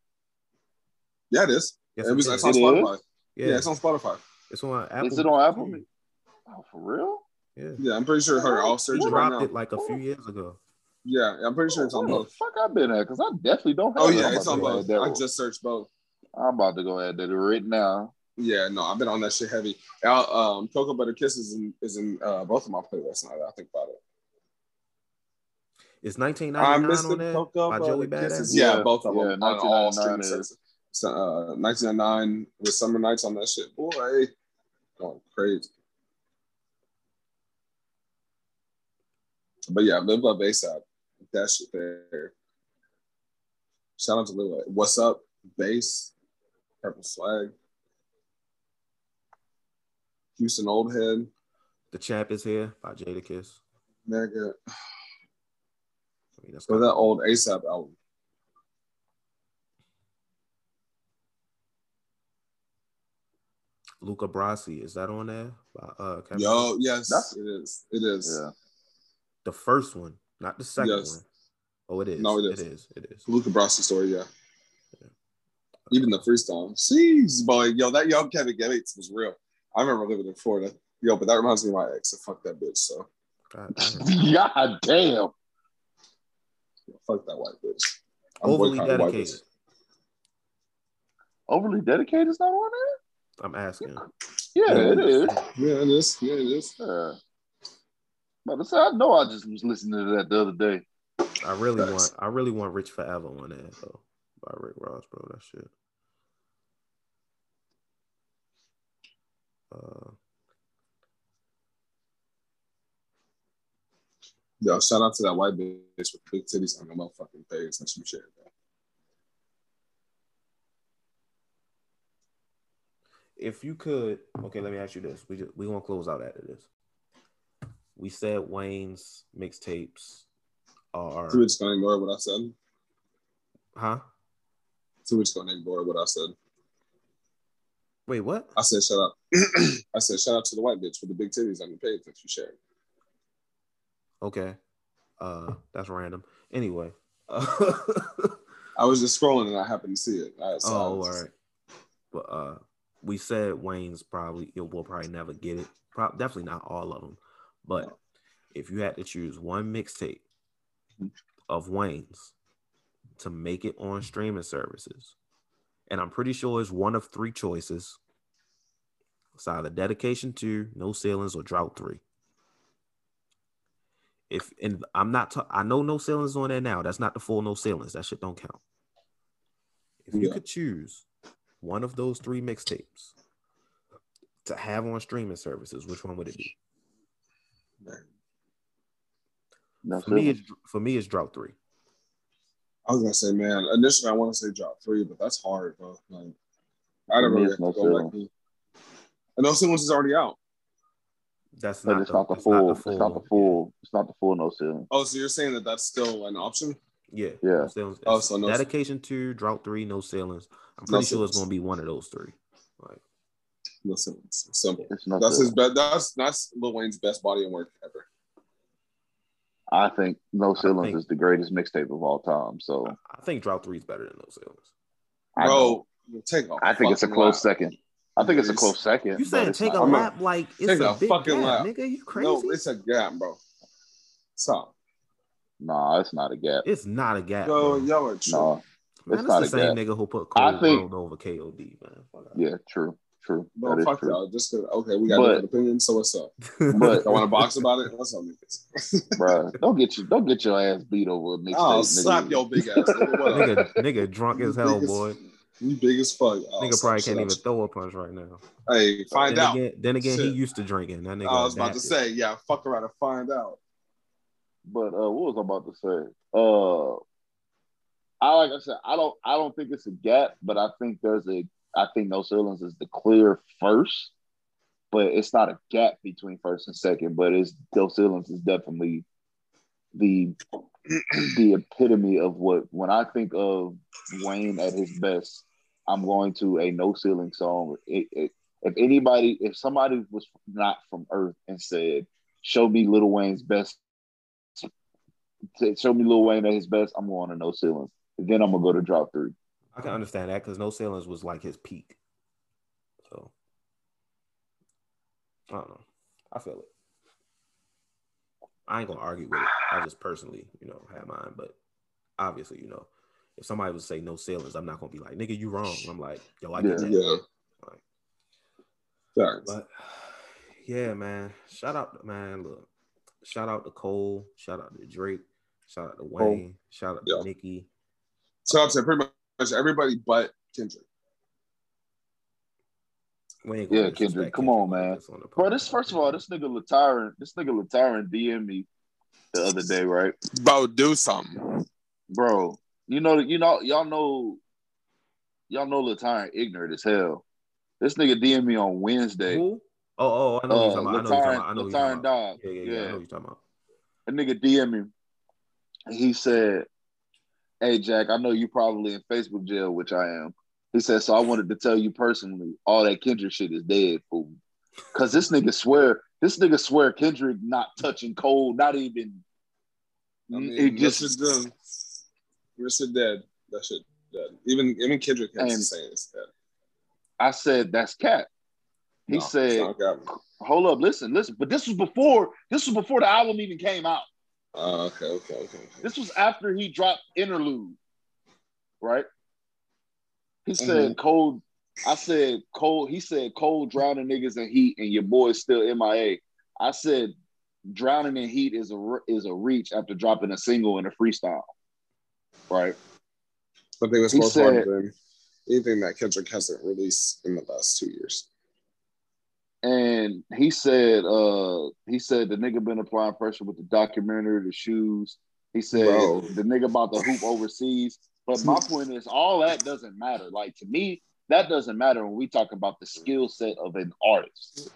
Yeah, it is. Yes, it was. is. It's on It is? Spotify. Yeah, Yeah. it's on Spotify. it's on Apple. Is it on Apple? Oh, for real? Yeah, Yeah, I'm pretty sure her all he searching right now. it like a few years ago. Yeah, I'm pretty sure it's on Where both. fuck I've been at? Because I definitely don't have Oh yeah, I'm it's on both. I just searched both. I'm about to go ahead to right now. Yeah, no, I've been on that shit heavy. Al- Um, Cocoa Butter Kiss is in, is in uh, both of my playlists now. that I think about it. it. Is I 1999 missed on the Cocoa by Butter Joey Kisses. Badass? Yeah, Yeah, both of them yeah, on all 1999 streaming is- services. So, uh, 1999 with Summer Nights on that shit. Boy, going crazy. But yeah, Live Love ASAP. That shit there. Shout out to Love. What's up, bass? Purple Swag. Houston Old Head. The Champ is here by Jadakiss. Mega. I mean, that's that old ASAP album. Luca Brasi. Is that on there? By, uh, Kevin? Yo, yes, That's- it is. It is. Yeah. the first one, not the second Yes. one. Oh, it is. No, it It is. is. It is. Luca Brasi story, yeah. Even the freestyle. Jeez, boy. Yo, that young Kevin Gates was real. I remember living in Florida. Yo, but that reminds me of my ex. So fuck that bitch. So God damn. God damn. yeah, fuck that white bitch. I'm Overly dedicated. bitches. Overly dedicated is not on I'm asking. there? Yeah, Yeah. it is. Yeah, it is. Yeah, it is. Yeah. But I said, I know I just was listening to that the other day. I really Facts. want. I really want Rich Forever on there though. By Rick Ross, bro. That shit. Uh, Yo, shout out to that white bitch with big titties on her motherfucking face and some shit. Bro. If you could, okay, let me ask you this. We just, we gonna close out after this. We said Wayne's mixtapes are, So we're just gonna ignore what I said. huh? So we're just gonna ignore what I said. Wait, what? I said shout out. I said shout out to the white bitch with the big titties on the page that you shared. Okay, uh, that's random. Anyway, uh, I was just scrolling and I happened to see it. I saw oh, it. all right. But uh, we said Wayne's probably it will probably never get it. Pro- definitely not all of them. But if you had to choose one mixtape of Wayne's to make it on streaming services, and I'm pretty sure it's one of three choices. It's either dedication two, no ceilings, or drought three. If and I'm not, ta- I know no ceilings on there now. That's not the full no ceilings. That shit don't count. If you Yeah. could choose one of those three mixtapes to have on streaming services, which one would it be? No, For me, it's for me, it's drought three. I was gonna say, man, initially I want to say drop three, but that's hard, bro. Like, I don't For me, really it's have to No go back. And no ceilings is already out. That's but not, it's the, not the it's full. Not It's the full. not the full. It's not the full no ceiling. Oh, so you're saying that that's still an option? Yeah. Yeah. No ceilings. Oh, It's so no- dedication two, drought three, no ceilings. I'm No pretty sure it's gonna be one of those three. Like, No ceilings. Simple. It's no That's his best. That's that's Lil Wayne's best body of work ever. I think No Ceilings think- is the greatest mixtape of all time. So I think drought three is better than no ceilings. I. Bro, take a I think it's a close lap. second. I think it's a close second. You but saying take a not- not- lap like it's take a, a big fucking gap, lap. nigga? You crazy? No, it's a gap, bro. Stop. Nah, it's not a gap. It's not a gap. Yo, bro. y'all are true. Man, it's it's not the a same gap. nigga who put I think- Brown over KOD, man. Fuck yeah, true, true. Bro, that is fuck true. y'all. Just 'cause- okay, we got But- different opinions, so what's up? But I want to box about it. What's up, niggas? bro, don't get you, don't get your ass beat over a oh, mixtape. I'll nigga. slap your big ass. Nigga, what up? nigga, nigga drunk as hell, Biggest- boy. You big as fuck. Oh, Nigga probably can't even throw a punch right now. Hey, find then out. Again, then again, he used to drinking. That oh, nigga. I was about to say, yeah, fuck around and find out. But uh, what was I about to say? Uh, I like I said, I don't, I don't think it's a gap, but I think there's a, I think No Ceilings is the clear first, but it's not a gap between first and second. But it's No Ceilings is definitely the the epitome of what when I think of Wayne at his best, I'm going to a No Ceiling song. It, it, if anybody, if somebody was not from Earth and said, "Show me Little Wayne's best," show me Lil Wayne at his best, I'm going to No Ceilings. Then I'm gonna go to Drop Three. I can understand that because No Ceilings was like his peak. So I don't know. I feel it. I ain't gonna argue with it. I just personally, you know, have mine. But obviously, you know, if somebody would say no ceilings, I'm not gonna be like, nigga, you wrong. I'm like, yo, I get Yeah. that. Yeah. Like, but yeah, man. Shout out, man. Look, shout out to Cole. Shout out to Drake. Shout out to Wayne. Shout out Yeah. to Nicki. So I'm saying pretty much everybody but Kendrick. Wayne Yeah, gonna Kendrick, come on, man. on Bro, this first of all, this nigga Lataran, this nigga Lataran DM me the other day, right? Bro, do something. Bro, you know, you know, y'all know, y'all know Lataran ignorant as hell. This nigga DM me on Wednesday. Who? Oh, oh, I know Uh, what you're talking about. I know what you're talking about. I know what you're talking about. Dog. Yeah, yeah, yeah, I know what you're talking about. A nigga DM me. He said, Hey Jack, I know you probably in Facebook jail, which I am. He said, so I wanted to tell you personally, all that Kendrick shit is dead, fool. Cause this nigga swear, this nigga swear Kendrick not touching Cole, not even. I mean, it just just done. Your shit dead. That shit dead. Even even Kendrick has saying it's dead. I said that's cat. He No, said, not got me. hold up, listen, listen. But this was before this was before the album even came out. Uh, okay, okay, okay. okay. This was after he dropped interlude, right? He said Cole. I said Cole. He said Cole drowning niggas in heat, and your boy's still MIA. I said drowning in heat is a is a reach after dropping a single in a freestyle, right? Think it's He more said- anything that Kendrick hasn't released in the last two years. And he said, uh, he said the nigga been applying pressure with the documentary, the shoes. He said Bro. the nigga about the hoop overseas. But my point is, all that doesn't matter. Like to me, that doesn't matter when we talk about the skill set of an artist.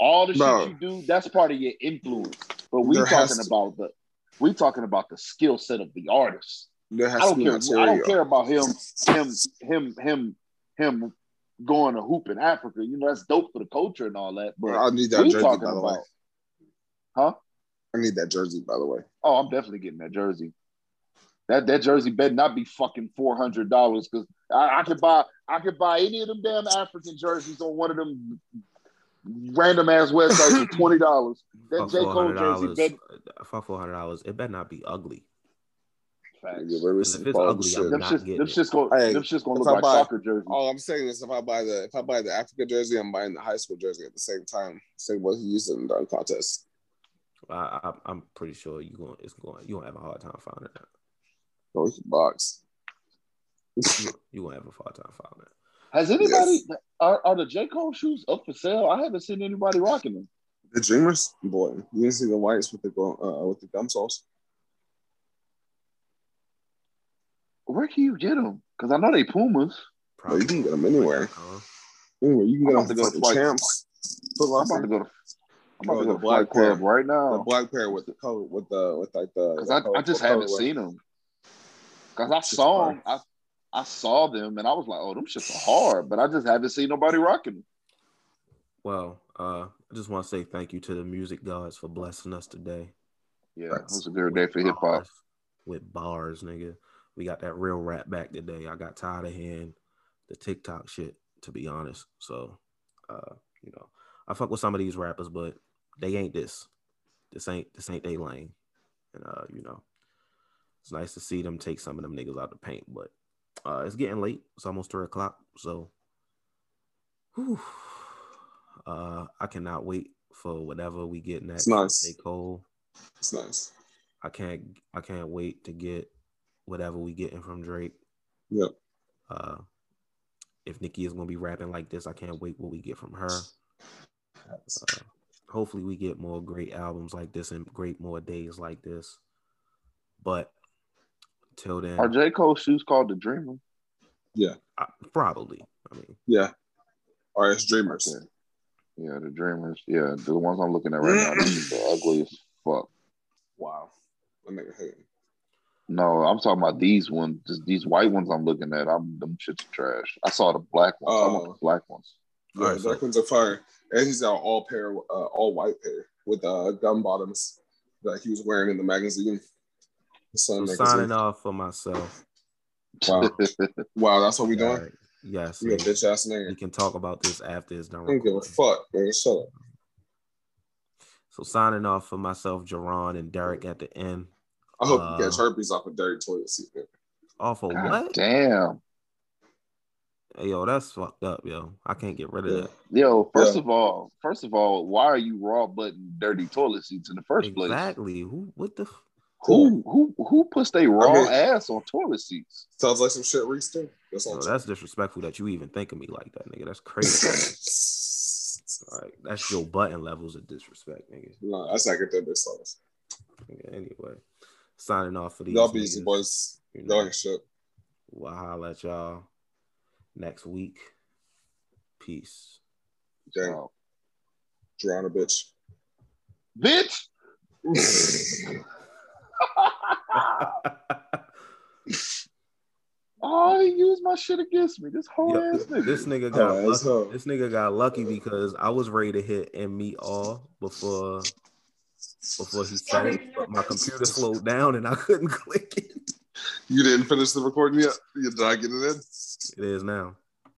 All the Bro. shit you do, that's part of your influence. But we There talking about the we talking about the skill set of the artist. I don't care. I don't care about him, him, him, him, him going to hoop in Africa. You know, that's dope for the culture and all that. But I need that jersey, talking by the way. about, huh? I need that jersey, by the way. Oh, I'm definitely getting that jersey. That that jersey better not be fucking four hundred dollars because I, I could buy I could buy any of them damn African jerseys on one of them random ass websites for twenty dollars. That J Cole jersey dollars. better. For four hundred dollars, it better not be ugly. Facts. Yeah, there is If it's ugly, shit. I'm not shit's, getting them it. shit's gonna, Hey, them shit's gonna look I like buy- soccer jerseys. All I'm saying is, if I buy the if I buy the Africa jersey, I'm buying the high school jersey at the same time. Same what he used in the contest. I, I, I'm pretty sure you going it's going you gonna have a hard time finding that. So we can box. You, you gonna have a hard time finding that. Has anybody are, are the J Cole shoes up for sale? I haven't seen anybody rocking them. The Dreamers, boy, you didn't see the whites with the uh, with the gum soles. Where can you get them? Because I know they Pumas. Bro, you can get them anywhere. Uh, Anywhere you can I'm get them to go to Flight- champs. Foot I'm about to go to. I'm about to the go to black Club pair. right now. The black pair with the coat, with the with like the Because I, color- I just haven't colorway. seen them. Because I It's saw them. I, I saw them and I was like, oh, them shits are hard. But I just haven't seen nobody rocking them. well, uh, I just want to say thank you to the music gods for blessing us today. Yeah, it was a good day for hip hop. With bars, nigga. We got that real rap back today. I got tired of hearing the TikTok shit, to be honest. So, uh, you know, I fuck with some of these rappers, but they ain't this. This ain't this ain't they lane. And uh, you know, it's nice to see them take some of them niggas out the paint, but uh it's getting late. It's almost three o'clock. So whew, uh I cannot wait for whatever we get next. It's nice. J. Cole. It's nice. I can't I can't wait to get whatever we getting from Drake. Yep. Uh if Nicki is gonna be rapping like this, I can't wait what we get from her. Uh, hopefully we get more great albums like this and great more days like this. But till then, Are J. Cole shoes called the Dreamer? I- probably. I mean, Yeah. Or it's Dreamers. Okay. Yeah, the Dreamers. Yeah, the ones I'm looking at right now, these are ugly as fuck. Wow. That nigga hating. No, I'm talking about these ones. Just these white ones I'm looking at. I'm them shits are trash. I saw the black ones. I want Oh. the black ones. Yeah, Alright, so- Dark ones are fire. And he's got all pair, uh, all white pair with uh, gum bottoms that he was wearing in the magazine. The Sun so magazine. signing off for myself. Wow. wow, that's what we doing. Alright. Yes, You a bitch ass nigga. we can talk about this after it's done. I don't give a fuck, man. Shut up. So signing off for myself, Jerron and Derek at the end. I hope Uh, you catch herpes off a dirty toilet seat. Man. Off of God what? damn. Hey, yo, that's fucked up, yo. I can't get rid of Yeah. that. Yo, first Yeah. of all, first of all, why are you raw button dirty toilet seats in the first place? Exactly. Who? What the? F- Who who who puts their raw mean- ass on toilet seats? Sounds like some shit Reese too. That's all yo, that's disrespectful that you even think of me like that, nigga. That's crazy. like that's your Button levels of disrespect, nigga. no, that's not good that this Anyway, signing off for these. Y'all be easy boys. You Y'all know, ain't shit. we'll holler at y'all next week. Peace. Dang, Oh. drown a bitch. Bitch. Oh, he used my shit against me. This whole Yo, ass nigga. this nigga got Oh, lucky. this nigga got lucky because I was ready to hit and meet all before before he said it, but my computer slowed down and I couldn't click it. You didn't finish the recording yet? You- Did I get it in? It is now.